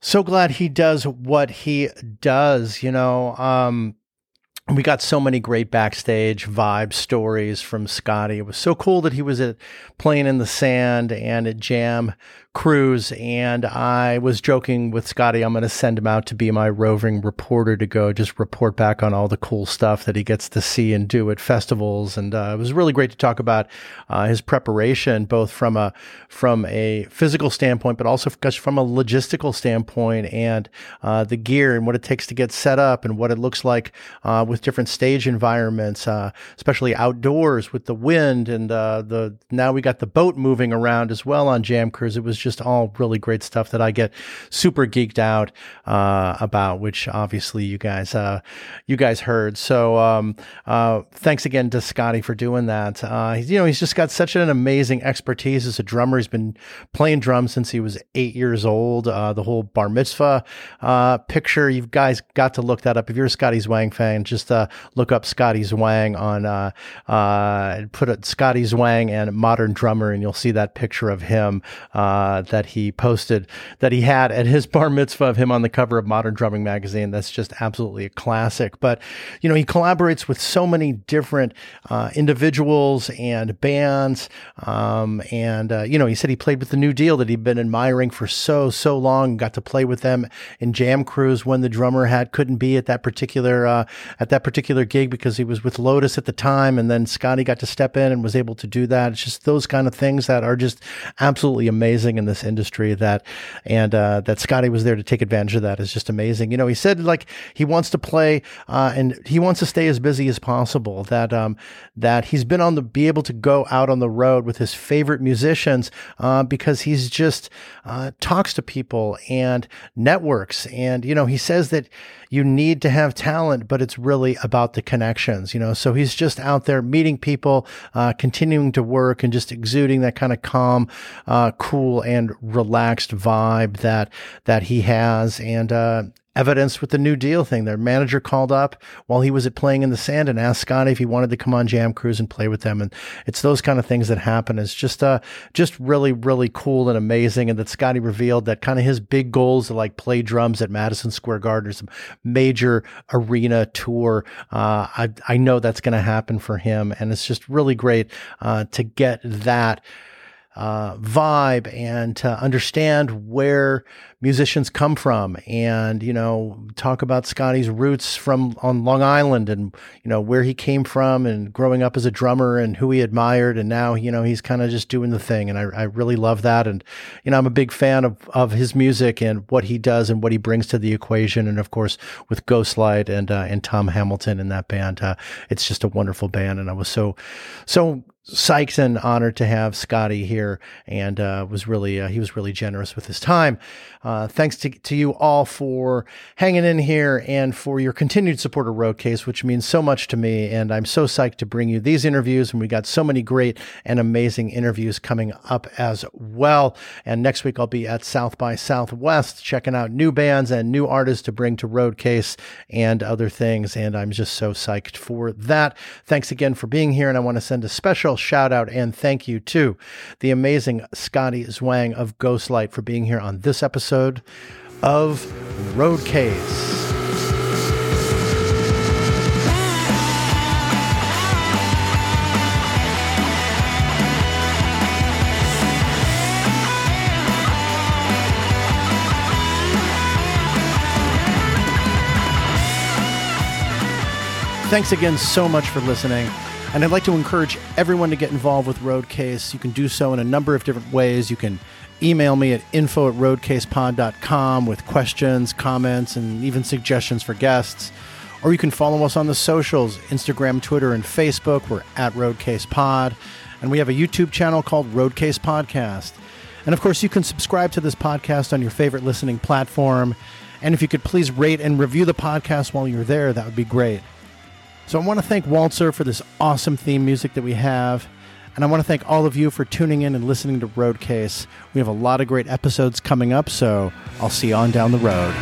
so glad he does what he does. You know, um, we got so many great backstage vibe stories from Scotty. It was so cool that he was at playing in the sand and at Jam Cruise. And I was joking with Scotty, I'm going to send him out to be my roving reporter to go just report back on all the cool stuff that he gets to see and do at festivals. And uh, it was really great to talk about uh, his preparation, both from a from a physical standpoint, but also from a logistical standpoint, and uh, the gear and what it takes to get set up, and what it looks like uh, with different stage environments, uh, especially outdoors with the wind and uh, the. Now we got the boat moving around as well on Jam Cruise. It was just all really great stuff that I get super geeked out uh, about, which obviously you guys uh, you guys heard. So um, uh, thanks again to Scotty for doing that. Uh, he's- you know, he's just got such an amazing expertise as a drummer. He's been playing drums since he was eight years old. Uh, the whole bar mitzvah uh, picture, you guys got to look that up. If you're a Scotty Zwang fan, just look up Scotty Zwang on put it Scotty Zwang and modern drummer, and you'll see that picture of him uh, that he posted that he had at his bar mitzvah of him on the cover of Modern Drumming magazine. That's just absolutely a classic. But you know, he collaborates with so many different uh, individuals and bands, um, and uh, you know, he said he played with the New Deal that he'd been admiring for so so long. Got to play with them in Jam Cruise when the drummer had couldn't be at that particular uh, at that particular gig because he was with Lotus at the time, and then Scotty got to step in and was able to do that. It's just those kind of things that are just absolutely amazing this industry. That and uh, that Scotty was there to take advantage of that is just amazing. You know, he said like he wants to play uh, and he wants to stay as busy as possible. That um, that he's been on the be able to go out on the road with his favorite musicians uh, because he's just uh, talks to people and networks. And you know, he says that you need to have talent, but it's really about the connections. You know, so he's just out there meeting people, uh, continuing to work, and just exuding that kind of calm, uh, cool, and relaxed vibe that that he has. And uh, evidence with the New Deal thing. Their manager called up while he was at playing in the sand and asked Scotty if he wanted to come on Jam Cruise and play with them. And it's those kind of things that happen. It's just uh just really really cool and amazing. And that Scotty revealed that kind of his big goals to like play drums at Madison Square Garden or some major arena tour. Uh, I I know that's going to happen for him, and it's just really great uh, to get that uh, vibe and to understand where musicians come from and you know talk about Scotty's roots from on Long Island and you know where he came from and growing up as a drummer and who he admired. And now you know he's kind of just doing the thing. And I, I really love that. And you know I'm a big fan of of his music and what he does and what he brings to the equation. And of course with Ghostlight and uh, and Tom Hamilton in that band uh, it's just a wonderful band. And I was so so psyched and honored to have Scotty here, and uh, was really uh, he was really generous with his time. Uh, thanks to, to you all for hanging in here and for your continued support of Roadcase, which means so much to me. And I'm so psyched to bring you these interviews, and we got so many great and amazing interviews coming up as well. And next week I'll be at South by Southwest checking out new bands and new artists to bring to Roadcase and other things. And I'm just so psyched for that. Thanks again for being here, and I want to send a special shout out and thank you to the amazing Scotty Zwang of Ghostlight for being here on this episode of Roadcase. Thanks again so much for listening. And I'd like to encourage everyone to get involved with Roadcase. You can do so in a number of different ways. You can email me at info at roadcasepod.com with questions, comments, and even suggestions for guests. Or you can follow us on the socials Instagram, Twitter, and Facebook. We're at Roadcase Pod. And we have a YouTube channel called Roadcase Podcast. And of course, you can subscribe to this podcast on your favorite listening platform. And if you could please rate and review the podcast while you're there, that would be great. So I want to thank Walzer for this awesome theme music that we have. And I want to thank all of you for tuning in and listening to Roadcase. We have a lot of great episodes coming up, so I'll see you on down the road.